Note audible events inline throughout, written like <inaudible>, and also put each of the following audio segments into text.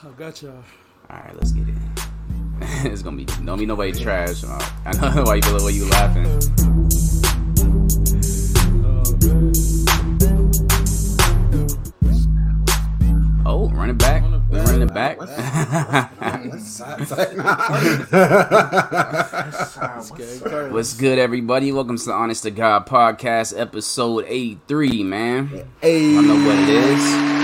I got y'all. All right, let's get it. <laughs> it's gonna be don't be nobody trash. I know <laughs> why you feel the way you laughing. Oh, running back. We running it back. What's good, everybody? Welcome to the Honest to God podcast, episode 83, man. Hey, I know what it is.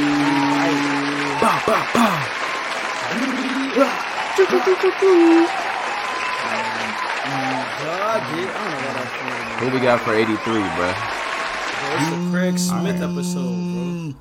Who we got for 83. Bro, it's the Craig Smith episode,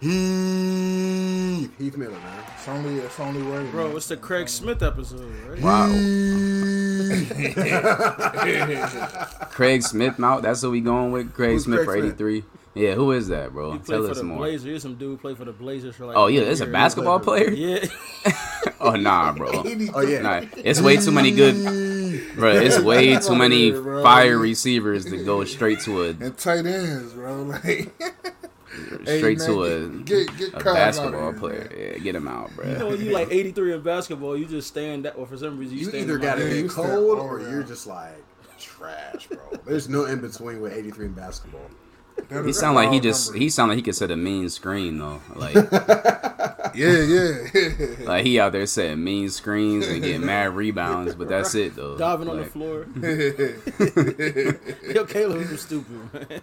Heath, Heath Miller, man. It's only it's only way. bro. Bro, it's the Craig Smith episode, right? Wow. <laughs> <laughs> Craig Smith mouth. That's what we going with. Craig Who's Smith Craig for Smith? 83. Yeah, who is that, bro? He played Tell for us the more. Blazers. Here's some dude who played for the Blazers for like. Oh yeah, one it's a year. basketball player. Yeah, <laughs> Oh nah, bro. <laughs> Oh yeah, Nah, it's way too many <laughs> good, bro. It's way too many Here, fire receivers to go straight to a And tight ends, bro. Like Hey, straight man, to a, get- get- get a basketball here, player. Yeah, get him out, bro. you know when you like 83 in basketball, you just stand that, or for some reason you, you stand either in got to my- be cold all or you're just like trash, bro. There's no in between with 83 in basketball. That He is sound like he just numbers. he sound like he could set a mean screen though. Like <laughs> yeah yeah. like he out there setting mean screens and getting mad <laughs> rebounds, but that's it though. diving on the floor. <laughs> Yo, Caleb was stupid, man.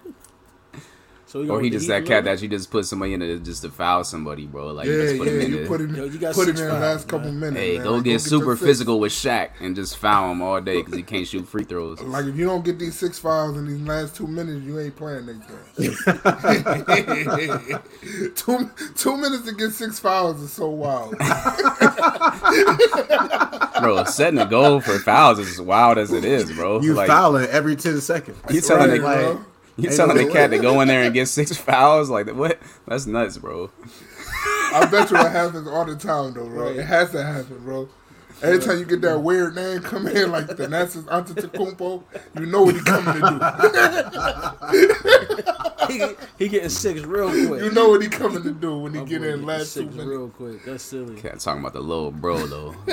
So we Or going he just that cat that you just put somebody in it just to foul somebody, bro. Like yeah you just put yeah. him in You there. put him Yo, you got put him six in the fouls, last couple man. minutes. Hey, man. go Like, get your super six. physical with Shaq and just foul him all day because he can't shoot free throws. Like if you don't get these six fouls in these last two minutes, you ain't playing next game. <laughs> <laughs> two two minutes to get six fouls is so wild. <laughs> Bro, setting a goal for fouls is as wild as it is, bro. You like, fouling every 10 seconds. You telling Right, the bro. You Ain't telling no the cat way. to go in there and get six <laughs> fouls? Like what? That's nuts, bro. I bet you it happens all the time though, bro. It has to happen, bro. Every time you get that weird name come in, like Thanasis Antetokounmpo, you know what he coming to he, he getting six real quick. You know what he coming to do when he My get in getting last two six minutes. real quick. That's silly. Can't talking about the little bro though. <laughs>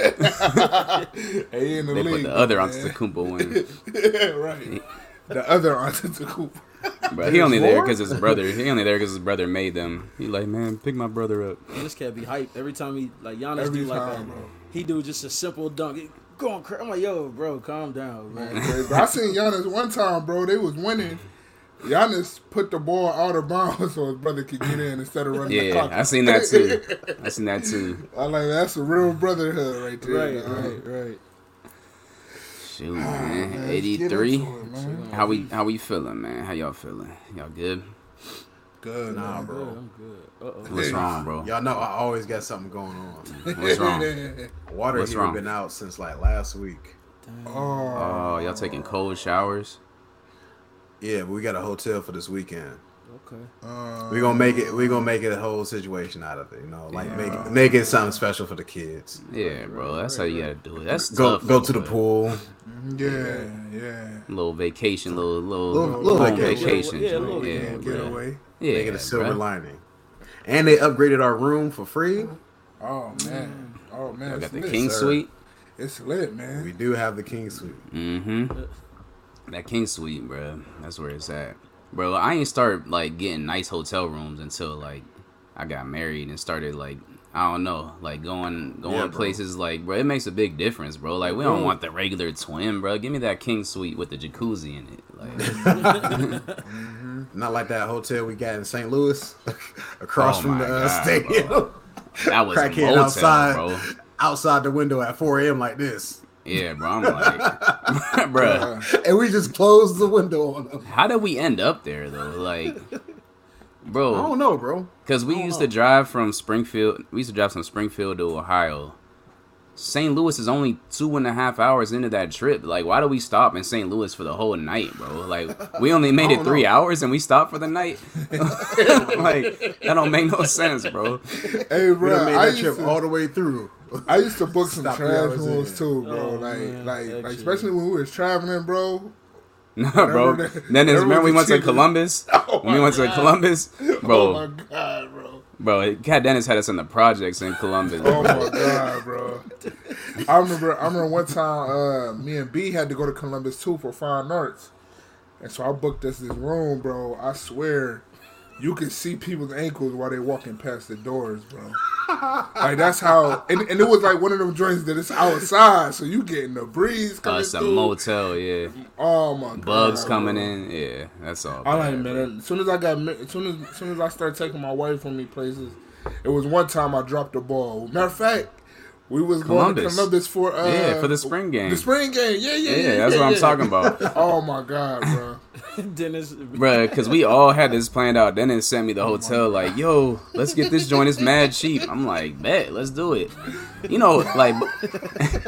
Hey, in the They league, put the other man. Antetokounmpo in. yeah, <laughs> right. The other Antetokounmpo. But he only there because his brother. He only there because his brother made them. He like, man, pick my brother up. Man, this cat be hyped every time he like Giannis Every do like time, a, bro. he do just a simple dunk. He going crazy. I'm like, yo, bro, calm down, man. Crazy. I seen Giannis one time, bro. They was winning. Giannis put the ball out of bounds <laughs> so his brother could get in instead of running the Yeah, clock. I seen that too. <laughs> I seen that too. I like that's a real brotherhood right there. right, man. right, right. Shoot, man. Man, let's Eighty get three. into it. How we how we feeling, man? How y'all feeling? Y'all good? Good, Nah, man. Bro. I'm good. Uh oh. What's wrong, bro? Y'all know I always got something going on. <laughs> What's wrong? <laughs> Water What's heater wrong? been out since like last week. Oh, Oh, y'all taking cold showers? Yeah, but we got a hotel for this weekend. Okay. We're gonna make it. We're gonna make it a whole situation out of it. You know, like make it, make it something special for the kids. Yeah, bro. That's how you gotta do it. That's Go tough, go to the but pool. yeah, yeah. Little vacation, little little, Little- little home vacation. vacation. Yeah, joint. little yeah, getaway. bro. Getaway. Yeah, Make it a silver bruh. lining. And they upgraded our room for free. Oh man. Oh man. I got the lit. king sir. suite. It's lit, man. We do have the king suite. Mm-hmm. That king suite, bro. That's where it's at, bro. I ain't start like getting nice hotel rooms until like I got married and started like I don't know, like going going Yeah, places like bro. It makes a big difference, bro. Like we don't want the regular twin, bro. Give me that king suite with the jacuzzi in it. Like <laughs> Not like that hotel we got in St. Louis, <laughs> across Oh from the uh, God, stadium. bro. that was <laughs> Crackhead motel, outside, bro. outside the window at 4 a.m. like this, Yeah, bro. I'm like, <laughs> bro. and we just closed the window on them. How did we end up there though? Like, bro. I don't know, bro. Because we used to drive from Springfield. We used to drive from Springfield to Ohio. St. Louis is only two and a half hours into that trip. Like, why do we stop in St. Louis for the whole night, bro? Like, we only <laughs> made it three know. hours and we stopped for the night. <laughs> like, that don't make no sense, bro. Hey, bro. done made I that trip to, all the way through. I used to book some Stop trash hours rooms too, bro. Oh, like, man, like, like, especially when we was traveling, bro. <laughs> No, bro. Whatever the- Then is, remember we was went to. Columbus? Oh when we my <laughs> went to Columbus, bro. Oh my god, bro. Bro, Cat Dennis had us in the projects in Columbus. Oh my god, bro! I remember. I remember one time. Uh, me and B had to go to Columbus too for fine arts, and so I booked us this room, bro. I swear, you can see people's ankles while they're walking past the doors, bro. Like that's how, and, and it was like one of them joints that it's outside, so you getting the breeze Uh, coming it's a through. motel, yeah. Oh my god, Bugs coming bro. in, yeah. That's all. I like man. As soon as I got, ma- as soon as, as soon as I started taking my wife from me places, it was one time I dropped the ball. Matter of fact, we was going to Columbus. Columbus for uh, Yeah, for the spring game. The spring game, yeah, yeah, Yeah, yeah. that's yeah, what I'm yeah. talking about. <laughs> Oh my god, bro. <laughs> Dennis, Bruh, because we all had this planned out. Dennis sent me the hotel, like, yo, let's get this joint. It's mad cheap. I'm like, bet, let's do it. You know, like, <laughs>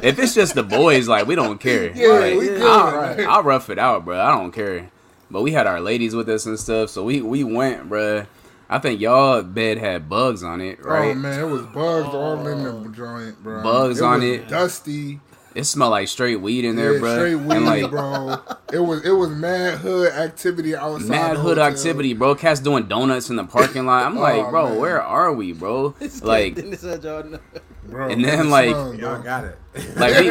if it's just the boys, like, we don't care. Yeah, Like, we good. I'll, I'll rough it out, bro. I don't care. But we had our ladies with us and stuff, so we, we went, bruh. I think y'all bed had bugs on it, oh, right? Oh man, it was bugs all in the oh. joint, bro. Bugs on was it. dusty. It smelled like straight weed in there, yeah, bruh. straight weed, and like, bro. It was it was mad hood activity outside. Mad the hood hotel. activity, bro. Cats doing donuts in the parking lot. I'm <laughs> oh, like, Oh, bro, man. where are we, bro? <laughs> this Like, kid Dennis had y'all know. bro. And then, like- smelled, Y'all got it. <laughs> like we,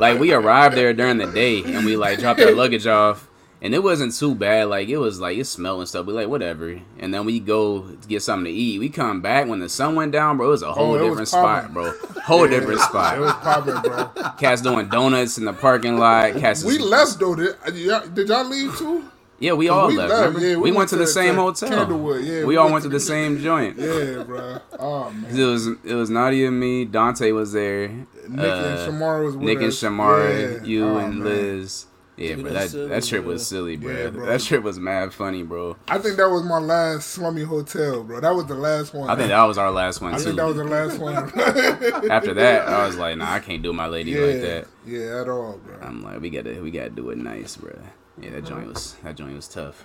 like we arrived there during the day, and we like dropped our luggage off, and it wasn't too bad. Like it was like it smelled and stuff. We like whatever, and then we go get something to eat. We come back when the sun went down, bro. It was a whole Oh, different spot, bro. Whole different spot. It was popping, bro. Cats doing donuts in the parking lot. Cats, We is- left though. Did, y'all- did y'all leave too? Yeah, we all we left. left, yeah, we, we went, went to the same to hotel. Candlewood, yeah, we, we all went to to the same <laughs> joint. Yeah, bro. Oh man. It was it was Nadia and me. Dante was there. Nick and uh, Shamara was with Nick and us. Shamara, Yeah. you Oh, and man. Liz. Yeah, bro, that silly, that trip bro. was silly, bro. Yeah, bro. That trip was mad funny, bro. I think that was my last slummy hotel, bro. That was the last one. I think that was our last one I too. think that was the last one. <laughs> After that, I was like, nah, I can't do my lady yeah, like that. yeah, at all, bro. I'm like, we gotta we gotta do it nice, bro. Yeah, that joint was that joint was tough.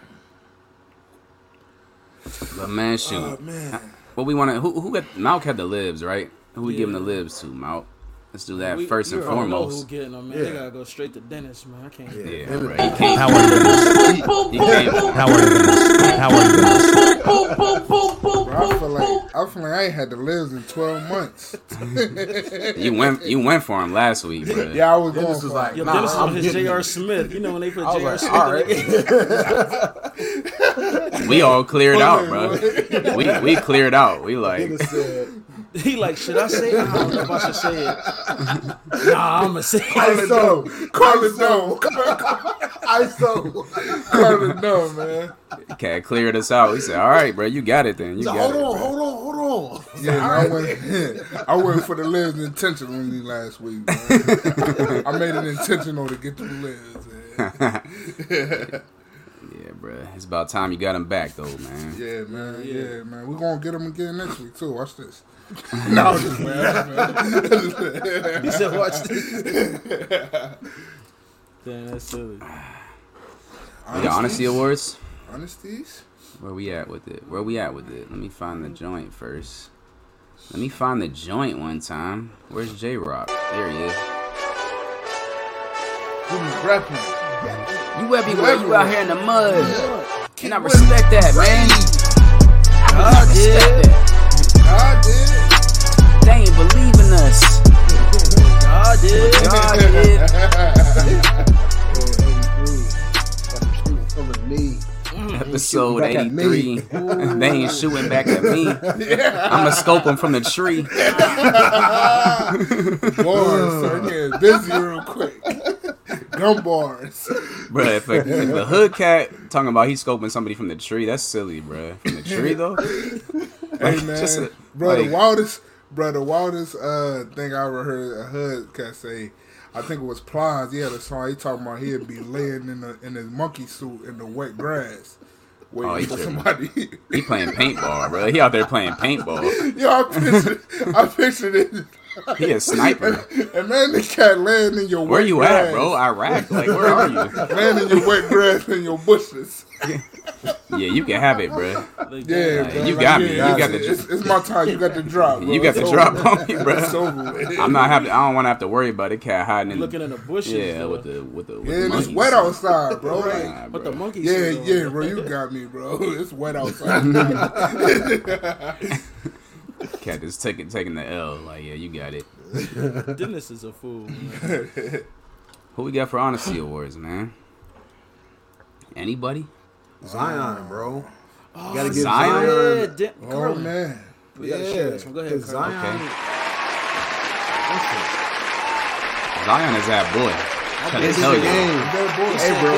But man, shoot, Oh man, what we want to who who got Malk had the libs, right? Who we giving the libs to, Malk? Let's do that We- first and foremost. already know Who foremost. getting them, man? Yeah. They gotta go straight to Dennis, man. I can't. Yeah, Yeah. bro. He came. How are you? Dennis? He came. How are you? Dennis? How are you? Dennis? bro, I feel like I feel like I ain't had to live in twelve months. <laughs> You went you went for him last week, bro. yeah, I was Dennis going was for like, Yo, Nah, Dennis I'm on his getting J.R. it. Smith. You know when they put I J.R. was Smith like, all in the right. <laughs> We all cleared out, bro. We we cleared out. We like Dennis said, <laughs> He like, should I say it? I don't know if I should say it. <laughs> Nah, I'ma say it. ISO, Carlos, no, ISO. Carlos, <laughs> no, man. cat cleared us out. We said, all right, bro, you got it then. You So got hold it. on, hold on, hold on. Yeah, man, I went. I went for the lives intentionally last week. Man. I made it intentional to get the lives. Man. Yeah, bro. It's about time you got him back though, man. Yeah, man. Yeah, man. We're gonna get them again next week too. Watch this. No, I'm just man. He said, watch this. <laughs> Damn, that's silly. We got honesty awards. Honesties. Where we at with it? Where we at with it? Let me find the joint first. Let me find the joint one time. Where's J Rock? There he is. Who's rapping? You everywhere. You out here in the mud. And I respect that, man. I respect that. I did. They ain't believing us. God did. <laughs> God did. me. Episode back at me. 83. they ain't shooting back at me. I'm going to scope them from the tree. <laughs> Boy, So I'm getting busy real quick. Gum bars. Bro, if, a, if a hood cat talking about he's scoping somebody from the tree, that's silly, bro. From the tree, though? <laughs> Hey man, a- bro, like- the wildest, bro, the wildest uh thing I ever heard a hood cat say. I think it was Plies. He had a song. He talking about he'd be laying in the in his monkey suit in the wet grass, waiting Oh, he for somebody. He playing paintball, bro. He out there playing paintball. <laughs> Yo, I pictured, I pictured it. He a sniper. <laughs> And man, the cat laying in your Where wet you grass. at, bro? Iraq? Like, where are you? <laughs> Laying in your wet grass and your bushes. <laughs> Yeah, you can have it, bro. Like, Yeah, Like, bro. you like, got me. yeah, You got it's, the- it's my time. You got the drop. Bro. You got It's the over drop with. on me, bro. It's over. I'm not happy. I don't want to have to worry about the cat hiding in looking in the bushes. Yeah, though. with the with the with Yeah, the and it's wet outside, bro. Right. Like, But the bro. monkeys. yeah, yeah, bro. You got me, bro. It's wet outside. Cat is taking taking the L. Like, yeah, you got it. <laughs> Dennis is a fool. Man. <laughs> Who we got for honesty awards, man? Anybody? Zion, bro. Oh, gotta give Zion? Yeah, Den- oh Carlin. man. We gotta share this one. Go ahead, 'cause Carlin. Zion. Okay. Zion is that boy. Trying to tell you. the game. Boy- Hey, bro.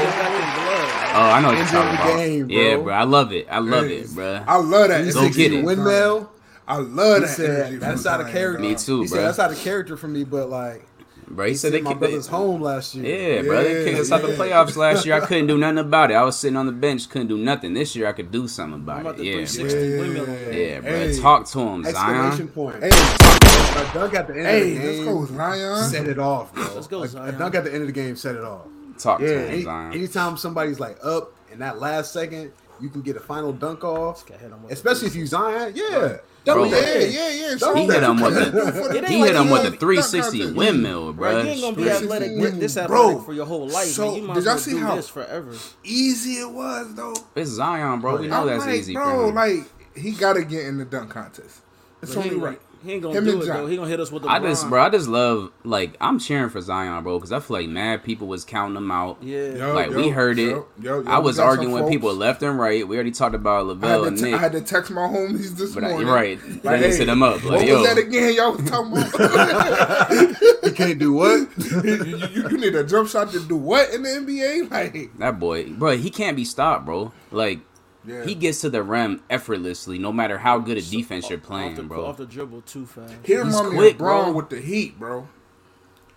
Oh, I know what you're talking about. game, bro. Yeah, bro. I love it. I love Hey, it, bro. I love that. He Go said get it. Windmill. I love He that. said energy that's out of Zion, character. Me too, He bro. said that's out of character for me, but like Bro, he he said they my could. brother's They, home last year. yeah, bro. They kicked us out the playoffs last year. I couldn't do <laughs> nothing about it. I was sitting on the bench, couldn't do nothing. This year, I could do something about about it. the Yeah, 360 bro. windmill on that. Yeah, bro. Hey. Talk to him, Exclamation Zion. point. Hey, A dunk at the end hey, of the let's game. go, Zion. Set it off, bro. Let's go, A- A, Zion. dunk at the end of the game set it off. Talk Yeah. to him, Any, Zion. anytime somebody's like up in that last second, you can get a final dunk off. Gotta hit him with Especially if you Zion, yeah. Bro. Yeah, yeah, yeah. Don't He hit him with It the he like hit him with ain't the 360 dunk windmill, Bro, bro. you ain't gonna be athletic, windmill. this Bro, athletic for your whole life. so man. You might did y'all see how- this forever. Easy it was though. It's Zion, bro. We know I'm that's like, easy bro. Like he gotta get in the dunk contest. It's But only ain't- right. He ain't gonna Him do it John. though. He gonna hit us with the. I just, bro, I just love like I'm cheering for Zion, bro, because I feel like mad people was counting him out. Yeah. Yo, Like yo, we heard it. yo, yo, yo, I was arguing with people left and right. We already talked about Lavelle and to Nick, I had to text my homies this but morning. you're right. Like, Like, hey, hit him up. What Like, yo, was that again? Y'all was talking about. <laughs> <laughs> You can't do what? you, you, you need a jump shot to do what in the NBA? Like, that boy, bro, he can't be stopped, bro. Like yeah. he gets to the rim effortlessly, no matter how good a defense you're off the, playing, bro. Off the dribble too fast. He remind me quick, of bro. with the Heat, bro.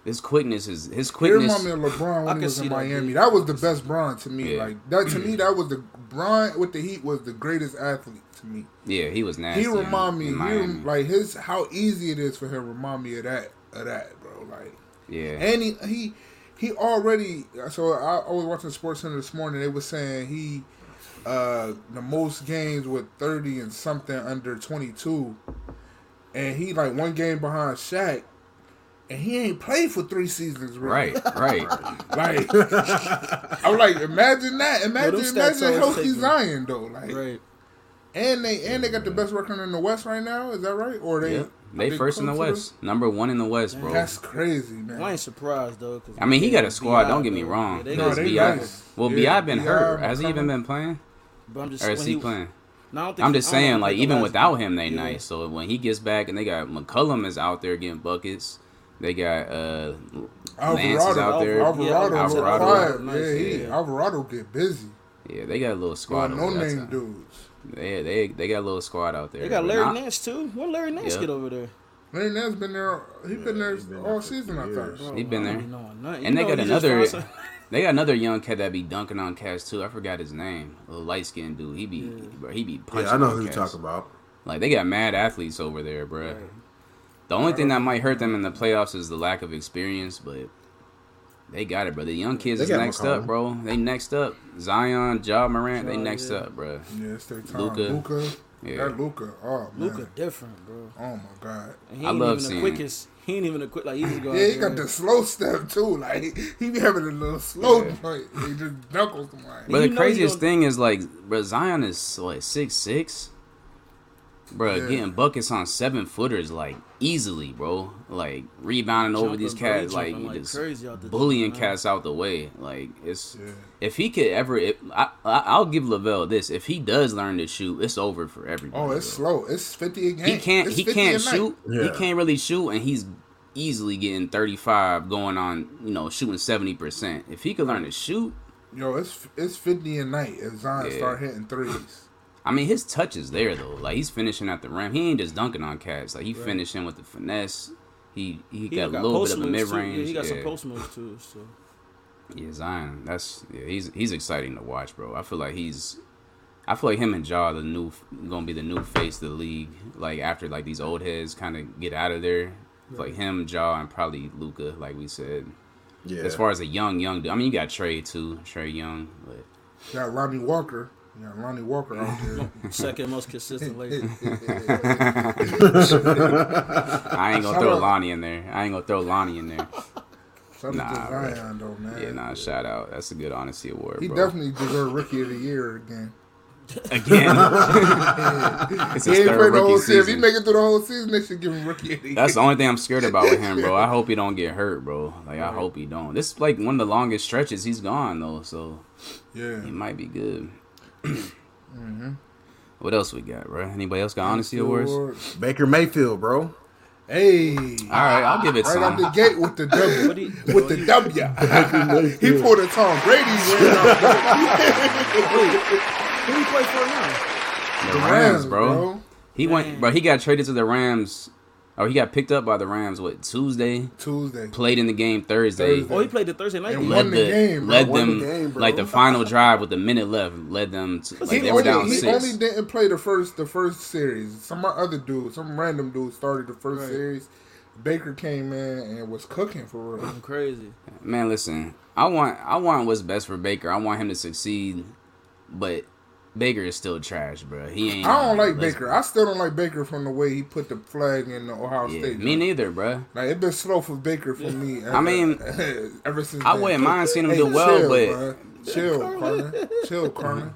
His quickness is his He quickness. remind me of LeBron when can he was in that, Miami. dude. That was the best Bron to me. Yeah. Like that to me, that was the Bron with the Heat was the greatest athlete to me. Yeah, he was nasty. He remind me, in he like his how easy it is for him. Remind me of that, of that, bro. Like, yeah, and he he he already. So I, I was watching Sports Center this morning. They were saying he uh the most games with thirty and something under twenty two, and he like one game behind Shaq. And he ain't played for three seasons, really. right, <laughs> right. Like, <laughs> I'm like, imagine that. Imagine, them imagine always healthy. Zion though. Like, Right. and they and they got the best record in the West right now. Is that right? Or they Yeah, they first in the close to West, number one in the West, bro. That's crazy, man. I ain't surprised though. 'cause I mean, he got a squad. B.I., Don't get me wrong. Yeah, they No, got they B.I. nice. Well, Yeah, Bi been B.I. hurt. Has he even been playing, But I'm just or is when he playing? No, I don't think I'm just I don't know saying, like even without game. him, they Yeah. nice. So when he gets back, and they got McCollum is out there getting buckets. They got uh Lance is Alvarado, out there. Alvarado, Yeah, look Alvarado. Nice, yeah, he, yeah. Alvarado get busy. Yeah, they got a little Well, squad. no over there, name that's- dudes. Yeah, they they got a little squad out there. They got Larry not- Nance too. When Larry Nance Yeah. get over there? Larry Nance been there. He been there he's been all there season. I years. thought. He been there. don't be knowing nothing. And they got another. Found some- They got another young cat that be dunking on cats too. I forgot his name. A little light skinned dude. He be, bro, he be punching. Yeah, I know on who you cats. talking about. Like they got mad athletes over there, bro. The only thing that might hurt them in the playoffs is the lack of experience, but they got it, bro. The young kids They is next McCollum. up, bro. They next up. Zion, Ja Morant, they next yeah. up, bro. Yeah, it's their time. Luka. Luca. Yeah. That Luka. Oh man. Luka different, bro. Oh my god. And he I love even seeing- the quickest. He ain't even the quick. Like he just go. Yeah, he got the slow step too. Like he be having a little slow Yeah. joint. He just knuckles somebody. But You the craziest thing is like, bro, Zion is like six six. Bro, Yeah. getting buckets on seven footers like easily, bro. Like rebounding over Jumping, these bro. Cats, like, jumping like just crazy out the bullying gym, cats out the way. Like it's Yeah. if he could ever, if, I, I I'll give Lavelle this. If he does learn to shoot, it's over for everybody. Oh, it's bro. slow. It's fifty a game. he can't It's he can't a night. shoot. He can't really shoot, and he's easily getting thirty five, going on you know shooting seventy percent. If he could learn to shoot. Yo, it's it's fifty a night if Zion Yeah. start hitting threes. I mean, his touch is there though. Like he's finishing at the rim. He ain't just dunking on cats. Like he finishing with the finesse. He he, He got, got a little bit of a mid range. Yeah, he got yeah. some post moves too. So Yeah, Zion. That's yeah. He's he's exciting to watch, bro. I feel like he's. I feel like him and Ja the new gonna be the new face of the league. Like after like these old heads kind of get out of there, It's like him, Ja, and probably Luka, like we said. Yeah. As far as a young, young dude, I mean, you got Trae too, Trae Young, but Got Lonnie Walker. You got Lonnie Walker out there. <laughs> Second most consistent lately. I ain't gonna throw Lonnie in there. I ain't gonna throw Lonnie in there. Shout Nah, out to bro. Zion though, man. Yeah, nah, shout out. That's a good honesty award, He bro. definitely deserved Rookie of the Year again. Again, <laughs> <laughs> it's He his ain't third played the whole season. If he make it through the whole season, they should give him Rookie of the Year. That's the only thing I'm scared about with him, bro. I hope he don't get hurt, bro. Like I hope he don't. This is like one of the longest stretches he's gone though, so yeah. he might be good. Mm-hmm. <clears throat> What else we got, bro? Anybody else got honesty awards? Baker Mayfield, bro. Hey. All right, I'll give it Right out the gate with the W. What you- <laughs> with the W. he pulled a Tom Brady. ran out <laughs> Who he play for now? The the Rams, bro. He went, bro. He got traded to the Rams. Or he got picked up by the Rams. What Tuesday? Tuesday. Played in the game Thursday. Thursday. Oh, he played the Thursday night And game. won Led the the, game, bro. led Won them the game, bro. like the final drive with a minute left. Led them to like He, they were down only, he six. only didn't play the first the first series. Some other dude, some random dude started the first Right. series. Baker came in and was cooking for real. I'm crazy. Man, listen, I want I want what's best for Baker. I want him to succeed, but Baker is still trash, bro. He ain't. I don't like let's- Baker. I still don't like Baker from the way he put the flag in the Ohio Yeah, State. me neither, bro. Like it's been slow for Baker for me. I mean, <laughs> ever since I then. wouldn't mind seeing him Hey, do well, chill, but bruh. chill, <laughs> Carter. Chill, Carter.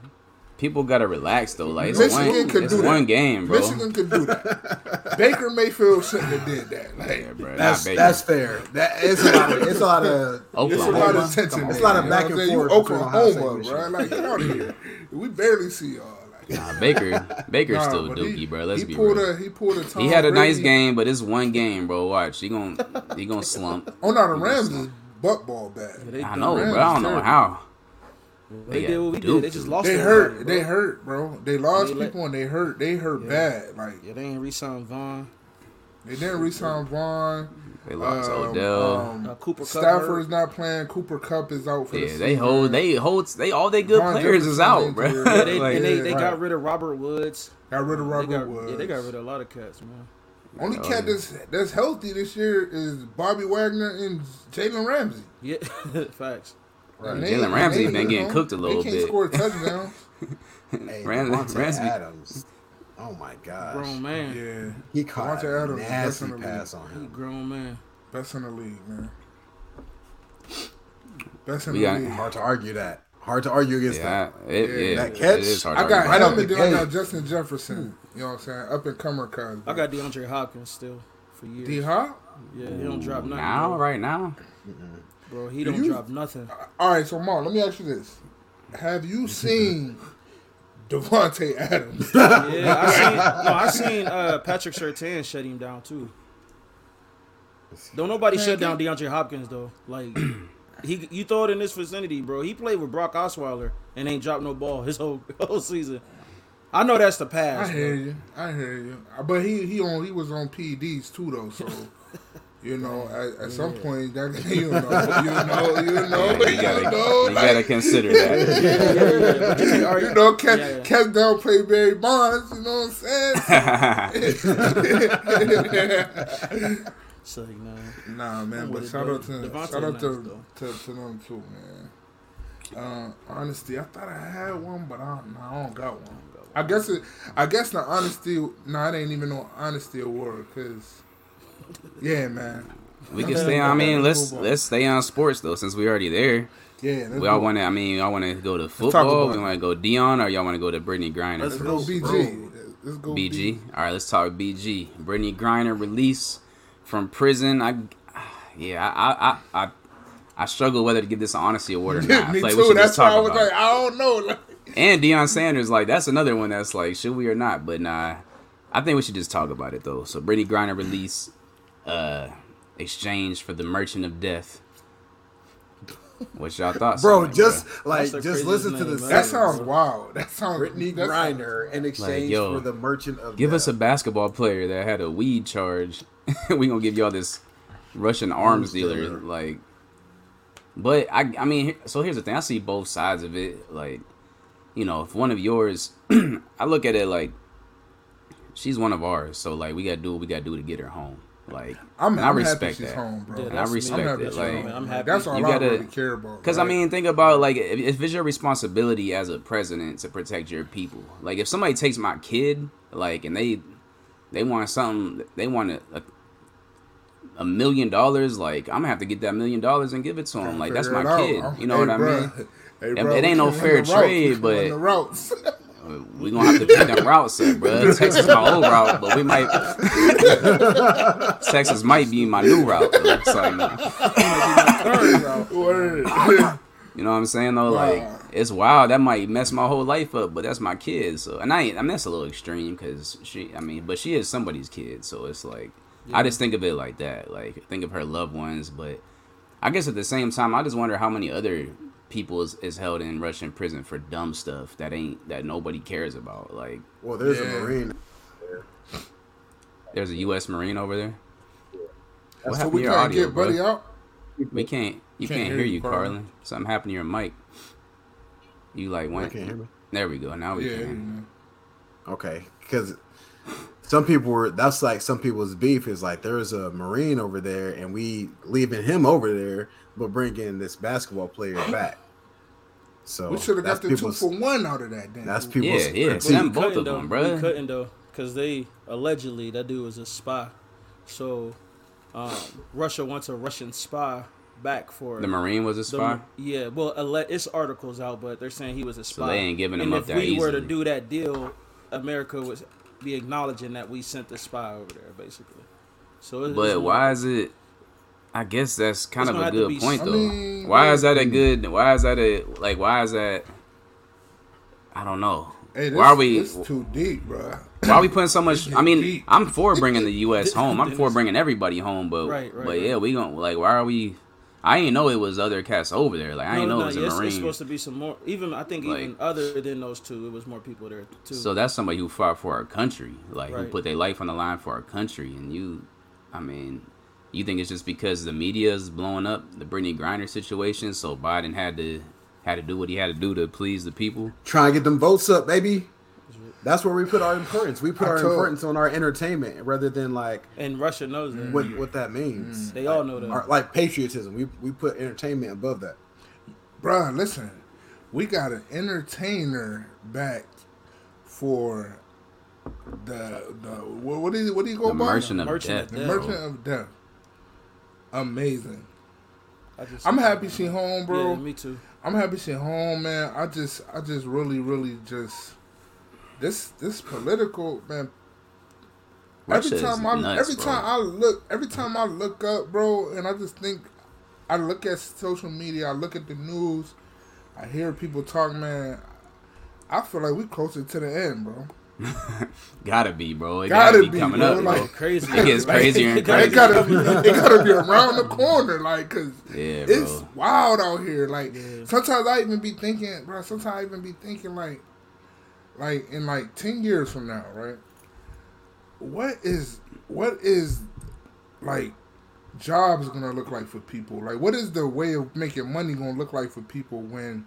People gotta relax though. Like it's Michigan one, could it's do that. game, bro. Michigan could do that. <laughs> Baker Mayfield shouldn't have did that. Like Yeah, bro. That's that's fair. That it's a lot. Of, it's a lot of. it's a lot of tension. On. It's a lot of back and I'm forth You between Ohio Oklahoma, and bro. Like get out of here. <laughs> We barely see y'all. Nah, Baker, Baker's Nah, still but dookie, he- bro. Let's he be pulled real. A, he pulled a Tom he had a nice Brady- game, but it's one game, bro. Watch, he gonna he gonna slump. Oh no, the Rams is butt ball bad. They, I know, Rams bro. I don't is know how. They They did what we did. They just lost. They hurt. bro. They hurt, bro. They lost They let- people and they hurt. They hurt Yeah. bad. Like Yeah, they ain't re-signed Von. they didn't resign Von. They lost Um, Odell. um, Uh, Cooper Kupp Stafford's hurt. not playing. Cooper Kupp is out for the yeah, season. they hold. They hold. They all they good Von players is out, bro. Yeah, they, <laughs> Like, and they, yeah, they right. got rid of Robert Woods. got rid of Robert got, Woods. Yeah, they got rid of a lot of cats, man. Only Oh, cat yeah. that's that's healthy this year is Bobby Wagner and Jalen Ramsey. Yeah, <laughs> facts. And Jalen Ramsey and been you getting cooked a little They can't bit. score touchdowns. <laughs> Hey, Ram- Ramsey- Adams. Oh my gosh. Grown man. yeah, He caught Davante a Adams is nasty definitely- pass on He him. grown man. best in the league, man. Best in We the got- league. Hard to argue that. Hard to argue against Yeah, that. it, Yeah, yeah, that it catch, is hard I to got argue. Right him and I got Justin Jefferson. Hmm. You know what I'm saying? Up and comer cuz. I got DeAndre Hopkins still for years. D Hop. Yeah, he don't drop nothing. now, bro. right now. Bro, he Do don't you- drop nothing. All right, so Mark, let me ask you this: Have you <laughs> seen Davante Adams? <laughs> Yeah, I seen. No, I seen uh, Patrick Surtain shut him down too. Don't nobody shut down DeAndre Hopkins though. Like he, you throw it in this vicinity, bro. He played with Brock Osweiler and ain't dropped no ball his whole <laughs> whole season. I know that's the past. I hear bro. you. I hear you. But he he on he was on PEDs too though, so. You know, at, at some point, that <laughs> you know, you know, you <laughs> know, Yeah, you you gotta, know, you like, gotta consider <laughs> that. Yeah, yeah, yeah. You can argue- you know, catch, Yeah, yeah. catch down, play Barry Bonds. You know what I'm saying? So, you know, Nah, man, but with it, shout bro. out to Davante shout out nice, to, though. to to them too, man. Uh, honesty, I thought I had one, but I don't, nah, I don't got one. I guess it. I guess the honesty. Nah, it ain't even no honesty award, cause yeah, man. we can stay. on I mean, let's let's stay on sports though, since we're already there. Yeah, We all want to. I mean, y'all want to go to football. We want to go Deion, or y'all want to go to Brittney Griner? Let's go BG. Let's go BG. All right, let's talk BG. Brittney Griner release from prison. I, yeah, I, I, I, I struggle whether to give this an honesty award or <laughs> not. Me Like, too. That's why I was like. I don't know. Like, And Deion Sanders, like that's another one that's like, should we or not? But nah, I think we should just talk about it though. So Brittney Griner release, uh, exchange for the Merchant of Death. What's y'all thoughts, Bro, on just bro? like just listen to name, the man. that sentence. sounds wild. That sounds Brittney Griner in exchange yo, for the merchant of give us a basketball player that had a weed charge. <laughs> we gonna give y'all this Russian arms Arms dealer, dealer. like. But I, I mean, so here's the thing. I see both sides of it. Like, you know, if one of yours, <clears throat> I look at it like she's one of ours. So like, we gotta do what we gotta do to get her home. Like, I'm, and I I'm respect happy she's that. home, bro. Yeah, I respect I'm happy it. she's Like, home. I'm happy. That's all You I gotta- really care about. Because I mean, think about like if, if it's your responsibility as a president to protect your people. Like if somebody takes my kid, like, and they they want something, they want a, a, a million dollars. Like I'm gonna have to get that million dollars and give it to them. Like that's my kid. You know hey, what I mean? Hey, It- bro, it we ain't no fair run the routes. trade, but- the routes. <laughs> We gonna have to pick them routes up, bro. Texas is my old route, but we might Texas might be my new route. though. So, I mean, You know what I'm saying though? Like Wow. it's wild. That might mess my whole life up, but that's my kid. So and I ain't. I mean that's a little extreme because she. I mean, but she is somebody's kid. So it's like I just think of it like that. Like think of her loved ones, but I guess at the same time, I just wonder how many other people is, is held in Russian prison for dumb stuff that ain't that nobody cares about. Like Well, there's Yeah. a Marine. there's a U.S. Marine over there. What so happened we to your audio, get Buddy bro? out. We can't. You can't, hear, you, Carlin. Carlin. Something happened to your mic. You like You went. can't hear me. There we go. Now we Yeah, can. Okay, because some people were. That's like some people's beef is like there's a Marine over there, and we leaving him over there, but bringing this basketball player back. So we should have that's got the two for one out of that. Then. That's people. Yeah, yeah. critique. Send both of though. them, We bruh. couldn't though, because they allegedly that dude was a spy. So um, Russia wants a Russian spy back for The Marine was a the- spy. yeah, well, alle- it's articles out, but they're saying he was a spy. they ain't giving him and up if that we were to do that deal, America would be acknowledging that we sent the spy over there, basically. So, it's, But it's why is it? I guess that's kind It's of a good be- point I though. mean, why is that a hmm. good? Why is that a like? Why is that? I don't know. Hey, this, why are we? It's too deep, bro. Why are we putting so <laughs> much? I mean, Deep. I'm for bringing the U.S. home. I'm for bringing everybody home. But Right, right, but right. yeah, we gonna like. Why are we? I ain't know it was other cats over there. Like I ain't know it was a Marine. It's supposed to be some more. Even I think even other than those two, it was more people there too. So that's somebody who fought for our country, like who put their life on the line for our country. And you, I mean, you think it's just because the media is blowing up the Brittney Griner situation, so Biden had to had to do what he had to do to please the people. Try and get them votes up, baby. That's where we put our importance. We put I our told- importance on our entertainment rather than like and Russia knows that. what what that means. They all know that. Our, like patriotism, we we put entertainment above that. Bruh, listen, we got an entertainer back for the the what, what is what do you go The by? Merchant of Merchant Death. of the Death. Merchant of Death. Amazing. I just, I'm happy she home, bro. Yeah, me too. I'm happy she home, man. I just I just really really just this this political man. Russia every time I nuts, every bro. time I look every time I look up, bro, and I just think I look at social media, I look at the news, I hear people talk, man. I feel like we closer to the end, bro. <laughs> Gotta be, bro. It Gotta gotta, be, be, coming bro. up, Like- bro. Crazy. <laughs> It gets <laughs> crazier and It gotta It crazier. gotta be, it gotta be around the corner, like, cause Yeah, it's bro. wild out here. Like Yeah. sometimes I even be thinking, bro. Sometimes I even be thinking like, like in like ten years from now, right? What is what is like jobs gonna look like for people? Like, what is the way of making money gonna look like for people when?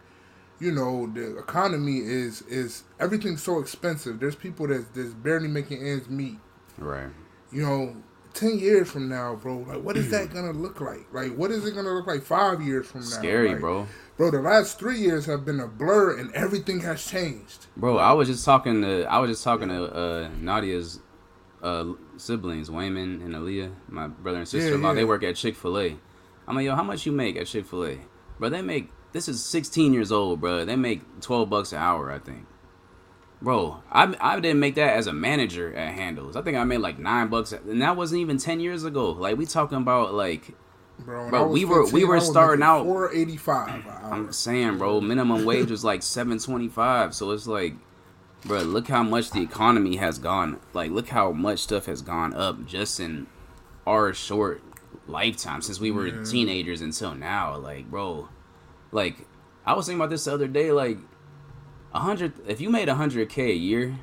You know the economy is is everything's so expensive. There's people that's that's barely making ends meet Right. you know, ten years from now, bro, like what is that <clears throat> gonna look like? Like what is it gonna look like five years from now? Scary, Like, bro. Bro, the last three years have been a blur and everything has changed. Bro, I was just talking to I was just talking to uh, Nadia's uh, siblings, Wayman and Aaliyah, my brother and sister in law. yeah. They work at Chick Fil A. I'm like, yo, how much you make at Chick Fil A? Bro, they make this is 16 years old, bro. They make 12 bucks an hour, I think. Bro, I I didn't make that as a manager at Handel's. I think I made like nine bucks, and that wasn't even 10 years ago. Like we talking about like Bro, Bro, we were- we were starting out- 485. I'm saying, bro, minimum wage was like seven twenty five. So it's like, bro, look how much the economy has gone. Like, look how much stuff has gone up just in our short lifetime since we were teenagers until now. Like, bro, like I was thinking about this the other day. Like, a hundred. If you made a hundred k a year.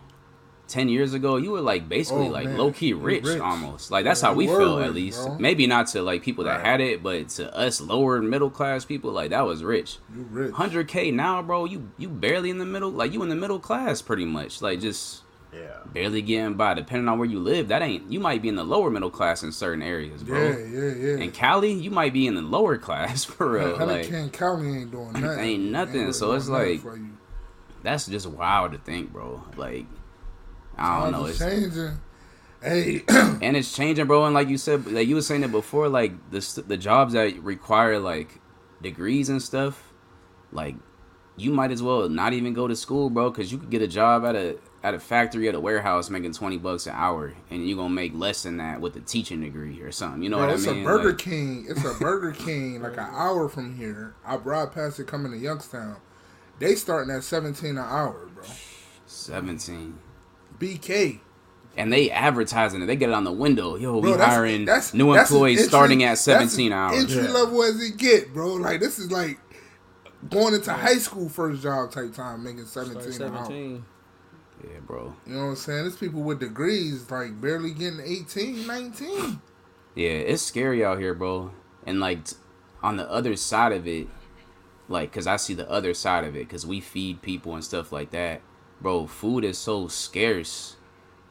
Ten years ago, you were like basically Oh, like man. low key rich, rich. almost. Like that's Yeah, how we felt rich, at least. bro. Maybe not to like people that Right. had it, but to us lower middle class people, like that was rich. You rich. Hundred k now, bro. You you barely in the middle. Like you in the middle class, pretty much. Like just Yeah. barely getting by. Depending on where you live, that ain't you might be in the lower middle class in certain areas, bro. Yeah, yeah, yeah. In Cali, you might be in the lower <laughs> class for real. Honey Like King County ain't doing <clears throat> nothing. Ain't nothing, really so it's like- that's just wild to think, bro. Like I don't know. It's, changing. Hey, <clears throat> and it's changing, bro. And like you said, like you were saying it before, like the the jobs that require like degrees and stuff, like you might as well not even go to school, bro, because you could get a job at a at a factory at a warehouse making twenty bucks an hour, and you're gonna make less than that with a teaching degree or something. You know bro, what I it's mean? a Burger Like, King. It's a Burger King like an hour from here. I ride past it coming to Youngstown. They starting at seventeen an hour, bro. Seventeen. BK. And they advertising it. They get it on the window. Yo, we that's- hiring that's- new that's employees entry- starting at seventeen an hours. Entry Yeah. level as it get, bro. Like this is like going into high school first job type time, making Start seventeen an hour. 17. Yeah, bro. You know what I'm saying? There's people with degrees like barely getting 18, 19. Yeah, it's scary out here, bro. And like t- on the other side of it, like, cause I see the other side of it, cause we feed people and stuff like that, bro. Food is so scarce.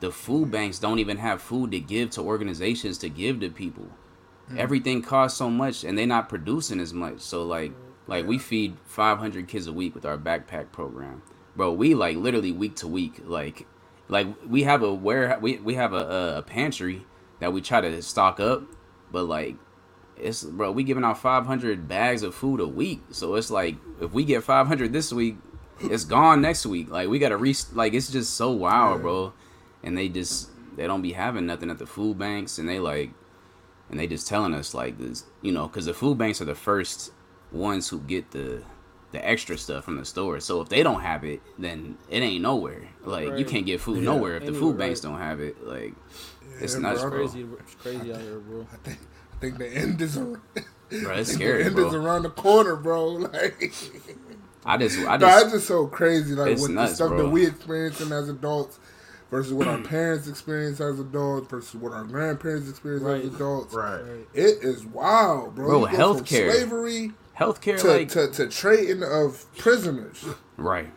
The food banks don't even have food to give to organizations to give to people. Hmm. Everything costs so much, and they're not producing as much. So like, like we feed 500 kids a week with our backpack program, bro. We like literally week to week, like, like we have a where we we have a, a pantry that we try to stock up, but like it's bro, we giving out 500 bags of food a week. So it's like if we get 500 this week, it's gone next week. Like we got to re like it's just so wild, bro. And they just they don't be having nothing at the food banks and they like and they just telling us like this, you know, cuz the food banks are the first ones who get the the extra stuff from the store. So if they don't have it, then it ain't nowhere. Like you can't get food Yeah. nowhere if the food banks right. don't have it. Like it's Yeah, nuts, bro. bro. Crazy, it's crazy out here, bro. I think I think the <laughs> end is around, Bro, it's scary, the scary, end is around the corner, bro. <laughs> Like I just I no, just it's just so crazy. Like It's with nuts, the stuff bro. that we experiencing as adults versus what our <clears throat> parents experience as adults versus what our grandparents experience Right. as adults. Right. It is wild, bro. Bro, You healthcare. slavery healthcare to, like to, to trading of prisoners. right.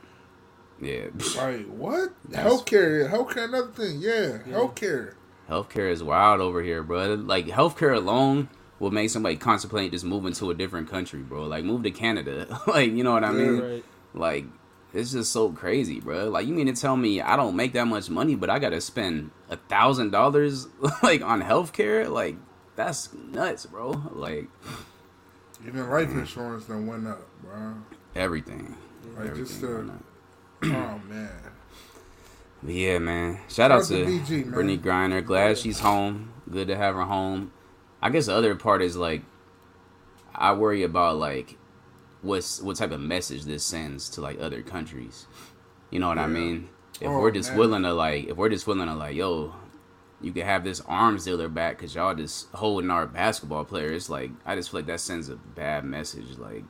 Yeah. Like what? That's- Healthcare, healthcare, another thing. Yeah, healthcare. Healthcare is wild over here, bro. Like healthcare alone will make somebody contemplate just moving to a different country, bro. Like move to Canada. <laughs> like, you know what I mean? Right. Like it's just so crazy, bro. Like you mean to tell me I don't make that much money, but I gotta spend a thousand dollars <laughs> like on healthcare? Like that's nuts, bro. Like Even life insurance done went up, bro. everything. Like just Everything uh, went up. <clears throat> oh man. But yeah, man. Shout out Shout to out to BG, man. Brittney Griner. Glad she's home. Good to have her home. I guess the other part is like, I worry about like, what's what type of message this sends to like other countries. You know what I mean? If Oh, we're just man. willing to like, if we're just willing to like, yo, you can have this arms dealer back because y'all just holding our basketball players. Like, I just feel like that sends a bad message. Like,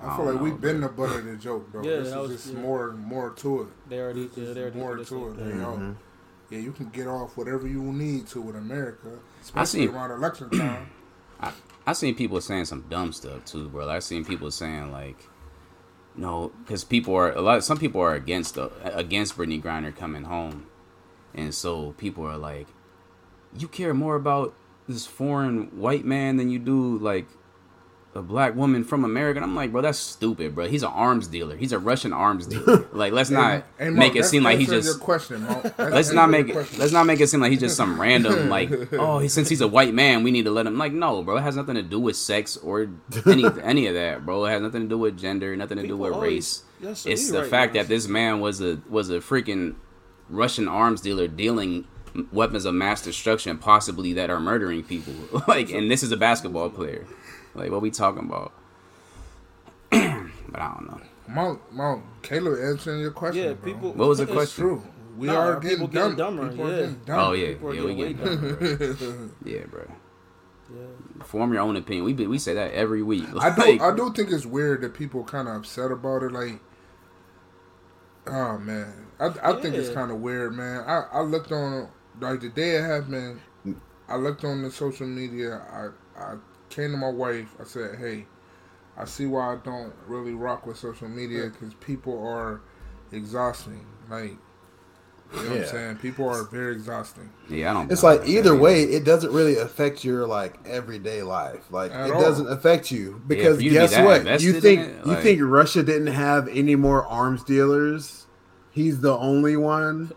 I feel don't like we've been the butt of the joke, though. Yeah, this that is was- just yeah. more more to it. They already, yeah, they already more to like it. that. You know? Yeah, you can get off whatever you need to with America, especially seen- around election time. <clears throat> I I seen people saying some dumb stuff too, bro. I seen people saying like, no, because people are a lot. Some people are against the against Brittney Griner coming home, and so people are like, you care more about this foreign white man than you do like a black woman from America. And I'm like, bro, that's stupid, bro. He's an arms dealer. He's a Russian arms dealer. <laughs> like, let's not Hey, Mo, make it seem like he just question, <laughs> let's not make it question. let's not make it seem like he's just some random <laughs> like oh he, since he's a white man we need to let him like no bro it has nothing to do with sex or any any of that bro it has nothing to do with gender nothing to do People with always- race Yes, it's the right, fact that this man was a was a freaking Russian arms dealer dealing weapons of mass destruction possibly that are murdering people <laughs> like and this is a basketball player like what we talking about <clears throat> but I don't know Mo, Mo, Caleb answering your question. Yeah, bro. people. What was the question? True. We Nah, are our getting, people dumb. getting dumber, People are getting dumb. oh yeah People yeah we getting get way dumb, <laughs> yeah bro Yeah. form your own opinion we be, we say that every week I <laughs> do. Like, I do think it's weird that people kind of upset about it. Like, oh man, I, I think it's kind of weird, man. I, I looked on like the day it happened. I looked on the social media. I I came to my wife. I said, "Hey, I see why I don't really rock with social media because people are exhausting. Like, You know what Yeah. I'm saying? People are very exhausting. Yeah, I don't. It's like that either either. way, it doesn't really affect your like everyday life. Like At it all. doesn't affect you because for you to be guess what? You think it, you think Russia didn't have any more arms dealers? He's the only one.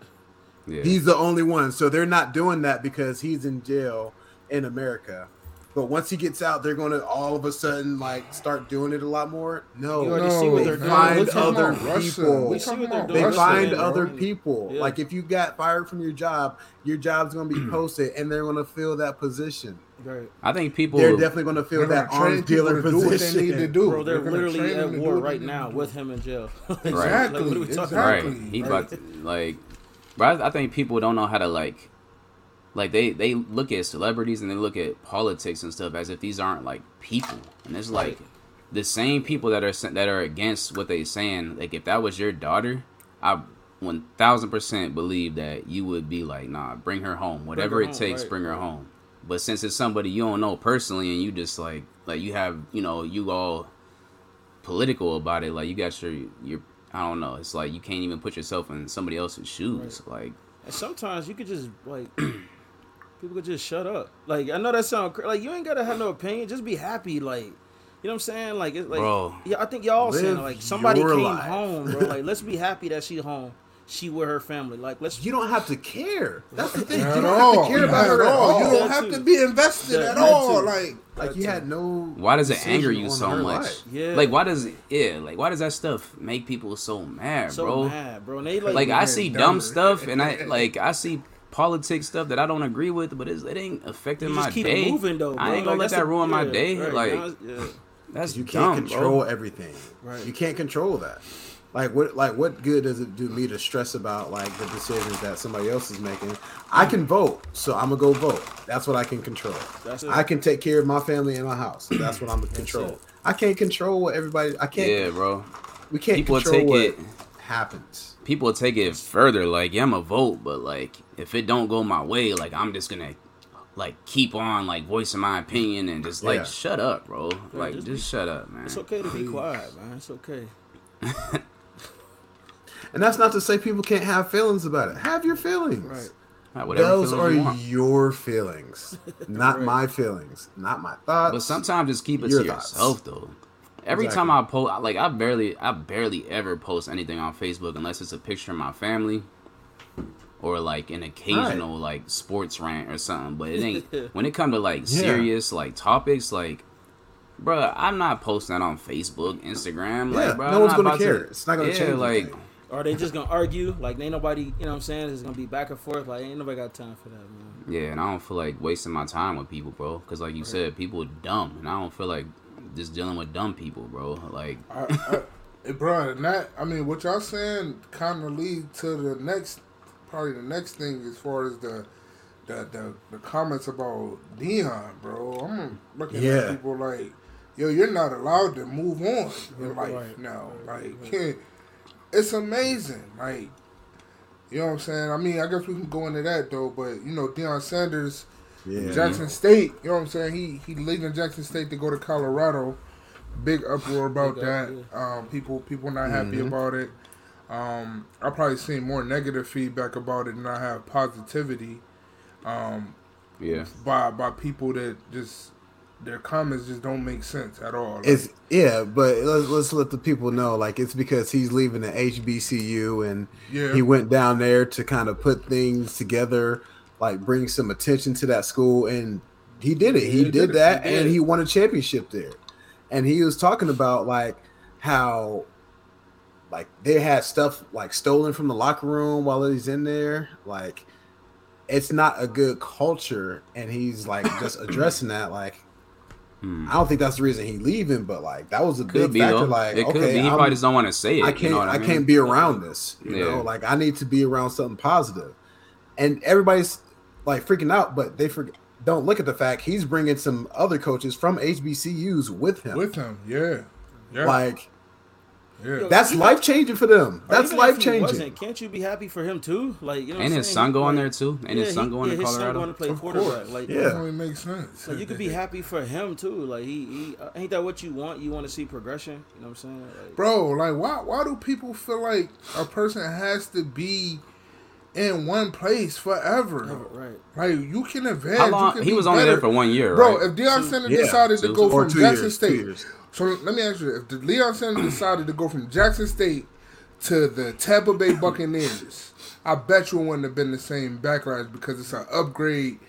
Yeah. He's the only one. So they're not doing that because he's in jail in America. But once he gets out, they're going to all of a sudden like start doing it a lot more. No, You already see what they they're doing. find other people. We see what they're doing. They find man, other bro. people. Yeah. Like if you got fired from your job, your job's going to be <clears throat> posted, and they're going to fill that position. Right. I think people. They're definitely going to fill that gonna arms dealer to do what position. they need to do. Bro, they're, gonna literally train at them to do war right now with him in jail. <laughs> Like, Exactly, what are we talking exactly. right. He Right. about to, like, but I, I think people don't know how to like, like they they look at celebrities and they look at politics and stuff as if these aren't like people, and it's like the same people that are that are against what they're saying. Like if that was your daughter, I one thousand percent believe that you would be like, nah, bring her home, whatever her it home, takes, right, bring her home. But since it's somebody you don't know personally and you just like like you have you know you all political about it. Like you got your your I don't know. It's like you can't even put yourself in somebody else's shoes. Like And sometimes you could just like people could just shut up. Like I know that sound cra- like you ain't gotta have no opinion. Just be happy. Like you know what I'm saying? Like it's like Bro. yeah, I think y'all saying like somebody came life. home, bro. Like let's be happy that she home. She with her family. Like let's You don't have to care. That's the thing. At You don't all, have to care about at her at all. all. You don't That have too. to be invested That- at that all. too. Like Like you had no. why does it anger you so much? life. Yeah. Like why does it yeah, like why does that stuff make people so mad, so bro? mad, bro. And they like, Like I see dumb stuff and I <laughs> like I see politics stuff that I don't agree with, but it's, it ain't affecting you my just keep day. it moving though. Bro. I ain't gonna Like, let that the- ruin my yeah, day. right, like now yeah. that's You can't dumb, control bro. everything. Right. You can't control that. Like what? Like what good does it do me to stress about like the decisions that somebody else is making? I can vote, so I'm gonna go vote. That's what I can control. That's. I can take care of my family and my house. <clears throat> That's what I'm gonna control. it. I can't control what everybody. I can't. Yeah, bro. we can't People control take what it- happens. People take it further. Like, yeah, I'm a vote, but like, if it don't go my way, like, I'm just gonna like keep on like voicing my opinion and just like Yeah. shut up, bro. Like, just just, be- shut up, man. It's okay to be quiet, man. It's okay. <laughs> And that's not to say people can't have feelings about it. Have your feelings. Right. Have whatever Those feelings are you your feelings, not <laughs> Right. my feelings, not my thoughts. But sometimes just keep it Your to thoughts. yourself, though. Every Exactly. time I post, like, I barely, I barely ever post anything on Facebook unless it's a picture of my family. Or like an occasional like sports rant or something, but it ain't <laughs> when it come to like Yeah. serious like topics like Bro, I'm not posting that on Facebook, Instagram. Yeah, like, bro, no I'm one's gonna care. To, It's not gonna yeah, change like, anything. Are they just gonna argue? Like ain't nobody, you know what I'm saying? It's gonna be back and forth. Like ain't nobody got time for that, man. yeah, and I don't feel like wasting my time with people, bro. Because like you said, people are dumb, and I don't feel like just dealing with dumb people, bro. Like, I, I, <laughs> eh, bro, and that I mean, what y'all saying kind of lead to the next, probably the next thing as far as the, the the, the comments about Deion, bro. I'm looking Yeah. at people like, yo, you're not allowed to move on in life Right. now. Like, it's amazing. Like, you know what I'm saying? I mean, I guess we can go into that though, but you know, Deion Sanders. Yeah. Jackson State, you know what I'm saying? He he leaving Jackson State to go to Colorado. Big uproar about Big that. up, Um, people people not happy about it. Um, I probably seen more negative feedback about it than I have positivity. Um, yeah, by by people that just their comments just don't make sense at all. Like, It's yeah, but let's, let's let the people know like it's because he's leaving the HBCU and Yeah. he went down there to kind of put things together, like bring some attention to that school, and he did it. He, he did, did that, He did. and he won a championship there. And he was talking about like how like they had stuff like stolen from the locker room while he's in there, like. It's not a good culture, and he's like just <coughs> addressing that. Like, Hmm. I don't think that's the reason he leaving, but like that was a could big be factor. though. Like, it could okay, be. He I'm- probably just don't want to say it. I can't, you know what I, I, mean? can't be around this. You Yeah. know, like I need to be around something positive, and everybody's like freaking out, but they forget. Don't look at the fact he's bringing some other coaches from HBCUs with him. with him, yeah, yeah, like yeah. that's life changing for them. That's life changing. Can't you be happy for him too? Like you know, what his saying? son going Like, there too? And yeah, his son he- going yeah, to his son Colorado? going to play Of quarterback. course. Like Yeah. That only makes sense. So you could be happy for him too. Like he, he uh, ain't that what you want? You want to see progression. You know what I'm saying? Like, bro. Like, why why do people feel like a person has to be in one place forever. Right. Like you can advance. How you long? can He be was only there for one year, Bro, right? if Deion Sanders yeah, decided to go from Jackson years, State, so let me ask you: If the Deion Sanders decided to go from Jackson State to the Tampa Bay <coughs> Buccaneers, I bet you it wouldn't have been the same backlash because it's an upgrade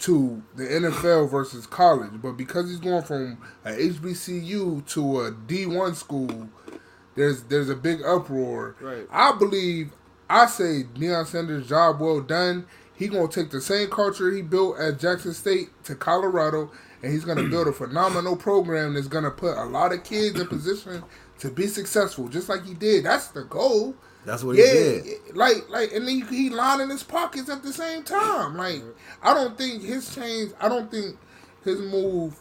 to the NFL versus college. But because he's going from a HBCU to a D1 school, there's there's a big uproar. Right. I believe I say Deion Sanders job well done. He gonna take the same culture he built at Jackson State to Colorado, and he's gonna build a <clears throat> phenomenal program that's gonna put a lot of kids in position to be successful, just like he did. That's the goal. That's what yeah, he did. like like, and then he lining his pockets at the same time. Like, I don't think his change. I don't think his move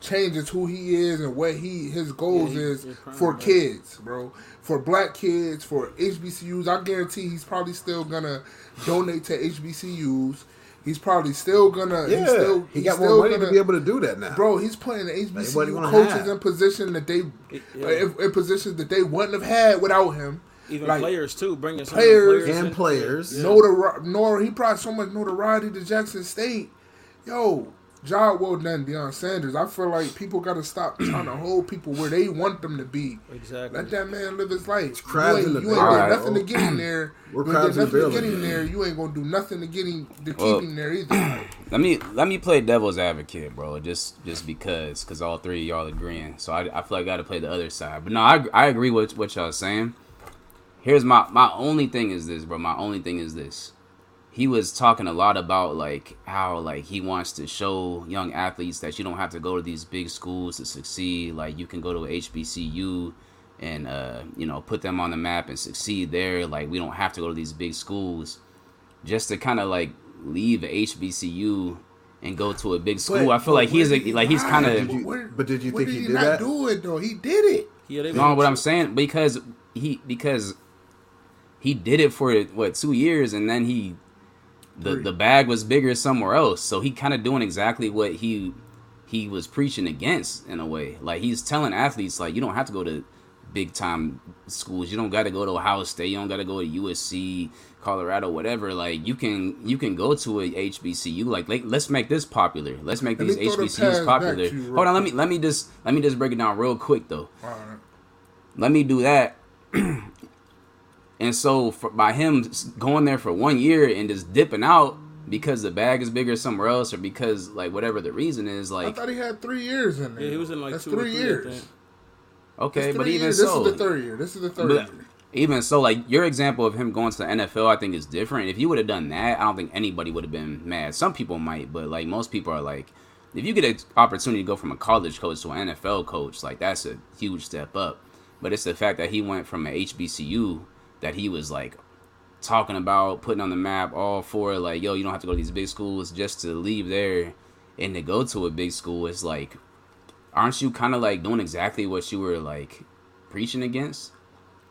changes who he is and what he his goals Yeah, he- is for right. kids, bro. For black kids, for HBCUs, I guarantee he's probably still gonna donate to HBCUs. He's probably still gonna. Yeah, he's still, he he's got still more money gonna, to be able to do that now. Bro, he's putting the what HBCU gonna coaches have. in position that they, Yeah. Uh, in, in positions that they wouldn't have had without him. Even Like, players too, bringing some players players and in. players. Yeah. Notori- nor he brought so much notoriety to Jackson State. Yo, job well done, Deion Sanders. I feel like people got to stop trying to <clears throat> hold people where they want them to be. Exactly. Let that man live his life. crabs you in ain't, the you ain't barrel, done bro. nothing to get him <clears throat> there. We're you ain't crabs done in the nothing to get him there. You ain't gonna do nothing to get him to keep him there <clears throat> either. Let me let me play devil's advocate, bro. Just just because, because all three of y'all agreeing. So I, I feel like I got to play the other side. But no, I I agree with what y'all saying. Here's my my only thing is this, bro. My only thing is this. He was talking a lot about like how like he wants to show young athletes that you don't have to go to these big schools to succeed. Like you can go to HBCU and uh, you know put them on the map and succeed there. Like we don't have to go to these big schools just to kind of like leave HBCU and go to a big school. I feel like he's a, like he's kind Did of you- but did you where think he he did not that? do it though? He did it. Yeah, they no. What I'm saying because he because he did it for what two years and then he the the bag was bigger somewhere else. So he kind of doing exactly what he he was preaching against in a way. Like he's telling athletes like you don't have to go to big time schools. You don't got to go to Ohio State. You don't got to go to USC, Colorado, whatever. Like you can you can go to a HBCU. Like, like let's make this popular. Let's make Let these throw the HBCUs popular. to you real Hold on, let me let me just let me just break it down real quick though All right. let me do that. <clears throat> and so for, by him going there for one year and just dipping out because the bag is bigger somewhere else or because like whatever the reason is like I thought he had three years in there. Yeah, he was in like That's two or three three, years. okay That's but even years. so this is the third year. This is the third but year. even so like your example of him going to the NFL I think is different if you would have done that I don't think anybody would have been mad some people might but like most people are like if you get an opportunity to go from a college coach to an NFL coach like that's a huge step up but it's the fact that he went from an HBCU that he was like talking about putting on the map all for like yo you don't have to go to these big schools just to leave there and to go to a big school it's like aren't you kind of like doing exactly what you were like preaching against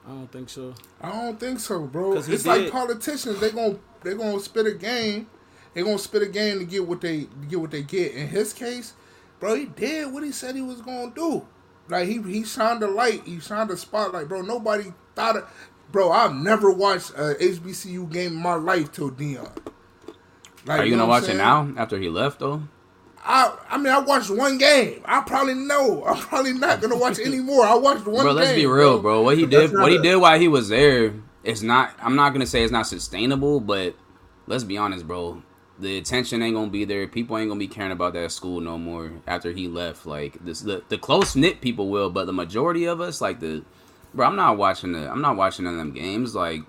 I don't think so. I don't think so, bro. 'Cause he It's like politicians they gonna they gonna spit a game. They gonna spit a game to get what they to get what they get. In his case, bro, he did what he said he was gonna do. Like he he shined a light. He shined a spotlight, bro. Nobody thought it. Bro, I've never watched a HBCU game in my life till Deion. Like, are you know gonna watch it now after he left though I I mean I watched one game. I probably know. <laughs> I'm probably not gonna watch anymore. I watched one bro game. let's be real bro what he did what he did while he was there, it's not i'm not gonna say it's not sustainable but let's be honest bro the attention ain't gonna be there people ain't gonna be caring about that school no more after he left like this the, the close-knit people will but the majority of us like the bro i'm not watching the i'm not watching none of them games like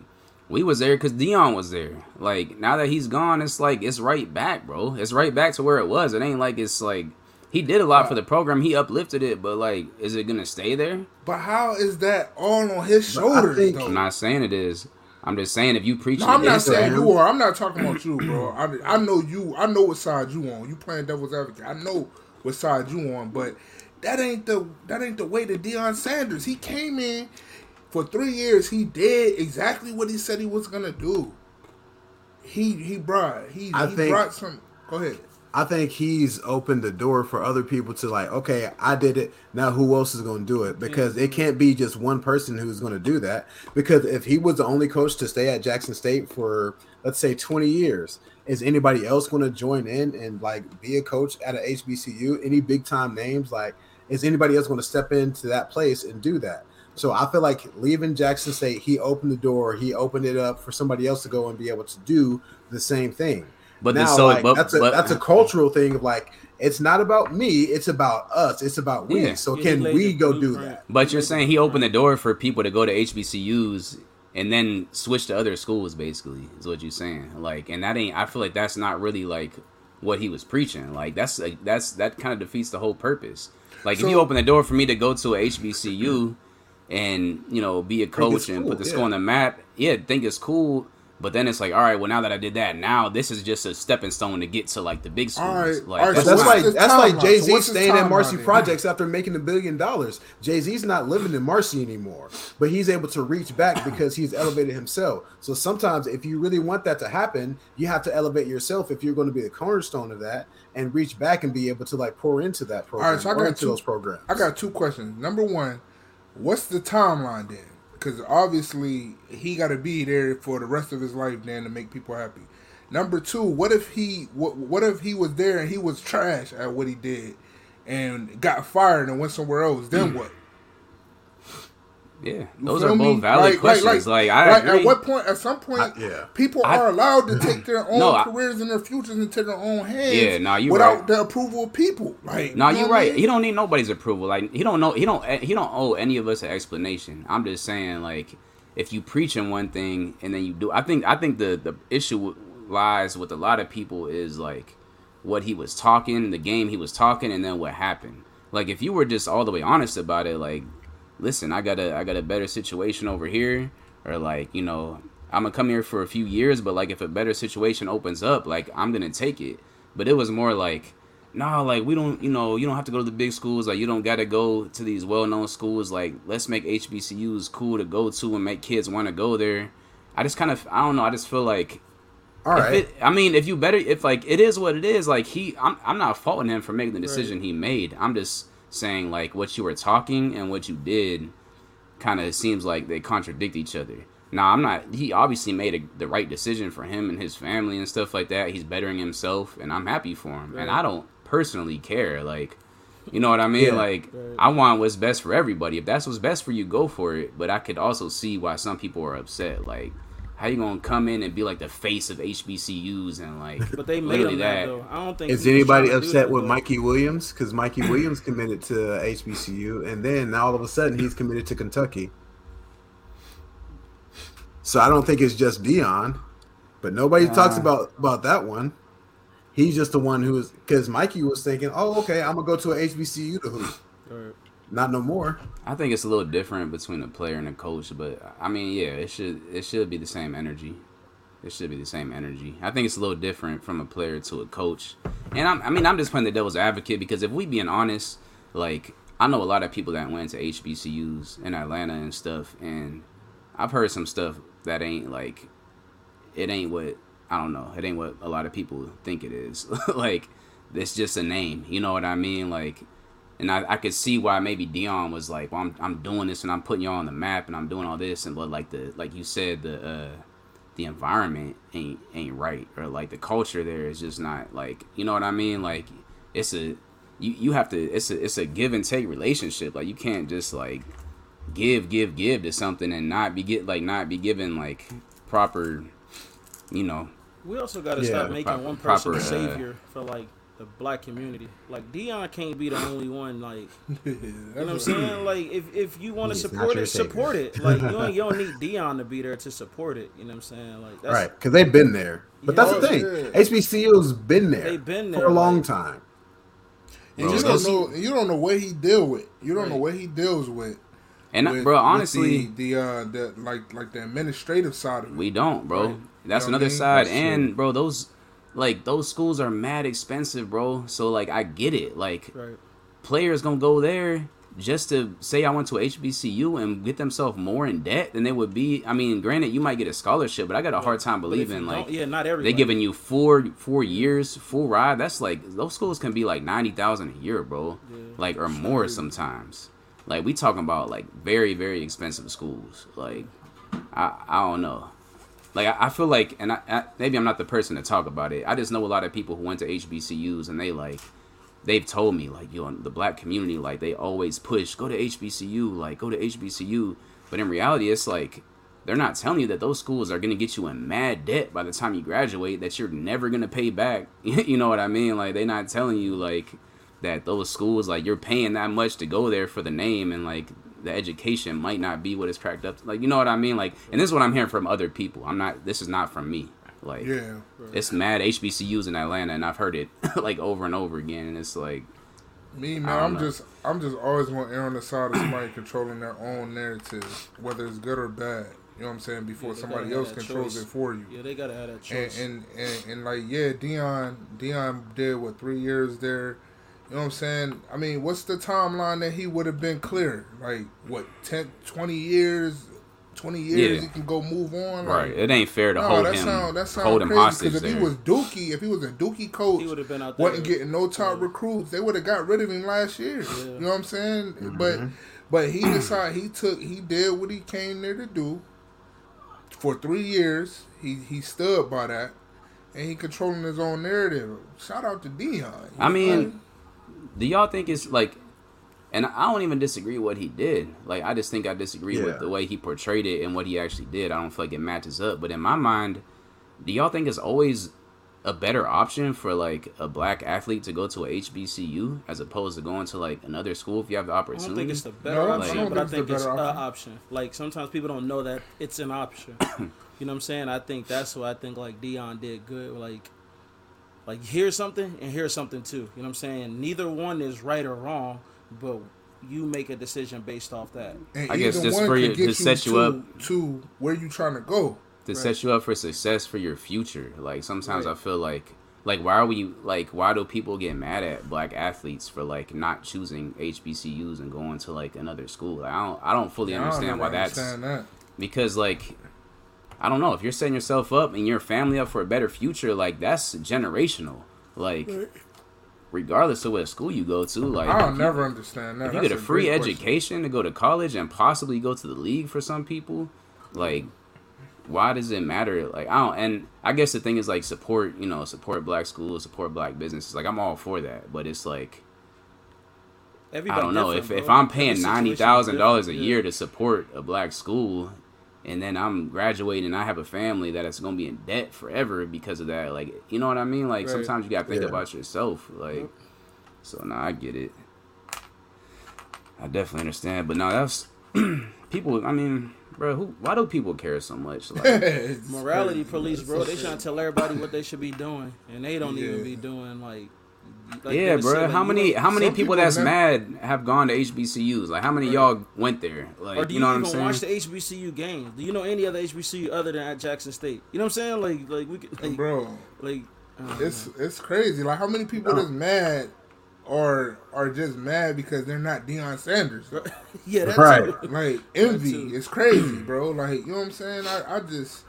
we was there because Deion was there. Like now that he's gone, it's like it's right back, bro. It's right back to where it was. It ain't like it's like he did a lot for the program. He uplifted it, but like, is it gonna stay there? But how is that all on his But I shoulders think- though? I'm not saying it is. I'm just saying if you preach No, I'm not saying that, you are. I'm not talking about you, bro. I, I know you. I know what side you on. You playing devil's advocate. I know what side you on, but that ain't the that ain't the way to Deion Sanders. He came in for three years. He did exactly what he said he was gonna do. He he brought he, I he think- brought some. Go ahead. I think he's opened the door for other people to like, okay, I did it. Now who else is going to do it? Because it can't be just one person who's going to do that. Because if he was the only coach to stay at Jackson State for let's say 20 years, is anybody else going to join in and like be a coach at a HBCU? Any big time names? Like, is anybody else going to step into that place and do that? So I feel like leaving Jackson State, he opened the door, he opened it up for somebody else to go and be able to do the same thing. But now, so like, but, that's a but, that's a cultural thing of like it's not about me, it's about us, it's about we. Yeah. So can we go do that? But you're saying he opened the door for people to go to HBCUs and then switch to other schools, basically, is what you're saying. Like, and that ain't. I feel like that's not really like what he was preaching. Like, that's a, that's that kind of defeats the whole purpose. Like, if you open the door for me to go to a HBCU and you know be a coach and cool, put the yeah. school on the map, yeah, think it's cool. But then it's like, all right, well, now that I did that, now this is just a stepping stone to get to like the big schools. All right, like, all right, But So that's what's like that's like? Jay Z what's his staying at Marcy timeline then? Projects after making a billion dollars. Jay Z's not living in Marcy anymore, but he's able to reach back because he's elevated himself. So sometimes, if you really want that to happen, you have to elevate yourself if you're going to be the cornerstone of that and reach back and be able to like pour into that program All right, so I got two- those programs. I got two questions. Number one, what's the timeline then? Because obviously he got to be there for the rest of his life then to make people happy. Number two, what if he what what if he was there and he was trash at what he did and got fired and went somewhere else? Then mm. what? Yeah, those feel are me? both valid questions. Like, I like, agree. at what point? At some point, I- yeah. people I- are allowed to take their <clears throat> own No, I- careers and their futures into their own hands. Yeah, nah, you without right. the approval of people. Like, No, you know you're I right. mean? He don't need nobody's approval. Like he don't know. He don't. He don't owe any of us an explanation. I'm just saying, like, if you preach in one thing and then you do, I think. I think the the issue lies with a lot of people is like what he was talking, the game he was talking, and then what happened. Like if you were just all the way honest about it, like, listen, I got a I got a better situation over here, or like you know. I'm gonna come here for a few years, but like if a better situation opens up, like I'm gonna take it. But it was more like, nah, like we don't, you know, you don't have to go to the big schools. Like you don't got to go to these well-known schools. Like let's make HBCUs cool to go to and make kids want to go there. I just kind of, I don't know. I just feel like, All if right. it, I mean, if you better, if like it is what it is. Like he, I'm, I'm not faulting him for making the decision he made. I'm just saying like what you were talking and what you did, kind of seems like they contradict each other. Now I'm not. He obviously made a, the right decision for him and his family and stuff like that. He's bettering himself, and I'm happy for him. And I don't personally care. Like, you know what I mean? Yeah. Like, I want what's best for everybody. If that's what's best for you, go for it. But I could also see why some people are upset. Like, how you gonna come in and be like the face of HBCUs and like, But they made literally him that though. I don't think. Is anybody trying to do upset with though. Mikey Williams? Because Mikey Williams committed to HBCU, and then now all of a sudden he's committed to Kentucky. So I don't think it's just Deion, but nobody talks about about that one. He's just the one who's because Mikey was thinking, "Oh, okay, I'm gonna go to a HBCU to hoop." Not no more. I think it's a little different between a player and a coach, but I mean, yeah, it should it should be the same energy. It should be the same energy. I think it's a little different from a player to a coach. And I'm, I mean, I'm just playing the devil's advocate because if we being honest, like I know a lot of people that went to HBCUs in Atlanta and stuff, and I've heard some stuff that ain't like it ain't what I don't know. It ain't what a lot of people think it is. <laughs> like it's just a name. You know what I mean? Like and I, I could see why maybe Deion was like, well, I'm I'm doing this and I'm putting y'all on the map and I'm doing all this. And but like the like you said the uh the environment ain't ain't right or like the culture there is just not like you know what I mean? Like it's a you you have to it's a it's a give and take relationship. Like you can't just like give give give to something and not be get like not be given like proper you know We also got to Yeah, stop making proper- one person proper, a uh, savior for like the black community. Like Deion can't be the only one. Like <laughs> you know what I'm saying? Like if, if you want to support it, support it. Like you don't, you don't need <laughs> Deion to be there to support it. You know what I'm saying? Like that's, right, because they've been there. But that's the thing. Yeah. HBCU's been there. They've been there for a long like- time. And Bro, you don't know. You don't know what he deal with. You don't know what he deals with. and with- bro honestly the, the uh the like like the administrative side of it. We don't, bro. Right. That's You know another mean? side. That's and true. bro, those like those schools are mad expensive, bro. So like I get it. Like right. players gonna go there just to say I went to HBCU and get themselves more in debt than they would be. I mean, granted, you might get a scholarship, but I got a hard time believing like yeah, not everybody. they giving you four four years full ride. That's like those schools can be like ninety thousand a year, bro. Like or more sometimes. Like we talking about like very very expensive schools. Like I I don't know. Like I, I feel like, and I, I, maybe I'm not the person to talk about it. I just know a lot of people who went to HBCUs and they like they've told me like you know the black community like they always push go to HBCU like go to HBCU, but in reality it's like they're not telling you that those schools are gonna get you in mad debt by the time you graduate that you're never gonna pay back. <laughs> you know what I mean? Like they're not telling you like that those schools like you're paying that much to go there for the name and like the education might not be what it's cracked up. Like you know what I mean? Like and this is what I'm hearing from other people. I'm not. This is not from me. Like Yeah. it's mad HBCUs in Atlanta, and I've heard it <laughs> like over and over again. And it's like Me man, I'm know. just I'm just always gonna err on the side of somebody controlling their own narrative, whether it's good or bad. You know what I'm saying? Before Yeah, somebody else controls choice. it for you. Yeah, they gotta have that And, choice. and, and and like yeah, Deion Deion did what three years there. You know what I'm saying? I mean, what's the timeline that he would have been clear? Like what 10, 20 years, twenty years Yeah. he can go move on. right, it ain't fair to no, hold that him sound that sound hold him crazy. hostage Because if there. he was Dookie, if he was a Dookie coach, he would have been out there. wasn't getting no top recruits, they would have got rid of him last year. You know what I'm saying? Mm-hmm. But but he decided he took he did what he came there to do. For three years, he he stood by that, and he controlling his own narrative. Shout out to Deion. I mean, do y'all think it's like? And I don't even disagree what he did. Like I just think I disagree Yeah. with the way he portrayed it and what he actually did. I don't feel like it matches up. But in my mind, do y'all think it's always a better option for like a black athlete to go to a HBCU as opposed to going to like another school if you have the opportunity? I don't think it's the better No, option, don't but I think think it's the an option. option. Like sometimes people don't know that it's an option. <coughs> you know what I'm saying? I think that's what I think like Deion did good. Like, like here's something and here's something too. You know what I'm saying? Neither one is right or wrong, but you make a decision based off that. and I guess just one for could you- get to set you to, up- to where you trying to go. to set you up for success for your future. Like sometimes I feel like like why are we like why do people get mad at black athletes for like not choosing HBCUs and going to like another school? Like, I don't I don't fully I don't understand why that's understand that. because like I don't know if you're setting yourself up and your family up for a better future, like that's generational. Like regardless of what school you go to, like I'll if never understand that. if you That's get a free great question. education to go to college and possibly go to the league for some people, like why does it matter? Like I don't and I guess the thing is like support, you know, support black schools, support black businesses. Like I'm all for that, but it's like I don't know if different, if. I'm paying situation ninety is thousand dollars a different, year yeah. to support a black school, and then I'm graduating, and I have a family that is gonna be in debt forever because of that. Like you know what I mean? Like Right. sometimes you gotta think Yeah. about yourself. Like so, now I get it. I definitely understand, but now that's <clears throat> people. I mean, bro, who? Why do people care so much? Like, <laughs> Morality police, bro. They trying to tell everybody what they should be doing, and they don't Yeah. even be doing like. Like yeah, bro. said, how you many? don't- How many people, people that's never- mad have gone to HBCUs? Like, how many of y'all went there? Like, Or do you you, know what I'm saying? watch the HBCU games? Do you know any other HBCU other than at Jackson State? You know what I'm saying? Like, like we could, like, bro. like uh, It's it's crazy. Like how many people that's mad are are just mad because they're not Deion Sanders. <laughs> yeah, that's Right. Like envy too. is crazy, bro. Like you know what I'm saying? I, I just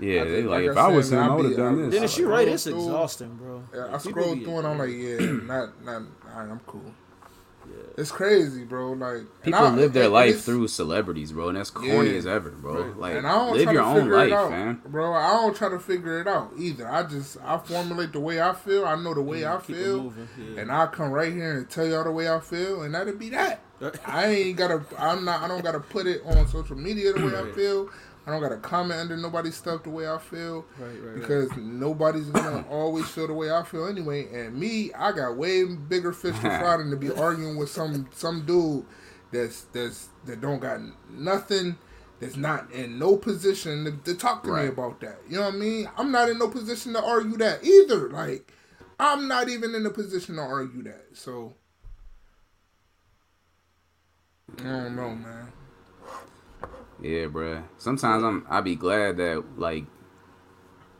Yeah, I they like, like if I I was him, I uh, I would have done this. Then It's you're right. It's through- exhausting, bro. I Like, people scrolled be- through and I'm like, yeah, <clears throat> not not all right, I'm cool. Yeah. It's crazy, bro. Like People I- live their and life through celebrities, bro, and that's corny Yeah. as ever, bro. Like, and I don't live try your to own figure life, it out, man. bro. I don't try to figure it out either. I just I formulate the way I feel. I know the way mm, I feel, moving, yeah. and I come right here and tell y'all the way I feel, and that'll be that. <laughs> I ain't gotta. I'm not. I don't gotta put it on social media the way I feel. I don't gotta comment under nobody's stuff the way I feel. Right, right, right. Because nobody's gonna <coughs> always feel the way I feel anyway. And me, I got way bigger fish to fry than to be <laughs> arguing with some some dude that's that's that don't got nothing. That's not in no position to, to talk to me about that. You know what I mean? I'm not in no position to argue that either. Like, I'm not even in a position to argue that. So, I don't know, man. Yeah, bro. Sometimes I'm I be glad that like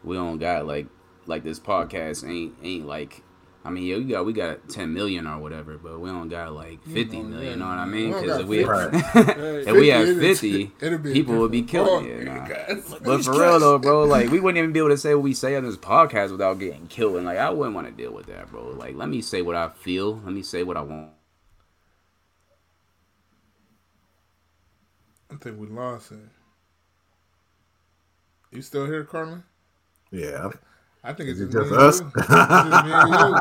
we don't got like like this podcast ain't ain't like I mean, yeah, we got we got ten million or whatever, but we don't got like fifty Oh, million. yeah. You know what I mean? Because if we 50. <laughs> if we had 50, fifty, it'll be a people would be different killing it. nah. But for real though, bro, like we wouldn't even be able to say what we say on this podcast without getting killed. And like I wouldn't want to deal with that, bro. Like let me say what I feel. Let me say what I want. I think we lost it. You still here, Carlin? Yeah. I think it's just, us? It's just me and you.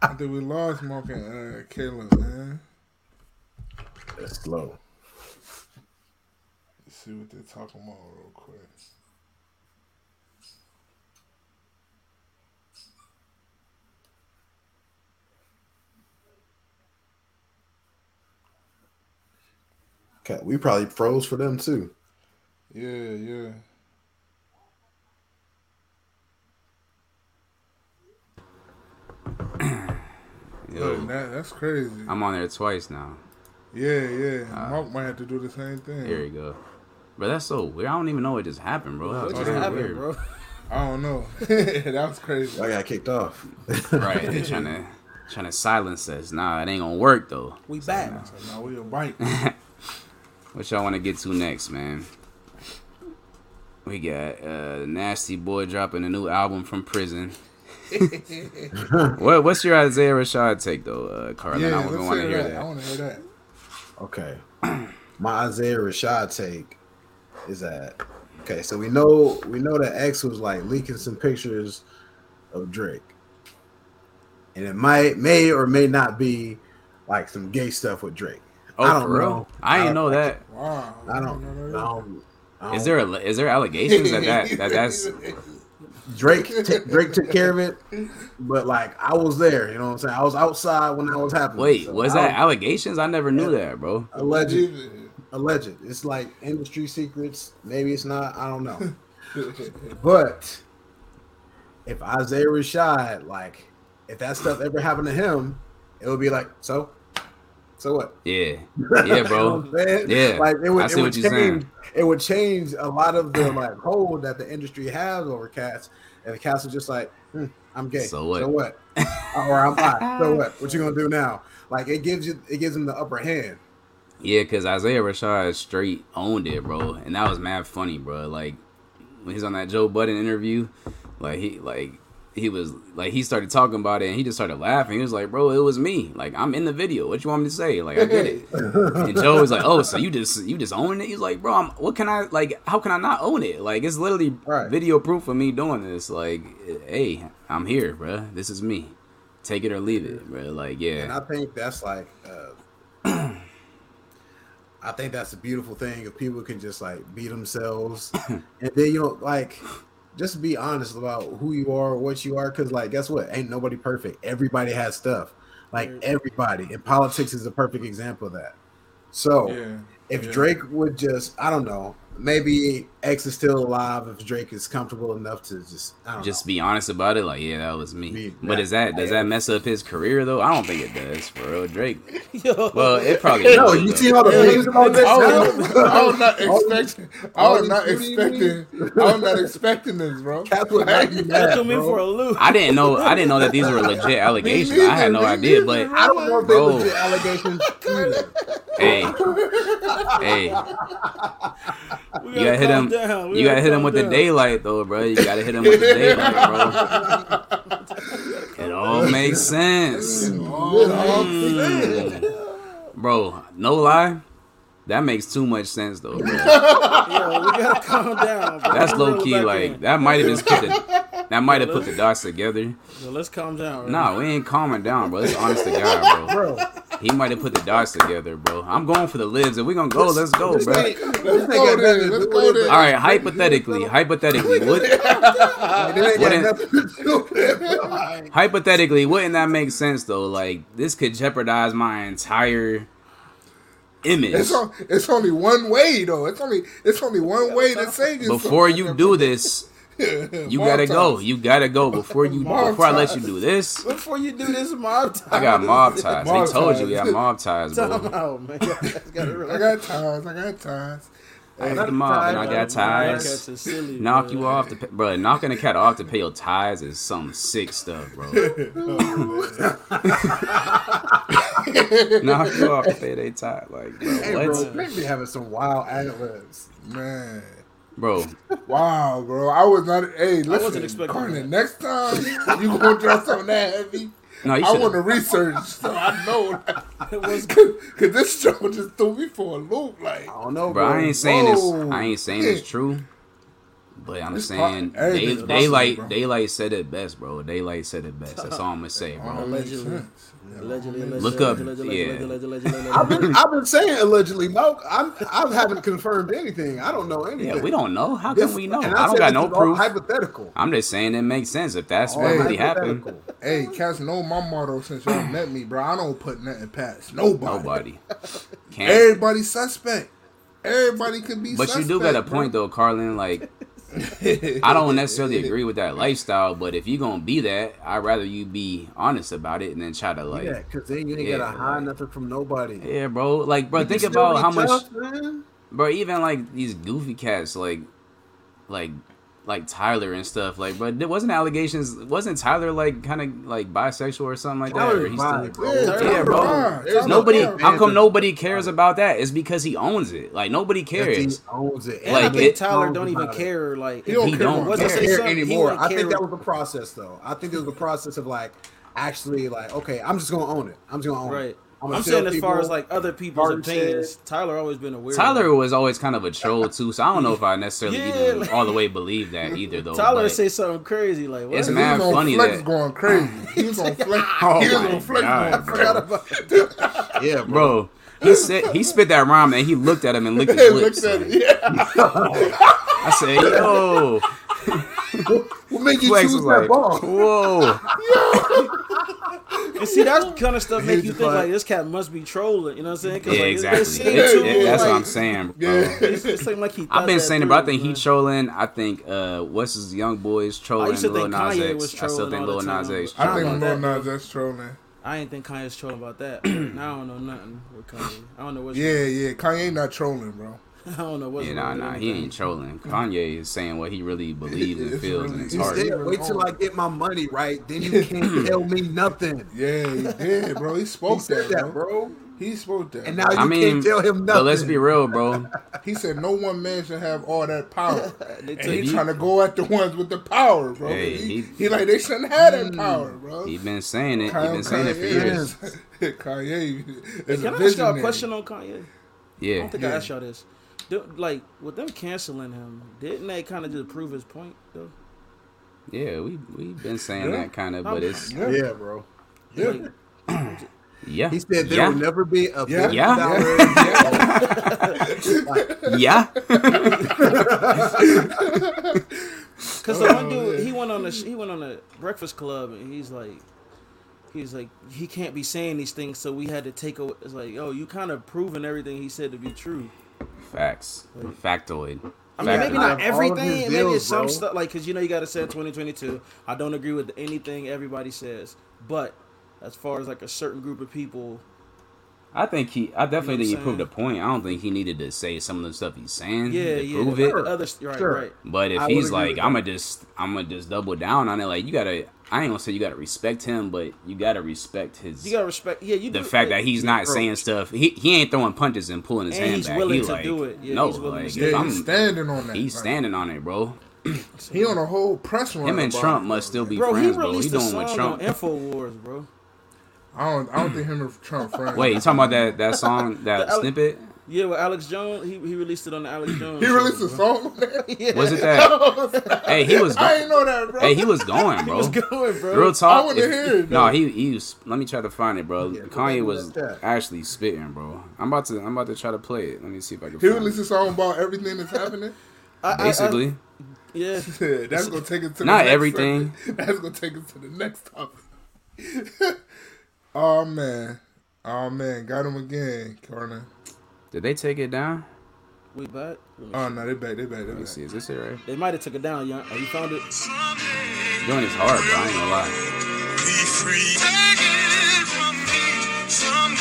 I think we lost Mark and uh, Caleb, man. That's slow. Let's see what they're talking about real quick. We probably froze for them too. Yeah, yeah. <clears throat> Yo, Look, that, that's crazy. I'm on there twice now. yeah, yeah. Uh, Mark might have to do the same thing. Here you go. Bro, that's so weird. I don't even know what just happened, bro. What was just happened, weird. bro? <laughs> I don't know. <laughs> that was crazy. I got kicked off. Right, They're trying <laughs> to trying to silence us. Nah, it ain't gonna work though. We back. So now we a bite. What y'all want to get to next, man? We got uh, Nasty Boy dropping a new album from prison. <laughs> what What's your Isaiah Rashad take though, uh, Carlin? yeah, I let's want to hear hear that. I want to hear that. Okay. <clears throat> My Isaiah Rashad take is that okay, so we know we know that X was like leaking some pictures of Drake. And it might may or may not be like some gay stuff with Drake. Oh, I don't for real? know. I didn't I- know that. Wow. I don't, know I that. don't, I Is there a, is there allegations that that, that that's <laughs> Drake t- Drake took care of it, but like I was there, you know what I'm saying? I was outside when that was happening. wait so was I that allegations? I never knew that, bro. alleged alleged. It's like industry secrets. Maybe it's not. I don't know. <laughs> but if Isaiah Rashad, like, if that stuff ever happened to him, it would be like, so, so what? Yeah, <laughs> yeah, You know bro. what I'm? Yeah, like it would, I it would what you're change. saying. It would change a lot of the like hold that the industry has over cats. And the cats are just like, hmm, I'm gay. So what? So what? or I'm bi. <laughs> So what? What you gonna do now? Like it gives you, it gives them the upper hand. Yeah, because Isaiah Rashad straight owned it, bro, and that was mad funny, bro. Like when he's on that Joe Budden interview, like he like he was like he started talking about it and he just started laughing. He was like, "Bro, it was me. Like I'm in the video. What you want me to say? Like I get it." <laughs> and Joe was like, "Oh, so you just you just own it?" He's like, "Bro, I'm, what can I like? How can I not own it? Like it's literally Right. video proof of me doing this. Like, hey, I'm here, bro. This is me. Take it or leave it, bro. Like, yeah." And I think that's like, uh, <clears throat> I think that's a beautiful thing if people can just like be themselves, <clears throat> and then you know, like, just be honest about who you are, what you are, because like, guess what? Ain't nobody perfect. Everybody has stuff. Like everybody, and politics is a perfect example of that. So Yeah. if yeah. Drake would just, I don't know, maybe X is still alive. If Drake is comfortable enough to just, I don't just know. be honest about it. Like, yeah, that was me. Me, but that- is that does that mess up his career though? I don't think it does. For real, Drake. <laughs> Yo. Well, it probably. No, would, you though. see all the Yeah, memes about this I was, <laughs> I was not expecting. I was not expecting. I was not expecting this, bro. Cats would not be That <laughs> mad, threw me bro. for a loop. I didn't know. I didn't know that these were legit allegations. I had no idea. But I don't know if they Bro. legit allegations either. hey, hey, you gotta hit calm him. down. You gotta hit him calm with the daylight though, bro. You gotta hit him with the daylight, bro. It all makes sense. Mm. Bro, no lie. That makes too much sense though, bro. <laughs> Yo, we gotta calm down. Bro. That's low key, Like in. that might have just put the <laughs> that might have put the dots together. Yo, let's calm down. Right? Nah, we ain't calming down, bro. It's honest to God, bro. Bro, He might have put the dots together, bro. I'm going for the libs. If we gonna go, let's go, this bro. ain't- Let's this go ain't got there. nothing to Let's go with there. All right, hypothetically, hypothetically, what, Like, this Wouldn't- nothing to do with it, bro. Like, hypothetically, wouldn't that make sense though? Like this could jeopardize my entire image. It's, on, it's only one way though. It's only it's only one way to say this. Before you do this, <laughs> you gotta go. You gotta go before you Mob <laughs> before I let you do this. Before you do this mob time. I got mob ties. Mob They told you we got mob ties, Time bro. out, man. <laughs> I got ties. I got ties. I put them off, and I got ties. silly. Knock bro. you off to pay, bro. Knocking a cat off to pay your ties is some sick stuff, bro. Oh, knock you off to pay their tie, like bro, Hey, what, bro, they be having some wild ad-libs. Man. Bro? <laughs> Wow, bro. I was not. Hey, listen, wasn't expecting Carmen, that. next time you gonna drop something that heavy, No, you I want to research <laughs> so I know. <laughs> It was Cause this show just threw me for a loop. Like, I don't know, Bro, I ain't saying Whoa. this. I ain't saying Yeah. it's true. But I'm It's saying po- everything's they, possible, daylight bro. daylight said it best, bro. Daylight said it best. That's all I'm gonna say, bro. Allegedly. Sense. Yeah. allegedly, allegedly, Look up, allegedly, yeah. allegedly, allegedly, allegedly, I've been, I've been saying allegedly, Mo. I'm, I haven't confirmed anything. I don't know anything. Yeah, we don't know. How This- can we know? and I don't got no proof. Hypothetical. I'm just saying it makes sense if that's All what really happened. Hey, cats know my motto since y'all <clears throat> met me, bro. I don't put nothing past nobody. Nobody <laughs> can't. Everybody suspect. Everybody could be. Suspect. But you do got a point though, Carlin. Like I don't necessarily agree with that lifestyle, but if you're gonna be that, I'd rather you be honest about it and then try to like, yeah, because then you ain't Yeah, gotta hide like- nothing from nobody. Yeah, bro. Like, bro, You think about how much, tough, man. bro. Even like these goofy cats, like, like, like Tyler and stuff. Like, but it wasn't allegations. Wasn't Tyler like kind of like bisexual or something like that? He's bi, still- bro. Yeah, Tyler- Yeah, bro. There's Nobody. Perry. How come nobody cares about that? It's because he owns it. Like nobody That he cares. owns it. And Like, I think it- Tyler don't even about it. care. Like He don't He care don't about Was it care something? Anymore. wouldn't I think care. that was the process, though. I think it was the process of like actually like, okay, I'm just gonna own it. I'm just gonna own Right. it. I'm, gonna saying tell as far as like other people's opinions, said- Tyler always been a weirdo. Tyler was always kind of a troll too, so I don't know if I necessarily Yeah, even like- all the way believe that either though. Tyler but- say something crazy like what? It's He mad was on funny flex that- going crazy. He was on flex. <laughs> Oh he was my on flex God, going bro. Forgot about that. <laughs> yeah, bro. bro. He said he spit that rhyme and he looked at him and licked <laughs> He his lips. looked at like- it. Yeah. I said, yo, What made you Flex choose that like, ball? whoa. <laughs> And see that kind of stuff make you the think like this cat must be trolling. You know what I'm saying? 'Cause, Yeah, like, it- it exactly. seemed It- too, it- that's like, what I'm saying, bro. Yeah. <laughs> It, it like he. I've been saying, it, but I think he bro. trolling. I think uh, what's his young boys trolling. used to Lil think Nas Kanye X. was I still think all Lil Nas time, X. but- I trolling. think about Lil that, Nas that's trolling. I ain't think Kanye's trolling about that. now <clears throat> I don't know nothing with Kanye. I don't know what's. Yeah, yeah. Kanye not trolling, bro. <laughs> I don't know what's. Yeah, nah, wrong nah, he ain't trolling. Kanye is saying what he really <laughs> believes and feels really- in his heart. said, "Wait till I get my money right, then you can't <laughs> tell me nothing." Yeah, he did, bro. He spoke He said that, that, bro. bro. He spoke that. And now you I mean, can't tell him nothing. but let's be real, bro. he said no one man should have all that power. And took- he he- trying to go at the ones with the power, bro. Hey, he, he- he like they shouldn't have that power, bro. He been saying it. He Kanye- been saying it for Kanye years. is- Kanye is Can a I ask y'all a question on Kanye? Yeah. I don't think Yeah. I asked y'all this. Do- like with them canceling him, didn't they kind of just prove his point though? yeah. We we've been saying Yeah. that kind of, but it's Yeah. yeah, bro. Yeah. Like, yeah. He said there yeah. will never be a Yeah. fifty Yeah. dollar. <laughs> yeah. <laughs> Cause the one oh, dude, he went on the he went on the Breakfast Club and he's like, he's like he can't be saying these things, so we had to take away. It's like, oh, you kind of proven everything he said to be true. Facts. Factoid. I mean, maybe not All of his everything. Maybe deals, some bro. stuff like because you know you got to say 2022. I don't agree with anything everybody says, but as far as like a certain group of people, I think he. I definitely You know think he proved a point. I don't think he needed to say some of the stuff he's saying yeah, to yeah, prove it. the others, right, Sure. right. But if I he's like, I'm gonna just, I'm gonna just double down on it. Like you gotta, I ain't gonna say you gotta respect him, but you gotta respect his You gotta respect. Yeah, you the do- fact yeah, that he's not approach. saying stuff. He he ain't throwing punches and pulling his And hand he's back. willing he to like, do it. Yeah, no, he's willing to like do if it. Yeah, I'm, he's standing on that. he's Like, standing on it, bro. <clears throat> He on a whole press run. Him and Trump it, must still be Bro, he friends, bro. He released a doing with on Trump. Infowars, bro. I don't. I don't think him and Trump <clears throat> friends. Wait, you talking about that that song, <laughs> that snippet? Yeah, well, Alex Jones, he, he released it on the Alex <clears throat> Jones. He show, released a song on. <laughs> Yeah. Was it <laughs> that? hey, he was. I Go- ain't know that, bro. hey, he was going, <laughs> bro. He bro. was going, bro. Real talk. I wanna hear it, No, though. he he was. Let me try to find it, bro. Yeah, Kanye was actually spitting, bro. I'm about to. I'm about to try to play it. Let me see if I can. He find released it. a song about everything that's happening. I- I- I- Basically, yeah. Yeah, that's gonna take us to the Not next everything. segment. That's gonna take us to the next topic. oh man, oh man, got him again, Corner. Did they take it down? We back. Oh no, they back, they back, they Let me back. see. Is this it right? They might have took it down, young. Oh, you found it? Doing this hard, bro. I ain't gonna lie.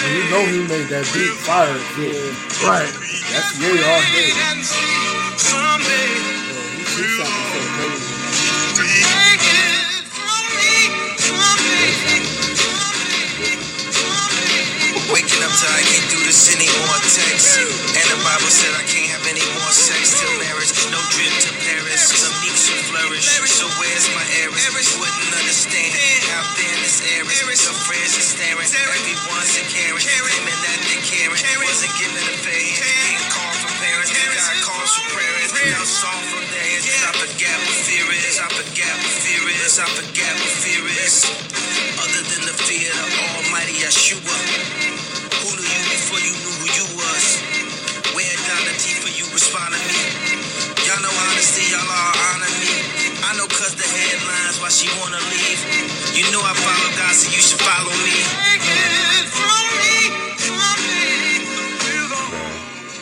And you you know he made that beat fire too. Right. That's Ye all day. He sounded Waking up till I can't do this anymore. Text. And the Bible said I can't have any more sex till marriage. No trip to Paris. Some meek should flourish. So where's my heiress? Wouldn't understand. Out there in this area, your friends are staring. Everyone's a Karen. Claiming that they caring. Wasn't given a fade. Getting calls from parents. Got calls from parents. Now song from dance. I forget what fear is. I forget what fear is. I forget what fear is. Other than the fear of Almighty Yeshua. She wanna leave. You know I follow God, so you should follow me.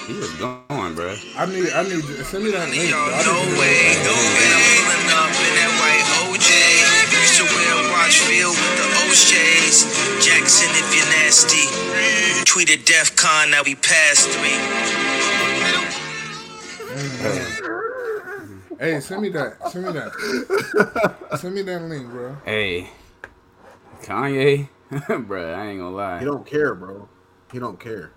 He was going, bro. I need, I need, send me that link. Y'all Bro. I no way. I'm pulling up in that white OJ. Used to wear a watch filled with the O'Shays. Jackson, if you're nasty. Tweeted DEF CON, now we past three. Hey, send me that. Send me that. send me that link, bro. Hey, Kanye, <laughs> bro, I ain't gonna lie. He don't care, bro. He don't care.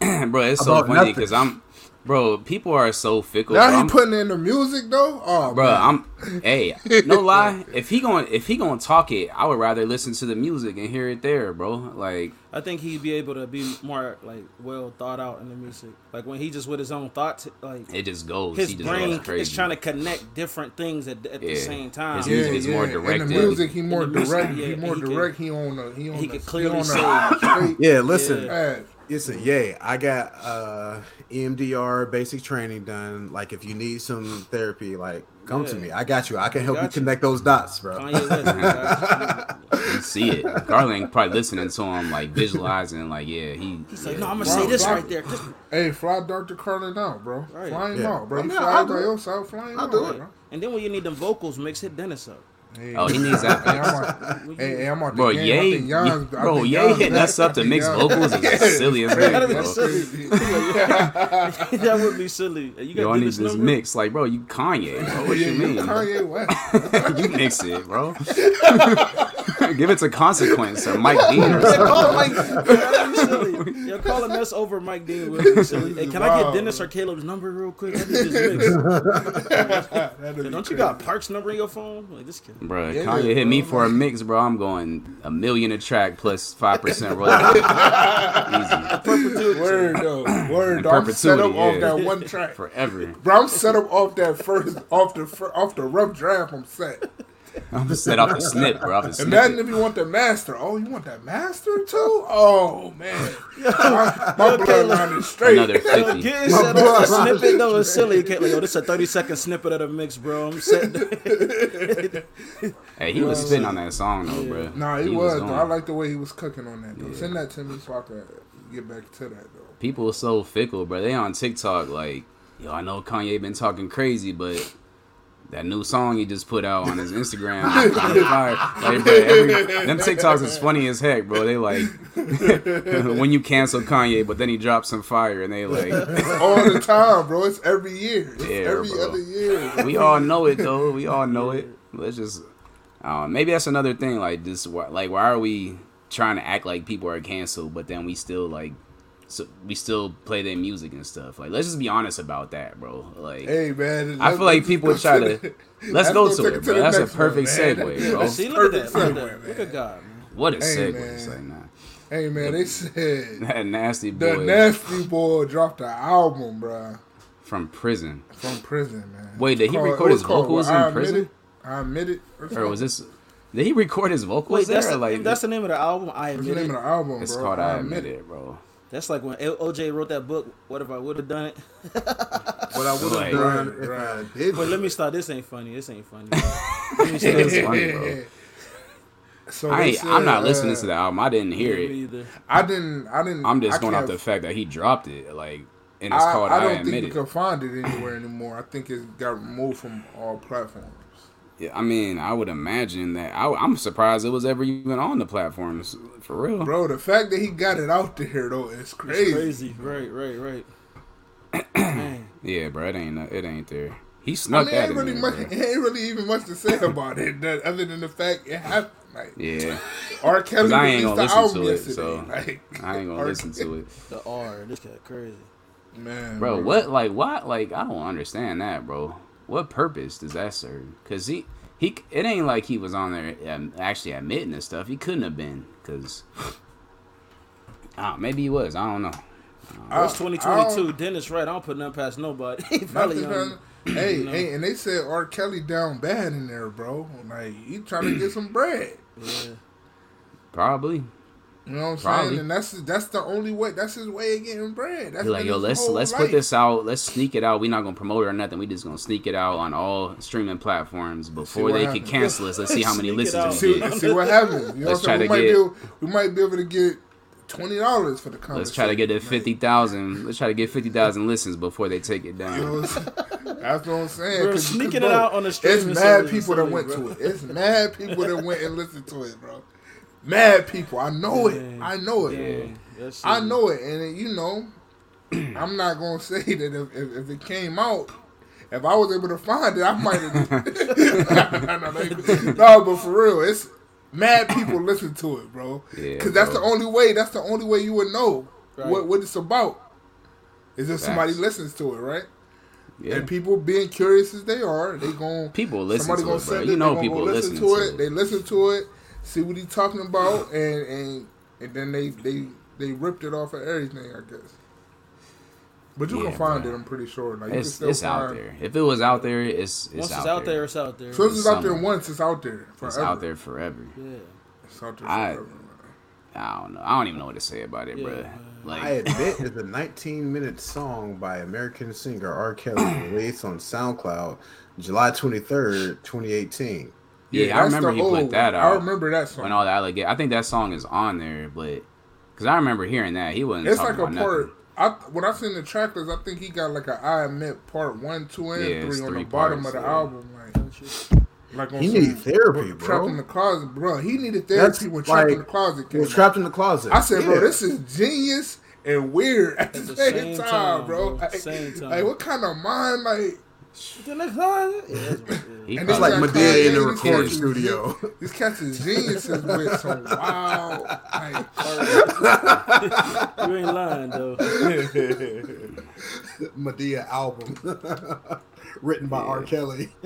<clears throat> bro, it's so About funny because I'm, bro, people are so fickle. Now bro. he I'm- putting in the music though. Oh, bro, man. I'm, hey, <laughs> no lie. If he going, if he going to talk it, I would rather listen to the music and hear it there, bro. Like, I think he'd be able to be more like well thought out in the music. Like when he just with his own thoughts, like it just goes. his he just brain goes crazy. is trying to connect different things at, at the same time. His yeah, is yeah. more In the music, he more In the music, direct. yeah, he more he can- direct. he on the. He on he the. could clearly he on say- the straight Yeah, listen. Yeah. Path. Listen, yeah, I got uh EMDR basic training done. Like if you need some therapy, like come to me. I got you. I can help you you. connect those dots, bro. Kanye West. <laughs> You see it. Garland probably listening to him, like visualizing, like, yeah, he. He's like, no, I'm gonna Bro, say this bro. right there. Just, Hey, fly Dr. Carlin out, bro. Right. Fly him Yeah. out, bro. I You mean, fly I'll by do it. fly him I'll out, do it. bro. and then when you need the vocals mix hit Dennis up. Hey, Oh, he needs that. Hey, I'm on, hey, hey, I'm on Bro, the. Ye, I think Jan's- I bro, think Ye Jan's hitting back. us up I to mix Jan's- vocals is silly as heck, That'd be bro. silly. <laughs> that would be silly. You got Yo, I need Dennis this number? mix. Like, bro, you Kanye, bro. What Yeah, you mean? Kanye <laughs> West. you mix it, bro. <laughs> <laughs> Give it to consequence or Mike <laughs> Dean or Yeah, something. <laughs> call Mike. That'd be silly. Calling us over Mike Dean would silly. Hey, can I get Dennis or Caleb's number real quick? I mix. Don't you got Park's number in your phone? Like this kid. Bro, Yeah, Kanye hit me for a mix, bro. I'm going a million a track plus five percent royalty. Easy Word though, word. In Though. I'm set up perpetuity, off that one track. forever. Bro, I'm set up off that first, off the off the rough draft. I'm set. I'm just set off the snip, bro. Off the Imagine if you want the master. Oh, you want that master too? Oh man, my, my bloodline is straight. Another fifty. Getting set up a snippet though is silly. You can't like, yo, this is a 30 second snippet of the mix, bro. I'm set. <laughs> Hey, he was spitting on that song though, bro. Nah, he, was. going. though. I like the way he was cooking on that. Though. Send that to me so I can get back to that though. People are so fickle, bro. They on TikTok like, yo, I know Kanye been talking crazy, but that new song he just put out on his Instagram. Like, <laughs> bro, every, them TikToks is funny as heck, bro. They like <laughs> when you cancel Kanye, but then he drops some fire, and they like, <laughs> All the time, bro. It's every year. It's Yeah, every bro. other year. we all know it though. We all know it. Let's just, uh, maybe that's another thing. Like this, like why are we trying to act like people are canceled, but then we still like, so we still play their music and stuff. Like let's just be honest about that, bro. Like Hey man, I feel like people try to. <laughs> Let's go to it, it to bro. That's a next one, perfect man. segue, bro. See, look at that. Look at Perfect that. segue, Look at God, man. What a Hey, segue! man. It's like, nah. Hey man, they said <laughs> That nasty boy. the boy nasty boy dropped an album, bro. from prison. from prison, man. Wait, did he Called- record his was called, vocals I in Admit prison? It. I admit it. Or was this? Did he record his vocals Wait, there? that's, the, like that's the name of the album. I What's the name of the album, it's called I admit it, bro. That's like when L- OJ wrote that book. What if I would have done it? <laughs> What I would have Like- done if Right, I did. Wait, let me stop. This ain't funny. This ain't funny. <laughs> let me stop. It's funny, bro. So I they ain't, I'm not listening uh, to the album. I didn't hear it. either. I didn't. I didn't. I'm just I going off the fact that he dropped it. Like, and it's I, called I I, don't admit think you it. can find it anywhere anymore. I think it got removed from all platforms. Yeah, I mean, I would imagine that. I, I'm surprised it was ever even on the platforms for real. Bro, the fact that he got it out there though is It's crazy. crazy. Right, right, right. <clears throat> Yeah, bro, it ain't it ain't there. He I snuck mean, that ain't in really there, much. bro. <laughs> Ain't really even much to say about it, that, other than the fact it happened. Like Yeah, R. Kelly 'Cause I ain't gonna the listen album to it, yesterday. so like, I ain't gonna R. listen to it, <laughs> The R, this cat crazy. Man, bro. What like what like I don't understand that, bro. What purpose does that serve? Cause he he it ain't like he was on there um, actually admitting this stuff. He couldn't have been, cause uh, maybe he was. I don't know. I- It's 2022. Dennis right. I don't put nothing past nobody. <laughs> Probably Nothing young. Hey, You know? hey, and they said R. Kelly down bad in there, bro. Like he trying to get some bread. Yeah. Probably. You know what I'm Probably. saying? And that's that's the only way. That's his way of getting bread. That's Be like, been yo, let's let's life. put this out. Let's sneak it out. We're not gonna promote it or nothing. We just gonna sneak it out on all streaming platforms before they happens. can cancel us. Let's see how <laughs> many listens we get. see what happens. You Let's what I'm saying? try We to might, get- be able, we might be able to get twenty dollars for the conversation. Let's try to get to fifty thousand. Let's try to get fifty thousand listens before they take it You down. know what I'm saying? That's what I'm saying. Bro, 'Cause- sneaking 'cause, it out on the It's mad people that went bro. to it. It's mad people that went and listened to it, bro. Mad people. I know it. I know it. Dang, that's I know it, and it, you know, <clears throat> I'm not gonna say that if, if, if it came out, if I was able to find it, I might have. no, no, no, no, but for real, it's mad people listen to it, bro. Yeah, Because that's bro. the only way. That's the only way you would know Right. what what it's about. Is if somebody listens to it, right? Yeah, And people being curious as they are, they gon' people listen to it, bro. send You know people listen listen to to it. They listen to it, see what he's talking about, and and and then they they they ripped it off of everything, I guess. But you Yeah, can find bro. it. I'm pretty sure. Like you It's can it's out there. If it was out there, it's it's Once out, it's out there, there. it's out there. So it's out there once. It's out there forever. It's out there forever. yeah. It's out there I- forever. I don't know. I don't even know what to say about it, Yeah, bro. Like I admit <laughs> is a 19 minute song by American singer R. Kelly released on SoundCloud July 23rd, 2018. Yeah, I remember the he put that out. I remember that song. when all the allegation. I think that song is on there, but because I remember hearing that he wasn't it's talking like a about part. nothing. I when I seen the track list, I think he got like a I admit part one, two, and Yeah, three on the bottom parts, of the yeah. album. Like, like on He needed therapy, bro. Trapped bro. in the closet, bro. He needed therapy when trapped in the closet He came was out. trapped in the closet. I said, bro, this is genius and weird at the, At the same, same time, time, bro. bro. Like, Same time. like, what kind of mind, like, The next line. Yeah, yeah. He And It's like guy Medea in the recording cats studio. gen- These cats is geniuses with some wild, like, You ain't lying though. <laughs> Medea album <laughs> written by R. Kelly. <laughs>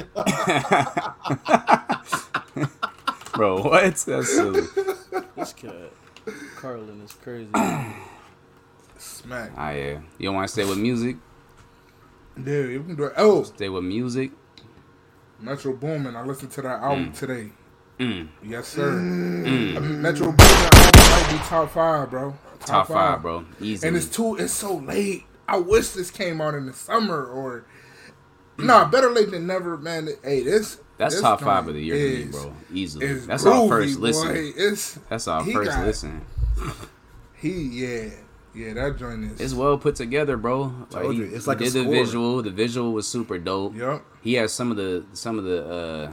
Bro, what? That's silly. This cat, Carlin is crazy. <clears throat> smack. Ah, yeah. You don't want to stay with music? Dude, you can do it. Oh, Stay with music? Metro Boomin. I listened to that album today. Mm. Yes, sir. Mm. I mean, Metro Boomin might be top five, bro. Top five, bro. Easy. And it's too. It's so late. I wish this came out in the summer or. Nah, better late than never, man. Hey, this. That's this top five of the year to me, bro. Easily. is That's our groovy, first boy. listen. It's That's our first got- listen. <laughs> he, yeah, yeah. That joint is. It's well put together, bro. Like Told you, it's like a did the score. visual. The visual was super dope. Yep. He has some of the some of the uh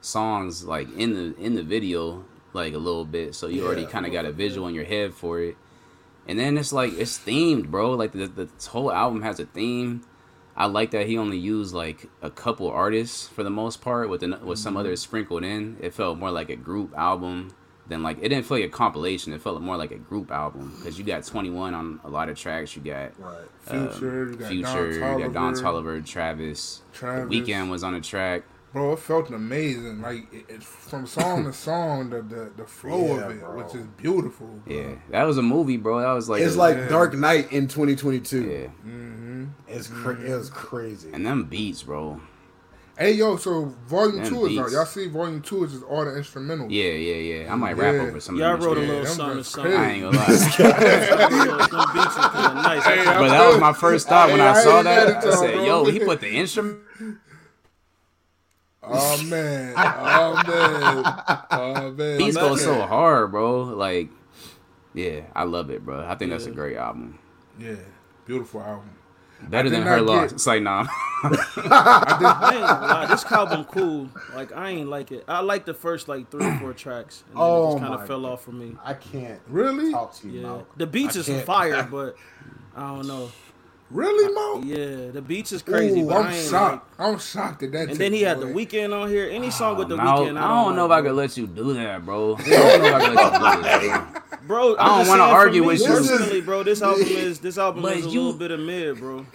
songs like in the in the video like a little bit, so you already kind of got a visual in your head for it. And then it's like it's themed, bro. Like the the whole album has a theme. I like that he only used like a couple artists for the most part, with the, with some others sprinkled in. It felt more like a group album than like it didn't feel like a compilation. It felt more like a group album because you got Twenty One on a lot of tracks. You got Right. Future, you got Um, Future, Don you got Don Toliver. Tolliver, Travis. Travis. Weeknd was on the track. Bro, it felt amazing. Like it, it, from song to song, the the, the flow Yeah, of it, bro. which is beautiful. Bro. Yeah, that was a movie, bro. That was like It's a- like Yeah. Dark Knight in 2022. yeah, hmm It's cra- it was crazy. and them beats, bro. Hey yo, so volume Them two is out. Y'all see volume two is just all the instrumentals. Yeah, yeah, yeah. I might rap Yeah. over some Y'all of them. wrote a little them something, joints something. I ain't gonna <laughs> lie. <laughs> Them beats is kinda nice. Hey, but that was my first thought when Hey, I I saw that. at I said, bro. "Yo, he put the instrument." <laughs> Oh man. Oh man. Oh man. Beats I'm go so hard, bro. Like, yeah, I love it, bro. I think that's a great album. Yeah, beautiful album. Better than not her get- loss. It's like nah. I ain't gonna lie, this album cool. Like I ain't like it. I like the first like three or four tracks, and then Oh it just oh kind of fell off for me. I can't Really? talk to you. Yeah, Mo. the beats I is can't- fire, <laughs> but I don't know. Really, Mo? Yeah, the beats is crazy, Ooh, but I'm I ain't shocked. like. I'm shocked that that. And then he tip, had the Weeknd on here. Any song with the oh, I don't, Weeknd, <laughs> I don't know if I could let you do that, bro. <laughs> I don't know if I could let you do that, bro. bro. I don't want to argue with you. personally, bro. This <laughs> album is this album But is a you- little bit of mid, bro.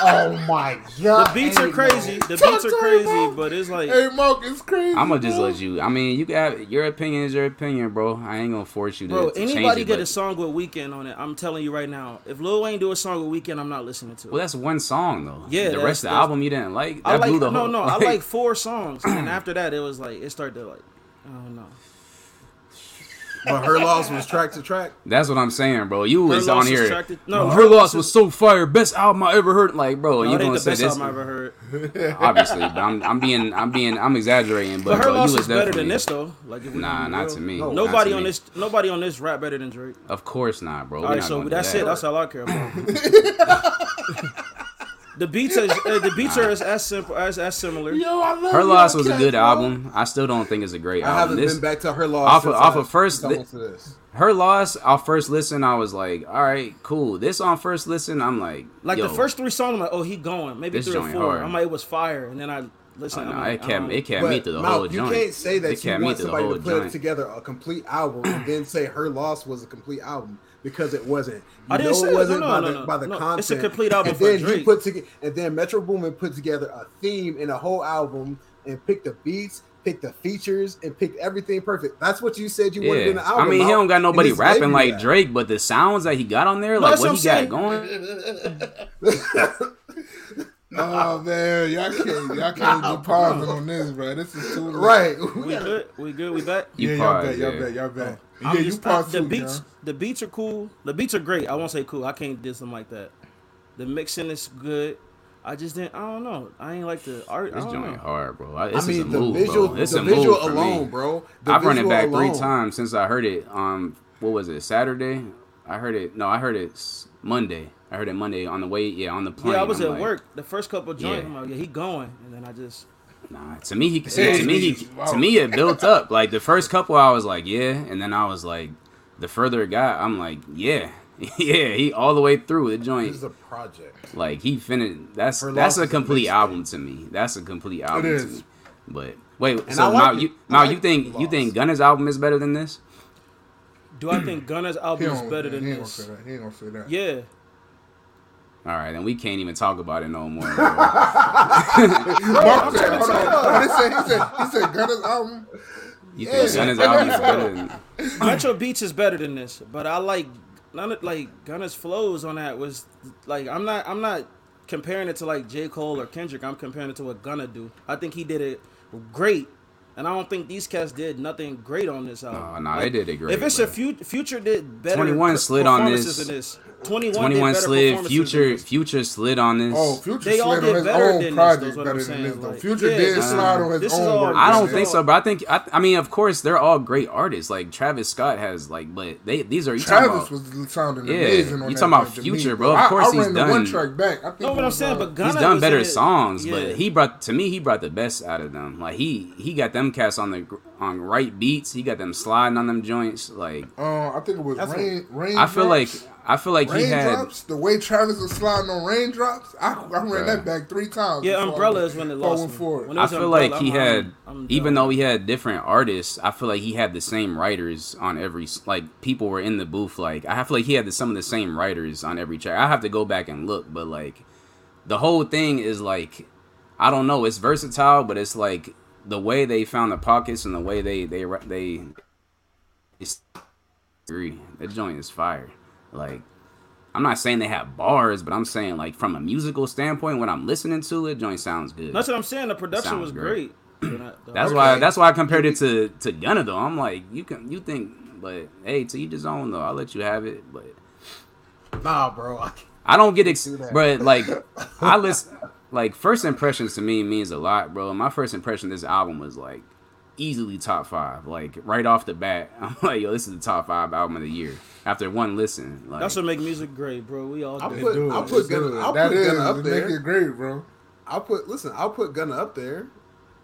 Oh my god. The beats are crazy. Mo. The Talk beats are crazy, Mo. but it's like Hey, Mark, it's crazy. I'm gonna just bro. let you. I mean, you got your opinion is your opinion, bro. I ain't gonna force you to, Bro, to change anybody it. get but- a song with Weeknd on it? I'm telling you right now. If Lil Wayne do a song with Weeknd, I'm not listening to it. Well, that's one song though. Yeah, the rest of the album you didn't like. That I like blew the no, whole. no. I <laughs> like four songs, and after that, it was like it started to like I don't know. But her loss was track to track. That's what I'm saying, bro. You was on here. tracked to- no, her Her loss Loss was is- so fire. Best album I ever heard. Like, bro, No, you it ain't gonna the say best this? album I ever heard. <laughs> Obviously, but I'm, I'm being, I'm being, I'm exaggerating. But, But her bro, loss you was is better than this though. Like if Nah, not real. to me. No. Nobody to on me. this, nobody on this rap better than Drake. Of course not, bro. All right, not so gonna that's that. it. That's all I care about. <laughs> the beats, is, uh, the beats are as, as simple as as similar. Yo, I love Her loss was a good bro. album. I still don't think it's a great I album. I haven't This, been back to her loss. Off of- off I- of first since li- went to this. her loss, off first listen, I was like, all right, cool. This on first listen, I'm like, Like yo, the first three songs, I'm like, oh, he going. Maybe three or four. hard. I'm like, it was fire, and then I listen. Oh, I'm no, like, it can't it kept But, me through the Mal, whole you joint. can't say it that you kept me want somebody to put joint. together a complete album and then say her loss was a complete album because it wasn't. You I didn't know say it it. wasn't No, by, no, the, no, by the no. content. It's a complete album and for then you Drake. put together, and then Metro Boomin put together a theme in a whole album and picked the beats, picked the features, and picked everything perfect. That's what you said you wanted in the album. I mean, he don't got nobody rapping like that. Drake, but the sounds that he got on there, like that's what what he I'm got going. <laughs> Oh man, y'all can't, y'all can't <laughs> be pausing on this, bro. This is too late. Right. We good. We good. We back. You yeah, y'all bet, y'all bet, y'all bet. I'm Yeah, you just- pause the too, beats. John. The beats are cool. The beats are great. I won't say cool. I can't diss them like that. The mixing is good. I just didn't. I don't know. I ain't like the art. I This joint know. hard, bro. I, I this is a mean, the move, visual, bro. It's the a move visual for alone, me. bro. The I've run it back alone. three times since I heard it. Um, what was it? Saturday. I heard it. No, I heard it Monday. I heard it Monday on the way. Yeah, on the plane. Yeah, I was I'm at like, work. The first couple of joints, Yeah. I'm like, yeah, he going, and then I just. Nah, to me, he see, to me, he, Wow. to me, it built up. Like the first couple, I was like, yeah, and then I was like, the further it got, I'm like, yeah, <laughs> yeah, he all the way through the This joint. is a project. Like he finished. That's Her that's a complete mixtape. album to me. That's a complete album to me. But wait, And so like now it. you now like you think Her you think Gunna's album is better than this? Do I think Gunna's album is better than ain't this? He ain't gonna say that. Yeah. All right, and we can't even talk about it no more. bro. <laughs> Mark said, hold on. He said, he said, he said, Gunna's album. You think Gunna's album is better than? Metro Beats is better than this, but I like none of like Gunna's flows on that was like I'm not I'm not comparing it to like J Cole or Kendrick. I'm comparing it to what Gunna do. I think he did it great, and I don't think these cats did nothing great on this album. No, no, they did it great, If it's bro. a future, Future did better. 21 slid on this. this. Twenty one. Twenty One did slid. Future. Future slid on this. Oh, Future They all slid did on his better own than this, project better I'm than this, though. like, Future yeah, did this is- slide on his own all- work. I don't think so, but I think I, I mean, of course, they're all great artists. Like Travis Scott has like, but they these are you talking about, was sounding Yeah, amazing on you talking about Future, me, bro. Of course I, he's ran the one done- track back. I think No, it but I'm saying, but Gunna he's done better it- songs, yeah. but he brought to me he brought the best out of them. Like he he got them cast on the on right beats. He got them sliding on them joints. Like Uh, I think it was rain. rain I feel like I feel like he had raindrops. The way Travis was sliding on raindrops, I, I ran Bruh. that back three times. Yeah, before I is when it before I lost went me. forward. When it I feel Umbrella, like he I'm- had, I'm- I'm even though he had different artists, I feel like he had the same writers on every. Like people were in the booth. Like I feel like he had the, some of the same writers on every track. I have to go back and look, but like the whole thing is like I don't know. It's versatile, but it's like the way they found the pockets and the way they they ra- they. It's agree. That joint is fire. Like I'm not saying they have bars, but I'm saying like from a musical standpoint, when I'm listening to it, joint sounds good. That's what I'm saying. The production Sounds was great. great. <clears throat> But I- the- That's Okay. why. That's why I compared it to to Gunna though. I'm like, you can you think, but hey, to each his own though. I'll let you have it, but Nah, bro. I can't- I don't get ex. Do. But like, <laughs> I listen. Like first impressions to me means a lot, bro. My first impression of this album was like, easily top five. Like right off the bat, <laughs> I'm like, yo, this is the top five album of the year after one listen. Like, That's what make music great, bro. We all I do. put- Dude, I'll put Gunna- I'll That put is, Gunna up it there. Make it great, bro. I'll put listen. I'll put Gunna up there.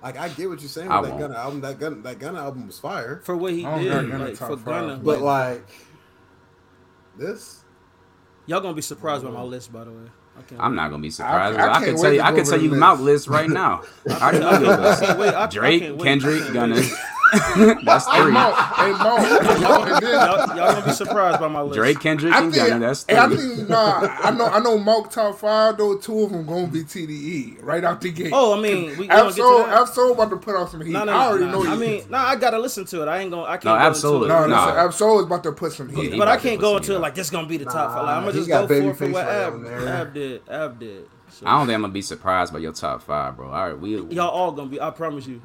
Like I get what you're saying I with that won't. Gunna album. That Gunna that Gunna album was fire. for what he did, Gunna like for five. Gunna. But like, like this, y'all gonna be surprised by my list, by the way. I can't I'm not gonna be surprised. I I, can't can tell you. I go can tell you list. Mount list right now. I already know <laughs> your I list. can't. I, I Drake, can't wait. I Kendrick, can't Gunna. Wait. <laughs> That's Hey, three. Mo, hey, Mo, and then, Y'all, y'all gonna be surprised by my list. Drake, Kendrick, I and think, Gunna. That's hey, I three. think, nah, I know, I know, Mark top five though. Two of them gonna be TDE right out the gate. Oh, I mean, we gonna get to Ab-Soul, that. Ab-Soul about to put out some heat. No, no, I already no, know. no. I mean, no, I gotta listen to it. I ain't gonna. I can't. No, go absolutely. Into it. no, Nah. no, Ab-Soul is about to put some heat. He But I can't go some into it like this gonna be the top Nah, five. Like, I'm gonna just go for, for Babyface what right Ab, on there. Ab did. Ab did. So, I don't think I'm gonna be surprised by your top five, bro. All right, we y'all all gonna be. I promise you.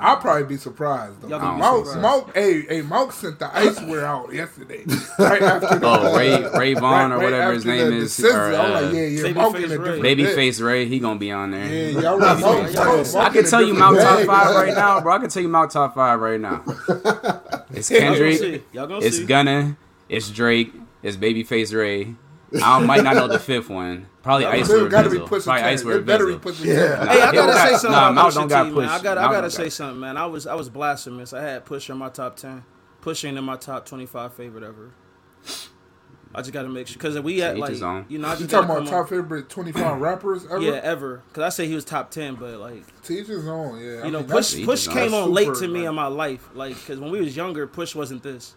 I'll probably be surprised though. Y'all gonna be Mark, surprised. Mark, hey, hey, Mark sent the iceware out yesterday, <laughs> right after the, Oh, Ray Ray Vaughn or right whatever his name the- the is. scissors. or, uh, like, yeah, yeah, Babyface Mark in a Ray. different bag. Babyface Ray, he gonna be on there. Yeah, y'all right. Mark, Yeah, Mark, yeah. Mark I can tell you different Mount top five right now, bro. I can tell you Mount top five right now. <laughs> It's Y'all gonna Kendrick, see. Y'all gonna it's see. Gunna, it's Drake, it's Babyface Ray. I might not know the fifth one. Probably Y'all Ice gonna- Word It gotta be Probably T. Ice Word It better be Bizzle. Yeah. Hey, I gotta say something nah, about Mount don't got T, push. man. I gotta, I gotta say got- something, man. I was, I was blasphemous. I had Pusha in my top ten, Pusha in my top twenty-five favorite ever. I just gotta make sure because we had each like, you know, I You talking about come top favorite 25 <clears throat> rappers ever? yeah, ever. Because I say he was top ten, but like, Teachers on, yeah. I you know, mean, Push, Push came on late to me in my life, like because when we was younger, Push wasn't this.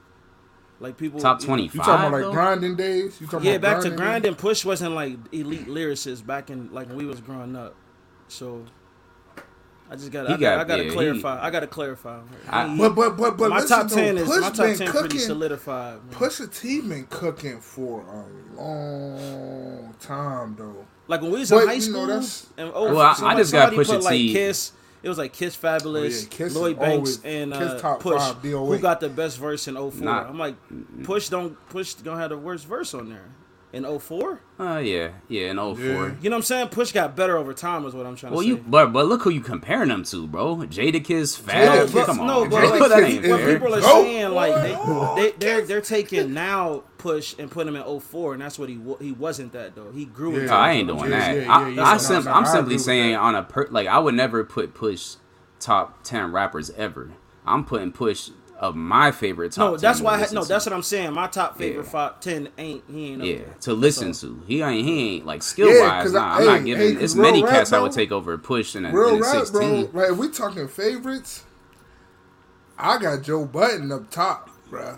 Like people Top you know- twenty You talking about five. like grinding days? You talking Yeah, about back to grinding grinding. Push wasn't like elite lyricists back in like when we was growing up. So I just got He I got got- I got to yeah, he- clarify. I got to clarify. I- But but but but my listen, top though, ten is Push my top been ten pretty solidified. man. Pusha T been cooking for a long time though. Like when we was But, in high you know, school, and oh, Well, I- I just got somebody Pusha put, like T. Kiss. It was like Kiss Fabolous, Oh, yeah, Kiss Lloyd Banks, and Kiss uh, top Push. five, Who got the best verse in 04? Not- I'm like, Push don't Push gonna have the worst verse on there in 04? Uh, yeah, yeah, in 04. Yeah. You know what I'm saying? Push got better over time, is what I'm trying Well, to you say. but but look who you comparing them to, bro. Jadakiss, Fab. Jadakiss- Come on, no, but bro. like, that ain't what fair. people are Go. saying, like they, they they're they're taking now push and put him in 04, and that's what he he wasn't that though. He grew. Yeah. into I ain't doing that. yeah, I, yeah, yeah. I No, sim- no, I'm I agree simply saying on a per like I would never put Push top ten rappers ever. I'm putting Push of my favorite top. No, that's 10 why. I to had, no, that's what I'm saying. My top favorite Yeah. five, ten ain't he ain't. Yeah, there. to listen That's all. to. He ain't he ain't like skill Yeah, wise. 'cause Nah, I- I'm not giving. hey, it's 'cause real many rap, cats I would take over Push in a, Real in a rap, 16. bro. Like if we talking favorites, I got Joe Budden up top, bro.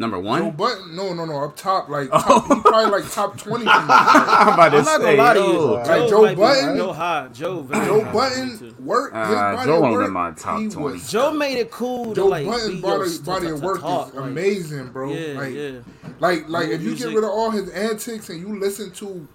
Number Joe one. Budden, no, no, no, up top, like <laughs> top, he probably like top twenty for me. bro. <laughs> I'm about to I'm not gonna lie to you. yo, Like Joe, Joe might be- Budden? Joe high. Joe. Very Joe high. Budden work. His Uh, body Joe of ain't work, in my top he 20. was- Joe made it cool to Joe like Budden be body, your, body to, of to work talk, is like, amazing, bro. Yeah, like, yeah. like, like New if you music. get rid of all his antics and you listen to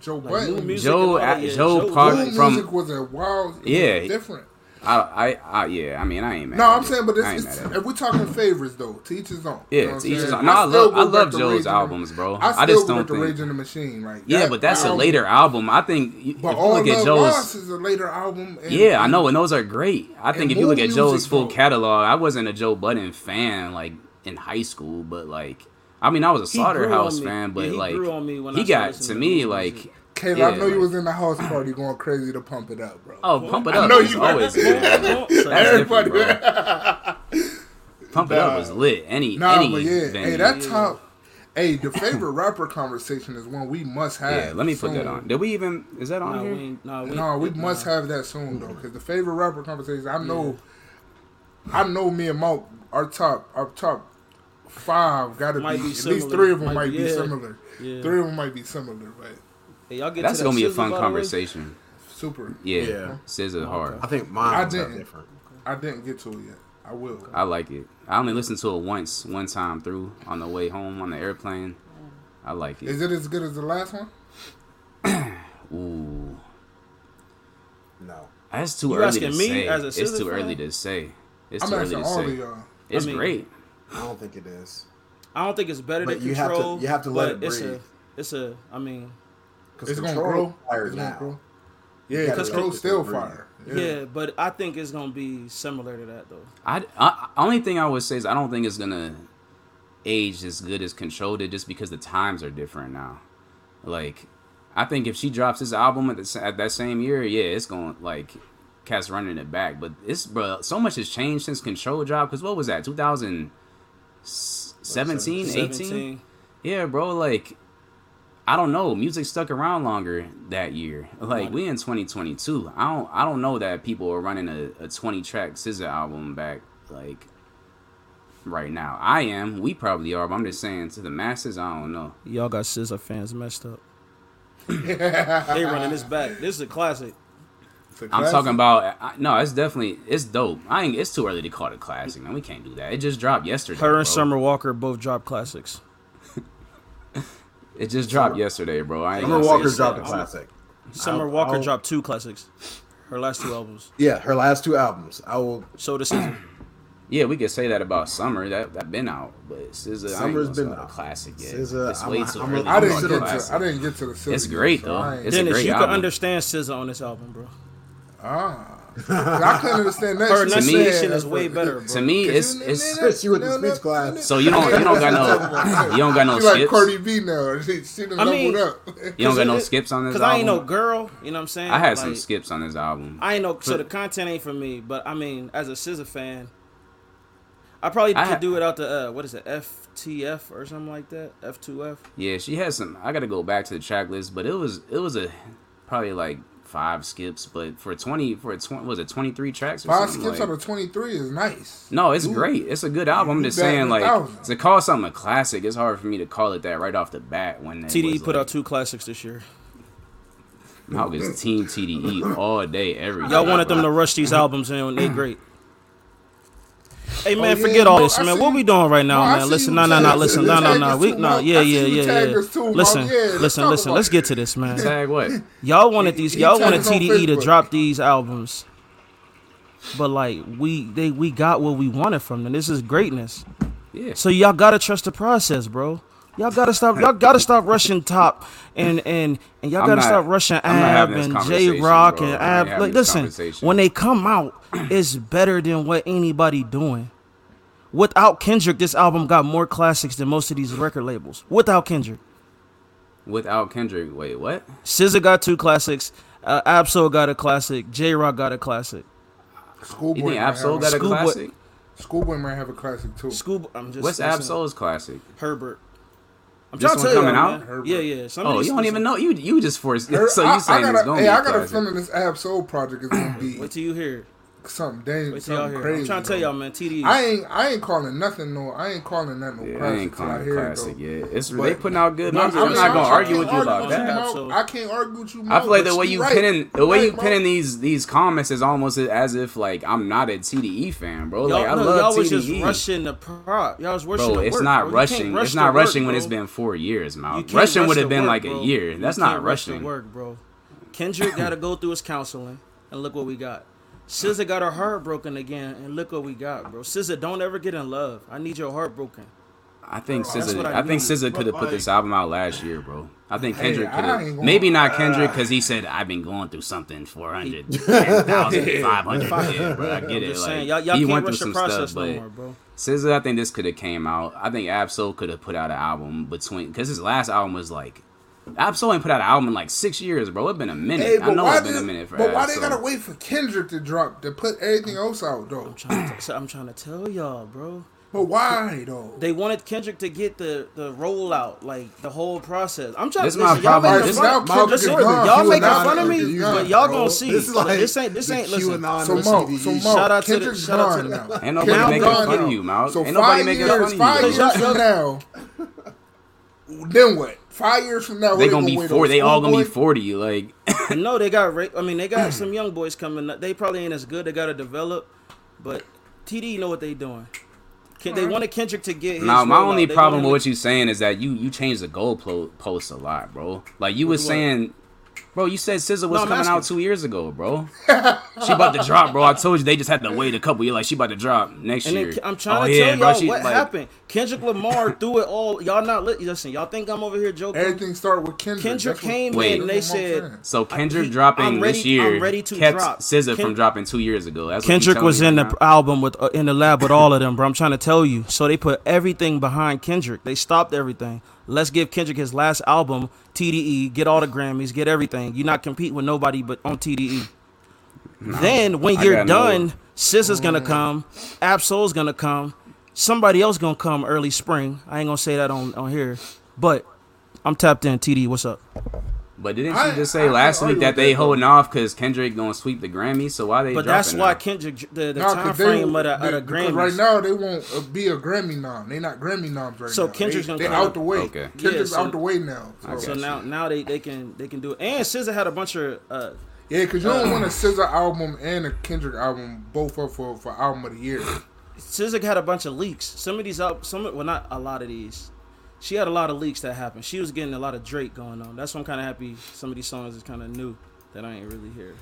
Joe Like, new Budden, music Joe and all at- that, yeah, Joe Joe part new was- from- music was a wild, it was Yeah. different. I, I, I, yeah. I mean, I ain't mad. No, at I'm it. saying, but it's, it's, if we're talking favorites though, to each his own. Yeah, You know to each his own. No, I still love- I love Joe's Rage in the- albums, bro. I, I still just go don't think- Rage in the Machine, like Yeah, that but that's a later album. I think you- if But you all look at Joe's, Lost is a later album. And, yeah, I know, and those are great. I think if you look at Joe's music, full though. catalog, I wasn't a Joe Budden fan like in high school, but like, I mean, I was a Slaughterhouse fan, but Yeah, he like, grew on me when he I got to me like, music. Kayla, yeah, I know you was in the house party going crazy to pump it up, bro. oh, pump it up! I up. know you always good. So, That's Everybody- bro. <laughs> Pump it up was lit. Any Nah, any but yeah, venue. hey, that top. Hey, the favorite rapper conversation is one we must have. yeah, let me put that on. Did we even? Is that on Nah, here? we, ain't- nah, we, No, we nah. must have that soon though, because the favorite rapper conversation. I know, I know. Me and Mark, our top, our top five got to be, Might at least three of them Might might, be- be yeah. similar. Yeah. Three of them might be similar, but Hey, y'all get That's to gonna that be a fun by way? conversation. super. Yeah, Yeah. SZA hard. I think mine was didn't. different. I didn't get to it yet. I will. I like it. I only listened to it once, one time through on the way home on the airplane. I like it. Is it as good as the last one? <clears throat> Ooh, No. that's too You early to me say. as a it's SZA too early to say. It's I'm too early to all of say. y'all. It's I mean- great. I don't think it is. I don't think it's better But than you have to- control. you have to let but it it's breathe. a, it's a. I mean, Because It's gonna grow. fire It's gonna now. grow. Yeah, because let still fire. Yeah. but I think it's gonna be similar to that though. I, I only thing I would say is I don't think it's gonna age as good as Control did, just because the times are different now. Like, I think if she drops this album at, the, at that same year, yeah, it's going like cats running it back. But it's bro, so much has changed since Control dropped. Because what was that? 2017, 18? Yeah, bro. Like, I don't know. Music stuck around longer that year. Like we in 2022. I don't. I don't know that people are running a, a 20 track SZA album back like right now. I am. We probably are. But I'm just saying to the masses. I don't know. Y'all got SZA fans messed up. <laughs> they running this back. This is a classic. It's a I'm talking about. I, no, it's definitely it's dope. I ain't. It's too early to call it a classic, man. We can't do that. It just dropped yesterday. Her bro. and Summer Walker both dropped classics. It just dropped yesterday, bro. I Summer Walker dropped a classic. Summer I'll- Walker I'll- dropped two classics. Her last two albums. Yeah, her last two albums. I will. So this is Yeah, we could say that about Summer. That that been out, but SZA, Summer's Summer's been been a classic yet. SZA, it's I'm way a- too I'm early. I to didn't get a to. I didn't get to the. SZA It's great, though. I ain't- It's a Dennis. great You can understand SZA on this album, bro. ah. I couldn't <laughs> understand that. Her She said- enunciation is way better, bro. To me, it's it's. Chris, you with the speech class. So you don't you don't got no <laughs> <laughs> you don't got no She like. Cardi B now. She, she done I mean- leveled up. You don't got no skips on this album? Cause. I ain't no girl, you know what I'm saying? I had some skips on this album. I ain't know, so the content ain't for me. But I mean, as a SZA fan, I probably I could ha- do it out the uh, what is it, FTF or something like that, F2F. Yeah, she had some. I got to go back to the track list, but it was it was a probably like five skips, but for twenty for a twenty was it twenty three tracks or Five something? skips like- out of twenty three is nice. No, it's You- great. It's a good album. I'm just saying, a like, thousand. to call something a classic, it's hard for me to call it that right off the bat. When it TDE was, put like, out two classics this year. Malk is Team TDE all day, every Y'all wanted them to rush these <laughs> albums and they great. Hey man, Oh, yeah, forget all this, I man. see What you- we doing right now, No, I man? Listen, no, no, no, listen, no, no, no. We no, yeah, yeah, yeah, yeah. us too, Listen, Yeah, listen, listen. Let's get to this, man. <laughs> Tag what? Y'all wanted these. Y'all wanted TDE to drop these albums, but like we they we got what we wanted from them. This is greatness. Yeah. So y'all gotta trust the process, bro. Y'all gotta stop. Y'all gotta stop rushing top and and and y'all I'm gotta not- stop rushing I'm Ab having and J conversation, Rock and I ain't Ab. Like, listen, when they come out, it's better than what anybody doing. Without Kendrick, this album got more classics than most of these record labels. Without Kendrick, Without Kendrick, wait, what? SZA got two classics. Uh, Ab-Soul got a classic. Jay Rock got a classic. Schoolboy You think Ab-Soul got a Schoolboy- classic? Schoolboy might have a classic too. School. I'm just. What's listen, Ab-Soul's classic? Herbert. I'm This trying to one tell coming you, out? man. Yeah, yeah. Some Oh, you don't even know. You you just forced. <laughs> Her- so you saying I it's got a, gonna hey, be a I got a classic. feeling this Ab Soul project is gonna be Wait till you hear. It. something dangerous, Wait till y'all something crazy. I'm trying to tell y'all, man. TD. I ain't, I ain't calling nothing no. I ain't calling that no Yeah, I ain't calling it hear classic though. yet. It's But- they putting out good No, music. I I'm mean, not gonna I argue with you about that. with So- I can't argue with you. I feel like the way you you right. pinning the way Right, you Mark. pinning these these comments is almost as if like I'm not a TDE fan, bro. Y'all, Like I no, love y'all TDE. was just rushing the prop. Y'all was rushing Bro, the it's work, not bro. Rushing. rush It's not rushing when it's been four years, You Rushing would have been like a year. That's can't not rush the rushing. work, bro. Kendrick got to go through his counseling, and look what we got. SZA got her heart broken again, and look what we got, bro. SZA, don't ever get in love. I need your heart broken. I think That's SZA. I I, think. SZA could have But, put this album out last year, bro. I think Kendrick I could have. Maybe not Kendrick because he said I've been going through something 400, 10,000, <laughs> 500. Yeah, bro, I get I'm it. just Like saying, y'all, y'all he can't went through rush the some process stuff, no but more, bro. SZA, I think this could have came out. I think Ab-Soul could have put out an album between because his last album was like. Ab-Soul ain't put out an album in like six years, bro. It's been a minute. Hey, I know it's been did- a minute for But why they Ab-Soul. gotta wait for Kendrick to drop to put everything else out though? I'm trying, to, so I'm trying to tell y'all, bro. But why though? They wanted Kendrick to get the the rollout, like the whole process. I'm trying This to my listen, y'all problem. making This fun- now y'all Kendrick listen, is y'all making fun of me, gone, but y'all bro. gonna see. This is like this ain't this ain't listen. QAnon So of so Mark, Shout out to the- Kendrick's shout out to the- now. Ain't nobody Kendrick's making gone fun of you, Mal. So Ain't nobody five making years, fun of you. five years from now, then what? Five years from now, They what gonna be wait four. They all gonna be Schoolboy? forty. Like <laughs> No, they got. ra- I mean, they got <clears throat> some young boys coming. up. They probably ain't as good. They got to develop, but TD know what they doing. Ken, they wanted Kendrick to get his. Now, my only problem with what you saying is that you you change the goal post a lot, bro. Like you was what? saying, Bro, you said SZA was No, I'm coming out two years ago, bro. <laughs> she about to drop, bro. I told you they just had to wait a couple years. Like she about to drop next And year. then I'm trying Oh, to yeah, tell bro, y'all she, what like- happened. Kendrick Lamar <laughs> threw it all. Y'all not li- listen. Y'all think I'm over here joking? Everything started with Kendrick. Kendrick That's what- came Wait. in and they that's what I'm said saying. So Kendrick he- dropping I'm ready- this year I'm ready to kept drop. SZA Ken- from dropping two years ago. That's Kendrick was me in the now. album with uh, in the lab with all of them, bro. I'm trying to tell you. So they put everything behind Kendrick. They stopped everything. Let's give Kendrick his last album, TDE. Get all the Grammys. Get everything. You're not competing with nobody but on TDE. then when I you're done, SZA's gonna mm. come. Ab-Soul's gonna come. Somebody else gonna come early spring. I ain't gonna say that on on here, but I'm tapped in. TD, what's up? But didn't I- you just say can't last week that they that, holding off because Kendrick gonna sweep the Grammys? So why they? But that's why now? Kendrick the, the Nah, time 'cause they- frame of the, of the because Grammys. Right now, they won't uh, be a Grammy nom. They not Grammy noms right So now. Kendrick's they, gonna they out the way. Okay. Kendrick's Yeah, so- out the way now. So. So now, now they, they can they can do it. And SZA had a bunch of uh, Yeah, because you don't want a SZA album and a Kendrick album both up for for album of the year. SZA had a bunch of leaks. Some of these out, some well not a lot of these. She had a lot of leaks that happened. She was getting a lot of Drake going on. That's why I'm kind of happy. Some of these songs is kind of new that I ain't really hear.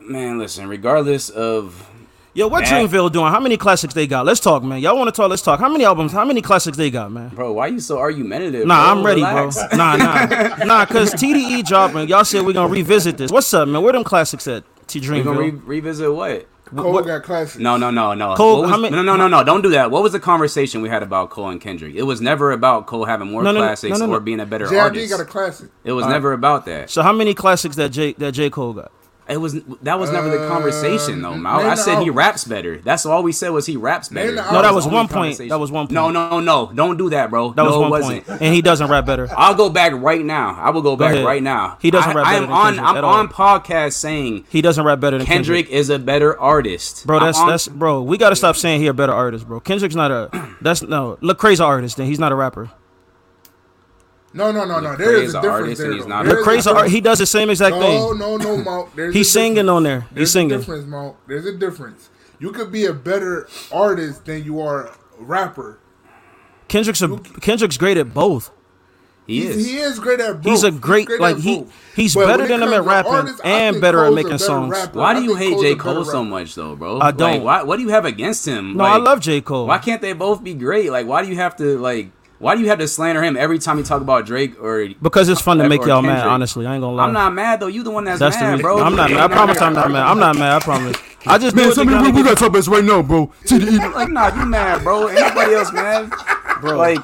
Man, listen. Regardless of Yo, what That- Dreamville doing? How many classics they got? Let's talk, man. Y'all want to talk? Let's talk. How many albums? How many classics they got, man? bro, why you so argumentative? Nah, bro? I'm ready, Relax. bro. Nah, nah, <laughs> nah. Cause TDE dropping. Y'all said we're gonna revisit this. What's up, man? Where them classics at? T We gonna re- revisit what? Cole what- got classics. No, no, no, no. Cole, was- how many- no, no, no, no. Don't do that. What was the conversation we had about Cole and Kendrick? It was never about Cole having more No, no, no, classics no, no, no. or being a better JID artist. got a classic. it was never about that. So how many classics that J that J Cole got? It was that was never the conversation though, Uh, Mal. I said he raps better. That's all we said was he raps better. No, that was one point. That was one point. No, no, no. Don't do that, bro. That was one it wasn't. point. And he doesn't rap better. <laughs> I'll go back right now. I will go back ahead. right now. He doesn't I, rap I better am than on. Kendrick I'm at all. on podcast saying He doesn't rap better than Kendrick, Kendrick. is a better artist, Bro, that's on- that's bro. We gotta stop saying he a better artist, bro. Kendrick's not a that's no look crazy artist. Then he's not a rapper. No, no, no, no. Look, There Craze is a a difference there. and he's not There a- Look is a crazy art. He does the same exact thing. No, thing. no, no, Mo. <laughs> There's He's singing difference. on there. He's There's singing. a difference, Mo. There's a difference. You could be a better artist than you are a rapper. Kendrick's a, Kendrick's great at both. He is. he is great at both. He's a great- great like, he- he's But better than him at rapping artists, and better at Cole's a making better songs. rapper. Why do you hate Cole's J a better Cole so much though, bro? I don't. why, what do you have against him? No, Like, I love J Cole. Why can't they both be great? Like, why do you have to like? Why do you have to slander him every time you talk about Drake or? Because it's fun to make y'all mad. Honestly, I ain't gonna lie. I'm not mad though. You the one that's, That's the mad, reason. bro. I'm not. mad. I promise I'm not mad. I'm not mad. I promise. I just do it to kinda get- talk about this right now, bro. TDE. Like, nah, you mad, bro? Anybody else mad? bro. Like,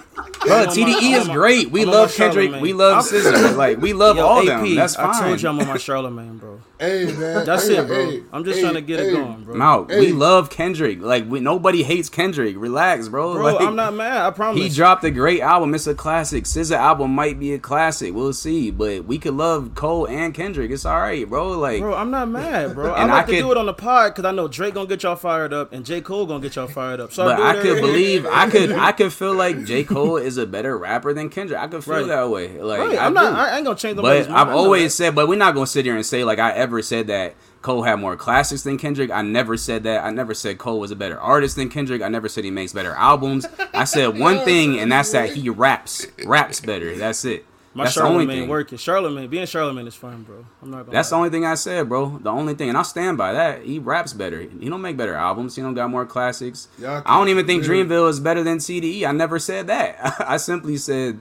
bro, TDE is great. We I'm love Kendrick. We love I'm- SZA. <laughs> Like, we love Yo, all AP, them. That's fine. I told you I'm on my Charlemagne, bro. Hey man, That's hey, it, bro. hey, I'm just hey, trying to get hey. it going, bro. Mount, Hey. we love Kendrick. Like, we, nobody hates Kendrick. Relax, bro. Bro, Like, I'm not mad. I promise. He dropped a great album. It's a classic. SZA album might be a classic. We'll see. But we could love Cole and Kendrick. It's all right, bro. Like, Bro, I'm not mad, bro. I And like I to do it on the pod because I know Drake gonna get y'all fired up and J Cole gonna get y'all fired up. So but do I could believe I could I could feel like J Cole <laughs> is a better rapper than Kendrick. I could feel Right. that way. Like, Right, I I'm not. I ain't gonna change nobody's But mind. I've always said, but we're not gonna sit here and say like I ever said that Cole had more classics than Kendrick. I never said that. I never said Cole was a better artist than Kendrick. I never said he makes better albums. I said <laughs> one oh, thing, and that's that he raps, raps better. That's it. My that's the only Charlemagne thing. working. Charlemagne, being Charlemagne is fun, bro. I'm not gonna. That's the only thing I said, bro. The only thing, and I stand by that. He raps better. He don't make better albums. He don't got more classics. Y'all I don't even think Dreamville is better than TDE. I never said that. <laughs> I simply said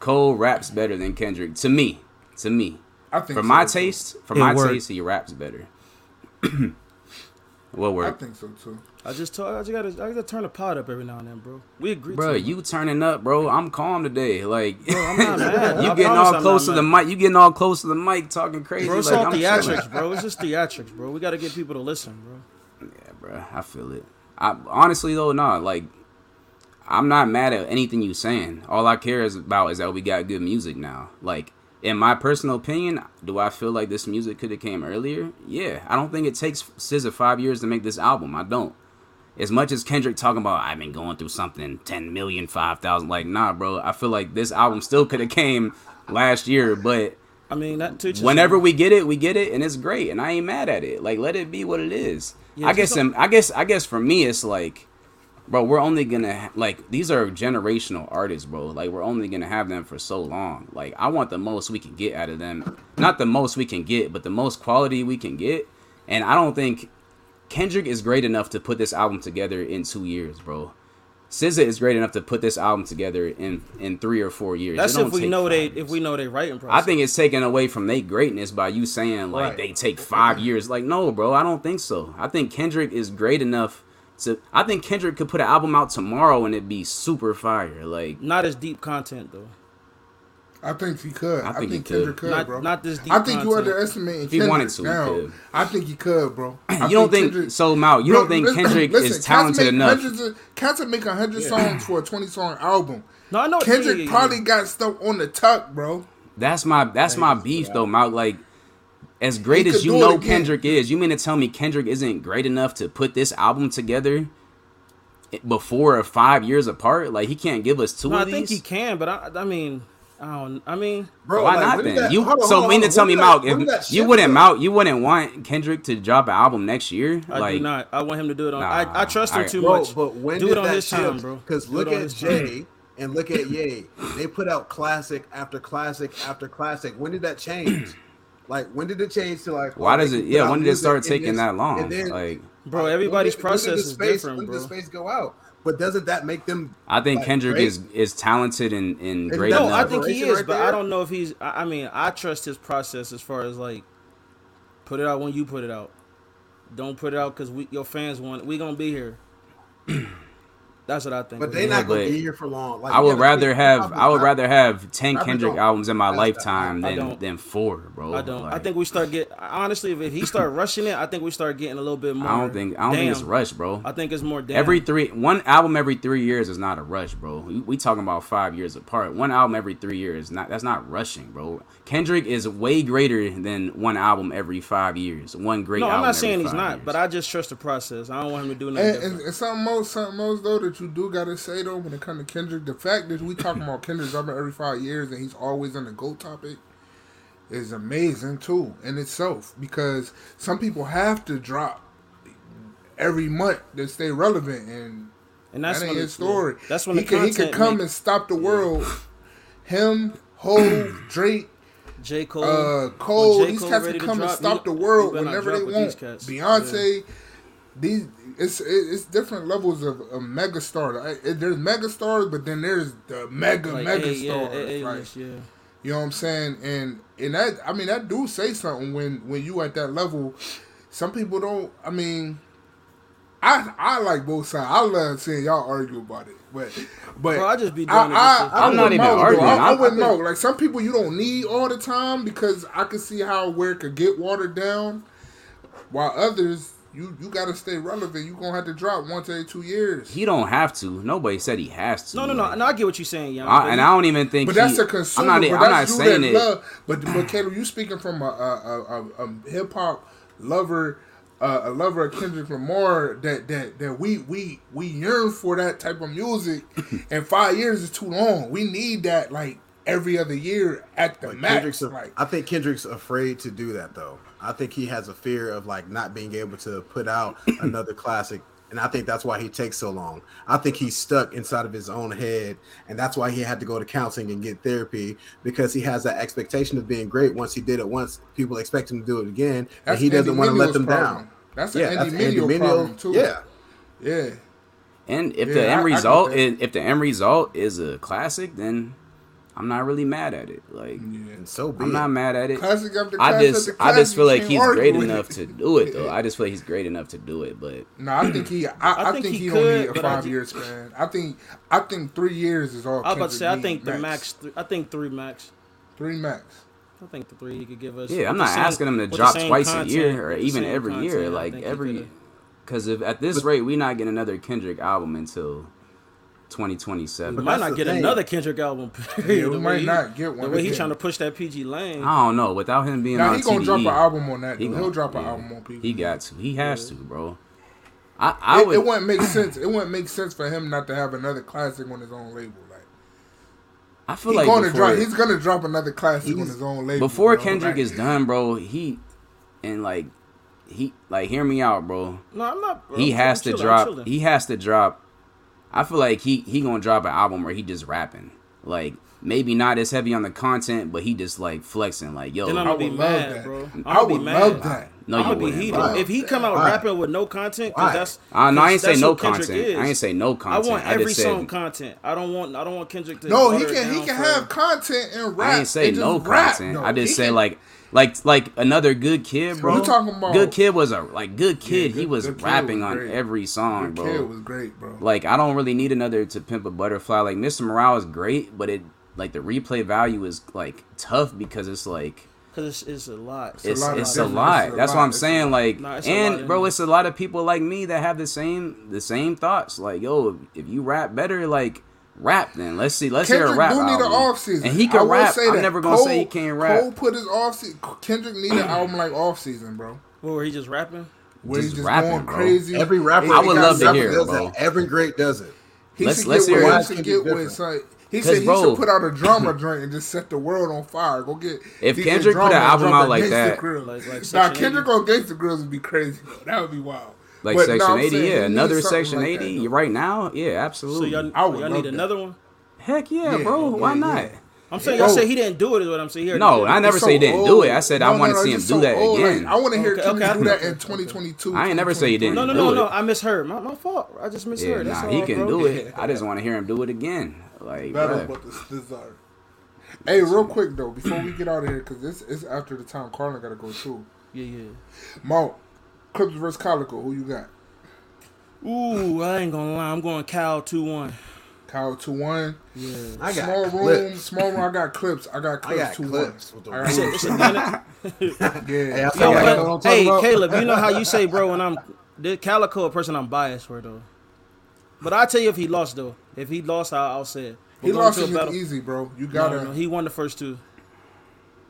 Cole raps better than Kendrick. To me, to me, I think for so, my too. taste, for It my worked. taste, he raps better. <clears throat> what I think so too. I just told. I just gotta. I gotta turn the pot up every now and then, bro. We agree. bro? to it. You turning up, bro? I'm calm today. Like I'm not <laughs> mad. you I getting all I'm close to not the mic. You getting all close to the mic, talking crazy. Bro, it's like, all I'm chilling. theatrics, bro. It's just theatrics, bro. We gotta get people to listen, bro. Yeah, bro, I feel it. I honestly though, no, like I'm not mad at anything you saying. All I care is about is that we got good music now. Like in my personal opinion, do I feel like this music could have came earlier? Yeah, I don't think it takes SZA five years to make this album. I don't. As much as Kendrick talking about I've been going through something, 10 million, 5,000, like nah, bro. I feel like this album still could have came last year, but I mean, that teaches whenever we get it, we get it, and it's great, and I ain't mad at it. Like, let it be what it is. Yeah, I guess, I guess, I guess for me, it's like bro, we're only gonna ha- like these are generational artists, bro. Like we're only gonna have them for so long. Like I want the most we can get out of them. Not the most we can get, but the most quality we can get. And I don't think Kendrick is great enough to put this album together in two years, bro. SZA is great enough to put this album together in in three or four years. That's don't if we know they years. if we know they writing process. I think it's taken away from their greatness by you saying like Right. they take five years. Like, no, bro, I don't think so. I think Kendrick is great enough to. I think Kendrick could put an album out tomorrow and it'd be super fire. Like, not as deep content though. I think he could. I think, think he Kendrick could. could, Not- bro. not this deep I think you content. underestimating If he Kendrick wanted to, he now. could. I think he could, bro. <clears throat> I you don't think Kendrick- so, Mal? You Bro, don't think listen- Kendrick listen, is talented make enough? hundreds of- Cats are making hundred songs for a twenty song album. No, I know Kendrick yeah, yeah, yeah. probably got stuff on the tuck, bro. That's my that's my beef though, Mal. Like, as great as you know. Kendrick is, you mean to tell me Kendrick isn't great enough to put this album together before five years apart? Like, he can't give us two No, I of think he can, but I, I mean, I don't. I mean, Bro, Why like, not then? that- you hold on, so hold on, mean to tell me, When Mal, that- when did that if you wouldn't though? Mal, you wouldn't want Kendrick to drop an album next year? I like, do not. I want him to do it on. Nah, I, I trust him I- too Bro, much. but when do did it on that his time, bro. Because look at his time. Jay and look at Ye. They put out classic after classic after classic. When did that change? Like when did it change to like? Why oh, does it- yeah, when did it start taking this- that long? and then- Like- Bro, when everybody's did- when did the process is space- different, When did bro. the space go out? But doesn't that make them? I think like, Kendrick great? is is talented and, and great that- No, I think he is, right but I don't know if he's. I, I mean, I trust his process as far as like, put it out when you put it out. Don't put it out because we your fans want. it. We gonna be here. <clears throat> That's what I think. But with they him. not gonna but be here for long. Like, I would gotta rather think- have I would I- rather have ten I Kendrick don't. albums in my That's- lifetime than than four, bro. I don't. I think we start get honestly. If, if he start rushing it, I think we start getting a little bit more. I don't think I don't think it's rush, bro. I think it's more damn. Every three one album every three years is not a rush, bro. We, we talking about five years apart. One album every three years, not that's not rushing, bro. Kendrick is way greater than one album every five years. One great. No, I'm not every saying he's not, years. but I just trust the process. I don't want him to do nothing And, different. and, and something else, something else though that you do gotta say though when it comes to Kendrick, the fact that we talking about Kendrick dropping every five years and he's always on the GOAT topic is amazing too in itself because some people have to drop every month to stay relevant and And that's that his story. That's when he can he can come make- and stop the world. Him, Hove, <clears throat> Drake, J Cole, uh, Cole, J. these cats can to come and stop you- the world you better not whenever they want. Beyonce. cats. These it's it's different levels of, of mega stars. I- There's mega stars, but then there's the mega like, mega A- yeah. A- like, yeah. you know what I'm saying? And and that I mean that do say something when when you at that level. Some people don't. I mean, I I like both sides. I love seeing y'all argue about it, but but Bro, I just be doing I, I, I'm not even know, arguing. I, I wouldn't know. Like some people, you don't need all the time because I can see how where it could get watered down. While others, you you got to stay relevant. You gonna have to drop once every two years. he don't have to. Nobody said he has to. No, no, no, Like, no. I get what you're saying, young. I, and I don't even think. But that's he, a consumer. I'm not. but I'm not that's you saying that it. Love, but but <clears throat> Caleb, you speaking from a a, a, a hip hop lover, uh, a lover of Kendrick Lamar. That that that we we we yearn for that type of music, <laughs> and five years is too long. We need that like every other year at the But max. Kendrick's, a- like I think Kendrick's afraid to do that though. I think he has a fear of like not being able to put out <clears throat> another classic, and I think that's why he takes so long. I think he's stuck inside of his own head, and that's why he had to go to counseling and get therapy because he has that expectation of being great. Once he did it once, people expect him to do it again, and he doesn't Andy want to let them problem. down. That's an Yeah, Andy that's Andy Minio Minio. problem too. Yeah, yeah. And if Yeah, the I- I end get result, that. is, if the end result is a classic, then I'm not really mad at it. Like and so be I'm it. not mad at it. Classic after I just after I just feel like he's great enough it. to do it though. <laughs> I just feel like he's great enough to do it, but No, I think he. I, I, think think, he he, could, don't need a but I five ju- year span. I think. I think three years is all. I was about to say, I think need the max. th- I think three max. Three max. I think the three he could give us. yeah, I'm not same- asking him to drop same twice a year or even every year. content, I Like every, because if at this rate we not getting another Kendrick album until We 2027. might not get thing. another Kendrick album. <laughs> Yeah, we might he- not get one. The one. way he's trying to push that PG lane. I don't know. Without him being Now on he gonna drop an album on that. he He gonna- He'll drop an yeah. album on people. He got to. He has to, bro. I I It, would. it wouldn't make <clears throat> sense. It wouldn't make sense for him not to have another classic on his own label. Like I feel he's like gonna before, drop. He's gonna drop another classic on his own label. before bro. Kendrick Like, is done, bro. He and like he like hear me out, bro. No, I'm not. bro. he I'm has to chilling, drop. He has to drop I feel like he he gonna drop an album where he just rapping. Like maybe not as heavy on the content, but he just like flexing. Like yo, Then I'm gonna be would love mad, that. bro. I'm I gonna be would mad. love that. no, I'm you gonna be wouldn't. heated. bro. If he come out Why? rapping with no content, Why? cause that's Uh, no, I ain't say no content. is. I ain't say no content. I want I every just song said content. I don't want I don't want Kendrick to. No, he can he can for- have content and rap. I ain't say no rap, content. though. I just He say can- like like like another good kid, bro. You talking about- good kid was a like good kid. he Good- was Kid rapping was on every song, The bro. kid was great, bro. like I don't really need another to pimp a butterfly. Like Mr. Morale is great, but it like the replay value is like tough because it's like Cause it's, it's a lot. it's a lot of a lot. It's a That's lot. what I'm It's saying. Like Nah, it's lot and bro, there. it's a lot of people like me that have the same the same thoughts. Like yo, if you rap better, like rap then. Let's see. Let's hear a rap do need an album. off season, and he can I rap. Say I'm that. never gonna say he can't rap. Cole put his off season. Kendrick need an album like off season, bro. What, where he just rapping? Where Just he's just rapping, going bro. crazy. Every rapper, I would love to rapper hear it, bro. that. Every great does it. He Let's- should let's get hear he should get be with different. son. He 'Cause, said he bro- should put out a drama joint and just set the world on fire. Go get If Kendrick put Drama an and album drop out like Gangsta that- Grillz. Like- like nah, Kendrick on Gangsta Grillz would be crazy. Though. That would be wild. Like But, Section no, 80, yeah. Another Section like 80 that, right now? Yeah, So absolutely. y'all, I would y'all need that. another one. Heck yeah, Yeah, bro. yeah, Why yeah. not? I'm saying Bro. y'all oh. say he didn't do it. Is what I'm saying here. No, I never It's say he didn't do it. I said No, I want no, to see him just do that old. again. Like, I want to hear Okay, Kendrick okay, do that in 2022. I ain't never say he didn't. No, no, no, no. I misheard. My, my fault. I just Yeah, misheard. That's nah, he can do it. <laughs> I just want to hear him do it again. Like, Battle, bruh. but desire. Hey, real quick though, before we get out of here, because this is after the time Carlin got to go too. Yeah, yeah. Mo, Clips versus Calicoe, who you got? Ooh, I ain't gonna lie. I'm going Cal two one. Cal two one. Yeah. I got Small room, clips. small room. I got clips. I got I clips got two clips one. I got Shit, rules. it's a minute. <laughs> Hey, Yeah, I Yo, feel like I but- know what hey. Caleb, you know how you say, bro, when I'm the Calicoe, a person I'm biased for though. But I tell you, if he lost though, if he lost, I, I'll say it. he We're going lost to a easy, bro. You gotta. no, no, he won the first two.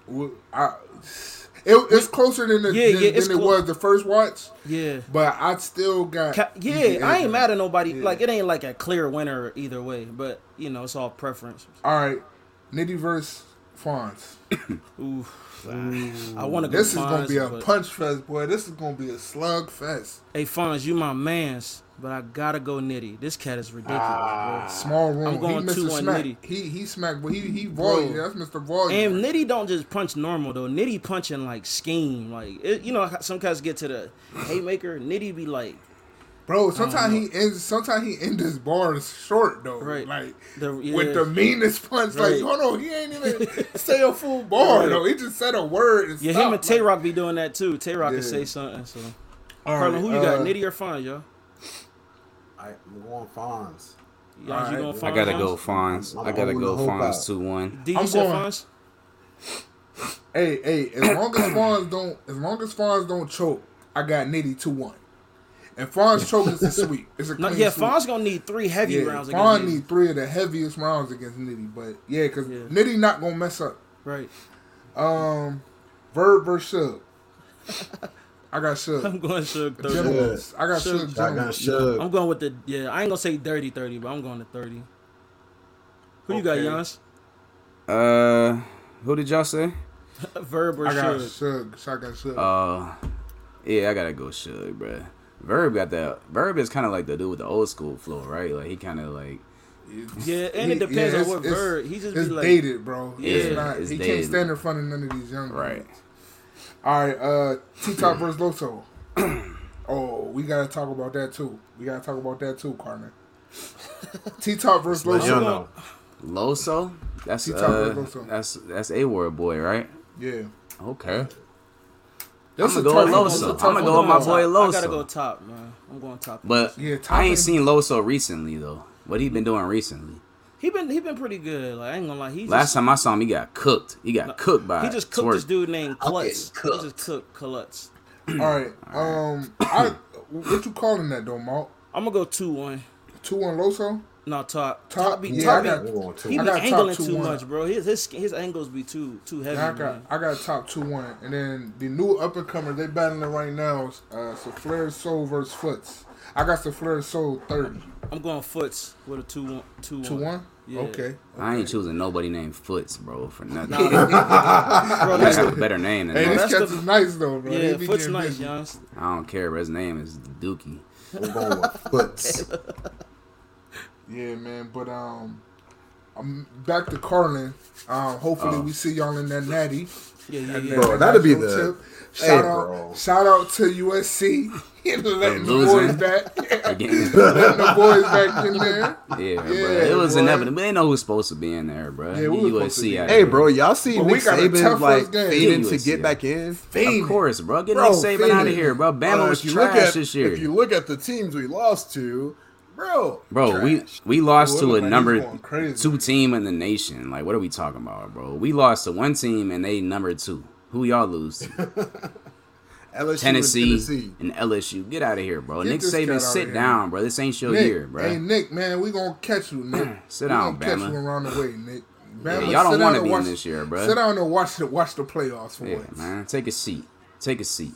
w- I, it, it's closer than, the, Yeah, than, yeah, than it clo- was the first watch, Yeah. but I still got. Ca- yeah, I ain't mad at nobody. Yeah. Like it ain't like a clear winner either way, but you know it's all preference. All right, Nitty verse Fonz. <coughs> Ah. Ooh, I want to go. This is gonna be a punch fest, boy. This is gonna be a slug fest. Hey Fonz, you my man's, but I gotta go Nitty. This cat is ridiculous, Small room. I'm going he Mr. 2-1 Smack. Nitty. He he smacked, but he he volume. Bro. That's Mr. bro. Volume. And Nitty don't just punch normal though. Nitty punching like scheme, like it, you know some cats get to the haymaker. Nitty be like, Bro, sometimes he ends. Sometimes he ends his bars short though. Right. Like The- yeah. with the meanest punch. Right. Like, hold on, he ain't even <laughs> say a full bar Right. though. He just said a word. And yeah, stopped. him and Tay Roc be doing that too. Tay Roc Yeah. can say something. So, All Carlin, right, who you got? uh, Nitty or Fonz, yo? I, I'm going Fonz. Y'all, Alright. you going Fonz? I gotta go Fonz. I'm I gotta go the hope Fonz 2 1. D, you I'm said going- Fonz? Hey, hey, as long as Fonz don't, as long as Fonz don't choke, I got Nitty two one. And Fonz <laughs> choke is a sweep. It's a No, clean yeah, sweep. Fonz gonna need three heavy Yeah, rounds Fonz against Nitty. need three of the heaviest rounds against Nitty, but yeah, because Yeah. Nitty not gonna mess up. Right. Um, Verb versus Suge. <laughs> I got Suge. I'm going Suge 30. Gentlemen. I got Suge. Suge. Shotgun Gentlemen. Shug. I'm going with the yeah. I ain't gonna say dirty thirty, but I'm going to thirty. Who you got, Okay. Giannis? Uh, who did y'all say? <laughs> Verb or I got Suge? Suge. Shotgun Suge. Uh, yeah, I gotta go Suge, bruh. Verb got that. Verb is kind of like the dude with the old school flow, right? Like he kind of like Yeah, and it depends on what Verb. He just be It's like, dated, bro. Yeah, it's not, it's he dated. can't stand in front of none of these young right. dudes. All right, uh, T Top <clears throat> versus Loso. <clears throat> oh, we gotta talk about that too. We gotta talk about that too, Carmen. <laughs> T Top versus Let y'all Loso. know. Loso. That's He uh, talking Loso. that's that's a word boy, right? Yeah, Okay. That's I'ma a go tough with. Loso. That's a tough I'ma go with my boy Loso. I gotta go top, man. I'm going top. But Yeah, Top I ain't ain't- seen Loso recently though. What he been doing recently? He been he been pretty good. Like I ain't gonna lie. He Last just, time I saw him, he got cooked. He got cooked by. he just cooked Twerk. this dude named I'm Klutz. He just cooked Klutz. All right, um, I what you calling that though, Mark? I'm gonna go two one. Two one Loso. No top. Top? Top be Yeah, top I be, got- We're going two. he I be got top angling two too one. much, bro. His his his angles be too too heavy. Yeah, I got man. I got top two one, and then the new up and comer they battling right now. is, Uh, Souffleur Soul versus Foots. I got Souffleur Soul thirty. I'm going Foots with a two one two Two one. Yeah. Okay. I ain't choosing nobody named Foots, bro, for <laughs> nothing. Bro, I a better name than Hey, that. this that's cat is nice though, bro. yeah, They be Foots nice, busy. Giannis. I don't care, but his name is Dookie. We're going with Foots. <laughs> Yeah, man. But um, I'm back to Carlin. Um, hopefully Oh. we see y'all in that natty. Yeah, yeah, yeah. Bro, that'd be national the- Shout Hey, out, bro. shout out to USC <laughs> letting the boys back. <laughs> <laughs> Letting the boys back in there. Yeah, bro. It was boy. inevitable. They know who's supposed to be in there, bro. Yeah, we was supposed to USC be. out Hey, bro, y'all see But we Nick Saban like first game. feeding to get yeah. back in? Fiend. Of course, bro. Get Bro, Nick Saban out of here, bro. Bama Uh, was if you look trash at this year. if you look at the teams we lost to, bro, Bro, we trash. we lost Boy, to a number crazy. two team in the nation. Like, what are we talking about, bro? We lost to one team and they number two. Who y'all lose to? <laughs> LSU and Tennessee, Tennessee. and LSU. Get out of here, bro. Get Nick Saban, sit down, bro. This ain't your Nick, year, bro. hey Nick, man, we gonna catch you, Nick. <clears throat> Sit we down, gonna catch Bama. you around the way, Nick. Bama, y'all don't wanna and be in this year, bro. Sit down and watch the watch the playoffs for yeah, once. man. Take a seat. Take a seat.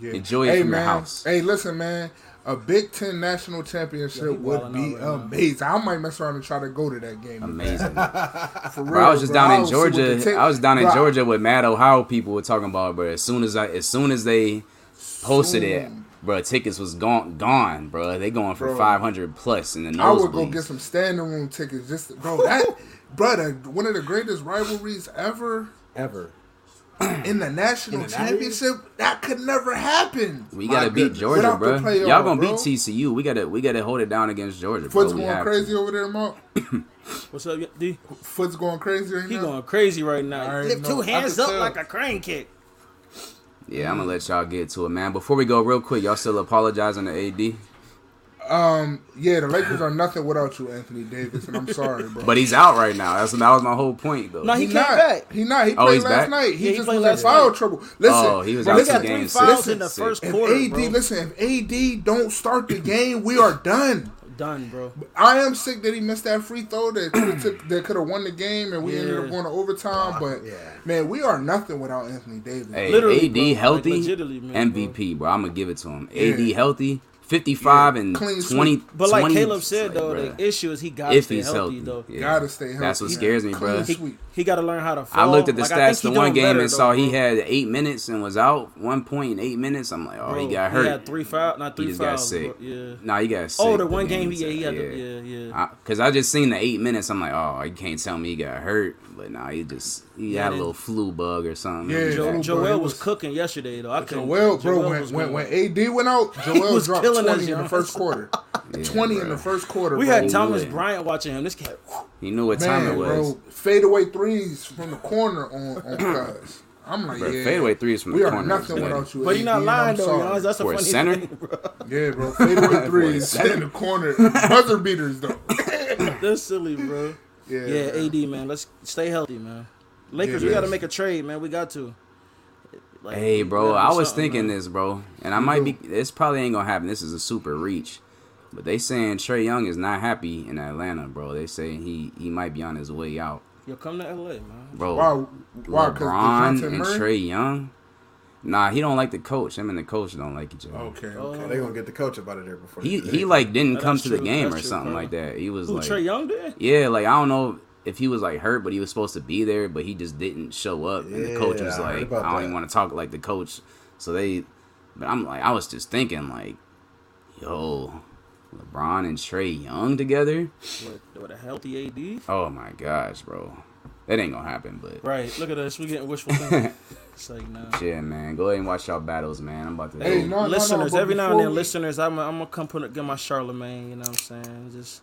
Yeah. Enjoy it hey, from your house. Hey, listen, man. A Big Ten national championship Yeah, would be out right now. amazing. I might mess around and try to go to that game. Amazing. <laughs> For Bro, I was just bro. down in don't see what the Georgia. take- I was down in Bro, Georgia with Mad Ohio people were talking about, but as soon as I, as soon as they posted it, Soon. bro, tickets was gone, gone, bro. They going for five hundred plus in the nosebleeds. I would go get some standing room tickets. Just to, bro, that <laughs> brother, one of the greatest rivalries ever ever. <clears throat> in the national In the championship. That could never happen. We gotta beat goodness. Georgia, Without bro. playoff, Y'all gonna bro. beat TCU. We gotta we gotta hold it down against Georgia. Foot's We going crazy to. over there, Mark. <coughs> What's up, D? Foot's going crazy right He now. going crazy right now. Lift know. two I hands up tell. like a crane kick. Yeah, I'm gonna let y'all get to it, man. Before we go, real quick, y'all still apologizing to AD, Um, yeah, the Lakers are nothing without you, Anthony Davis, and I'm sorry, bro. but he's out right now. That's that was my whole point, though. No, he He came not. back. He not. He Oh, played he's last back? night. He Yeah, he just played was in foul night. trouble. Listen, Oh, he was bro, out They to got game three six. fouls in the Sick. first If quarter, AD, bro. listen, if AD don't start the game, we are done. Done, bro. I am sick that he missed that free throw that could have <clears throat> took that could have won the game, and we ended up going to overtime. But yeah. man, we are nothing without Anthony Davis. Hey, Literally, AD bro, healthy, legitimately, man, MVP, bro. I'm gonna give it to him. AD healthy, 55 and Clean 20. sweep. But like 20 Caleb said, like, though, bruh, the issue is he got to if stay he's healthy, healthy, though. yeah. Gotta stay healthy. That's what scares me, bro. Clean sweep. He got to learn how to I looked at the Like, stats think the one game better, and saw though, he had eight minutes and was out. One point in eight minutes. I'm like, oh, Bro, he got hurt. He had three fouls, not He three just got sick. bro. Yeah. Nah, he got oh, sick. Oh, the one game, he, yeah, he he had the, yeah, yeah. Cause I just seen the eight minutes. I'm like, oh, you can't tell me he got hurt. But nah, he just he Yeah, had a little flu bug or something. Yeah, He Jo- got- Joel was, was- cooking yesterday, though. I couldn't. Joel, bro, Joel when, when, when AD went out, <laughs> Joel was dropped killing 20 us, in the first quarter. <laughs> Yeah, 20 in the first quarter. we bro. had Thomas knew. Bryant watching him. This cat, He knew what time it was. bro, fadeaway threes from the corner on on <clears throat> Cuz. I'm like, Bro, yeah, fadeaway threes from we the are corner. nothing is without you. but you're not lying though, sorry. Giannis. That's the For a funny center? thing, bro. <laughs> Yeah, bro, fadeaway threes in the corner, buzzer beaters though. That's silly, bro. Yeah, Yeah. AD man, let's stay healthy, man. Lakers, Yeah, we got to make a trade, man. We got to. Like, Hey, bro, I was thinking man. this, bro, and I might be. This probably ain't gonna happen. This is a super reach, but they saying Trae Young is not happy in Atlanta, bro. They say he he might be on his way out, Yo, come to LA, man. bro. Why? Why? LeBron and Trae Young. Nah, he don't like the coach. Him and the coach don't like each other. Okay, Oh, okay. Oh, they gonna get the coach up out of there before He they- he like didn't That's come to the game That's or true, something bro. like that. He was Who like, Trae Young did? yeah, like I don't know if he was like hurt, but he was supposed to be there, but he just didn't show up. And the coach was I like, I don't that. even want to talk like the coach. So they, but I'm like, I was just thinking like, yo, LeBron and Trae Young together. With, with a healthy AD. Oh my gosh, bro, that ain't gonna happen. But Right. Look at us. We getting wishful <laughs> thinking. it's like nah. yeah, man, go ahead and watch y'all battles, man. I'm about to. Hey, no, no, no, listeners, but every now and then, we- listeners, I'm I'm gonna come put up, get my Charlemagne. You know what I'm saying? Just,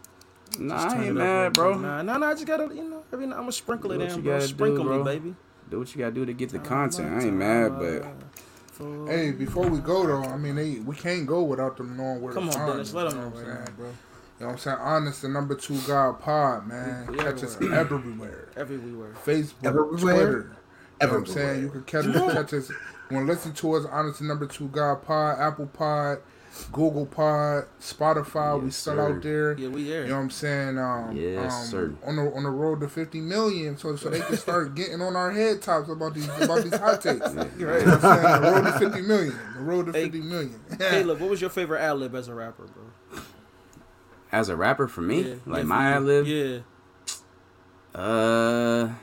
nah, just I turn ain't it up mad, bro. bit. Nah, nah, nah. I just gotta, you know, every now I'm gonna sprinkle Do it what in, you bro. gotta do, Sprinkle bro. me, baby. Do what you gotta do to get the content. I ain't mad, but Hey, before we go though, I mean, they, we can't go without them knowing where Come to on, find Dennis, us, let 'em you know right bro. You know what I'm saying? Honest, the number two God pod, man. We Catch us everywhere. everywhere. Everywhere. Facebook, Everywhere? Twitter. You know what I'm saying? You can catch us, catch us. You want to listen to us? Honest, the number two God pod, Apple Pod, Google Pod, Spotify. we Yes, still sir. out there. Yeah, we there. You know what I'm saying? Um, Yes, um, sir. On the on the road to 50 million, so so they can start <laughs> getting on our head tops about these about these hot takes. You know what I'm saying? The road to 50 million. The road to Hey, 50 million. Caleb, <laughs> what was your favorite ad lib as a rapper, bro? As a rapper for me, Yeah, like my ad lib, Yeah. Uh,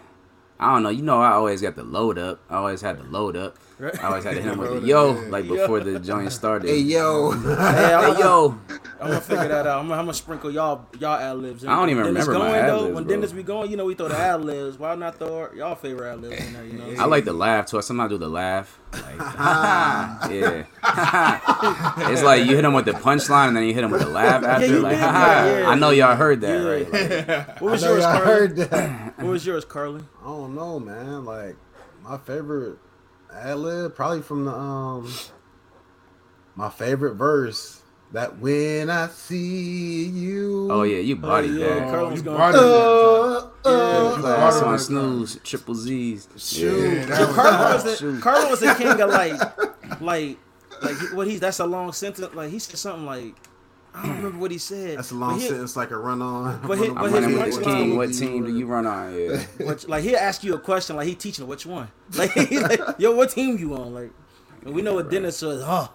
I don't know. You know, I always got the load up. I always had the load up. Right. I always had to hit him with Load the yo, like before the joint started. Hey yo, <laughs> Hey, I'm, Hey, yo. I'm gonna figure that out. I'm, gonna- I'm gonna sprinkle y'all y'all ad libs. I don't even Dennis remember my going, though, ad-libs, When bro. Dennis be going, you know we throw the ad libs. Why not throw our- y'all favorite ad libs in there? You know. I like the laugh too. I sometimes do the laugh. Like, <laughs> yeah. <laughs> it's like you hit him with the punchline and then you hit him with the laugh after. you like, did that, yeah. I know y'all heard that, Yeah. right? Like, What was I know yours, y'all Carly? heard that. What was yours, Carly? I don't know, man. Like my favorite ad lib, probably from the um, my favorite verse. That when I see you. oh yeah, you bodied yeah. that. Carl was you going- bodied Uh, that. uh, Class bodied on snooze, triple Z's. Shoot. Yeah, that was- Carlo was the Shoot. Carlo was the king of like, like, like he- what he's that's a long sentence. Like he said something like, I don't remember what he said. That's a long but he, sentence, like a run on. <laughs> but he- I'm but running his with the punchline- What team do you run on? Yeah. <laughs> Which, like he'll ask you a question like he teaching which one. <laughs> Like, like yo, what team you on? Like, and we know what Dennis says. Huh?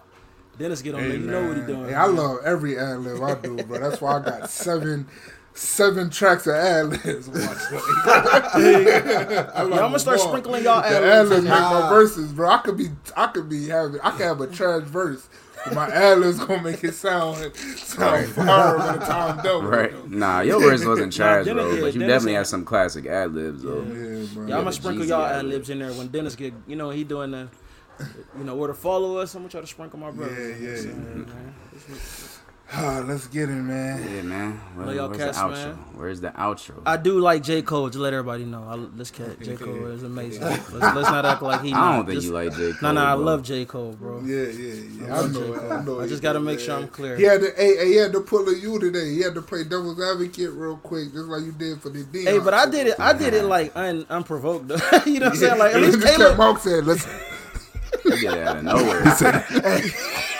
Dennis get on there. You know what he man. doing. Hey, I love every ad lib I do, bro. That's why I got seven seven tracks of ad libs. Y'all gonna start sprinkling y'all The ad ad libs. libs make my verses, bro. I could be, I could be having, I could have a trash verse. But my ad libs gonna make it sound sound fire by the time I'm done. with Right. Nah, your verse wasn't trash, Dennis- bro. yeah, But you Dennis definitely had, have some classic ad libs, though. though. Yeah, bro. Y'all gonna sprinkle Jeezy y'all ad ad libs. libs in there when Dennis get. You know he doing the. You know where to follow us. I'm gonna try to sprinkle my brother. Yeah, yeah, yeah. man. Ah, let's get it, man. Yeah, man. Where- Love y'all where's cats, the outro? man. Where's the outro? I do like J Cole. Just let everybody know. I, this cat J Cole <laughs> is amazing. Let's, let's not act like he. I don't think Just- you like J. Cole. No, Cole. no, I love J Cole, bro. Yeah, yeah, yeah. I know it. I know I just gotta make sure I'm clear. He had to, hey, hey, he had to pull a you today. He had to play devil's advocate real quick, just like you did for the D. Hey, but I did it. I did it like un, unprovoked. Though. <laughs> you know what I'm saying? Like at least Just Caleb. Mark <laughs> said, let's. Get out of nowhere.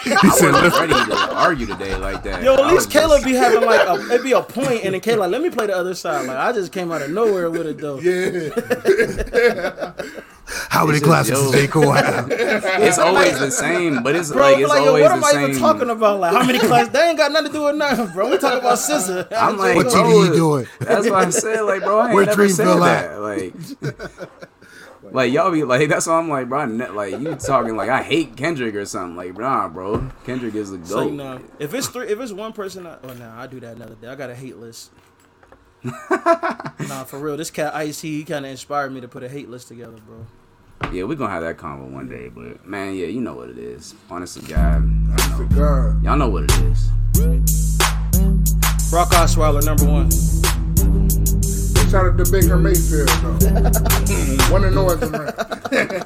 I wasn't ready to argue today like that. Yo, at least was Caleb just- be having like a it be a point, and then Caleb like, let me play the other side. Like I just came out of nowhere with it though. Yeah, <laughs> How many classes yo. does J Cole have? <laughs> It's always the same, but it's Bro, like it's like, yo, always what am I even talking about? Like, how many classes? They ain't got nothing to do with nothing, bro. We talking about scissor. <laughs> I'm like, What bro, TV you doing? That's why I said, like, bro, I ain't Where never said Dreamville that. Like, like y'all be like, <laughs> that's why I'm like, bro, I ne- like you talking like I hate Kendrick or something. Like, nah, bro, Kendrick is the goat. So you know, if it's three, if it's one person, I, oh no, I do that another day. I got a hate list. <laughs> nah, for real, this cat Ice, he kind of inspired me to put a hate list together, bro. Yeah, we gonna have that convo one day, but man, yeah, you know what it is. Honestly, to God, to God. y'all know what it is. Brock Osweiler, number one. Shout out to Baker mm. Mayfield, though. One and no as a man.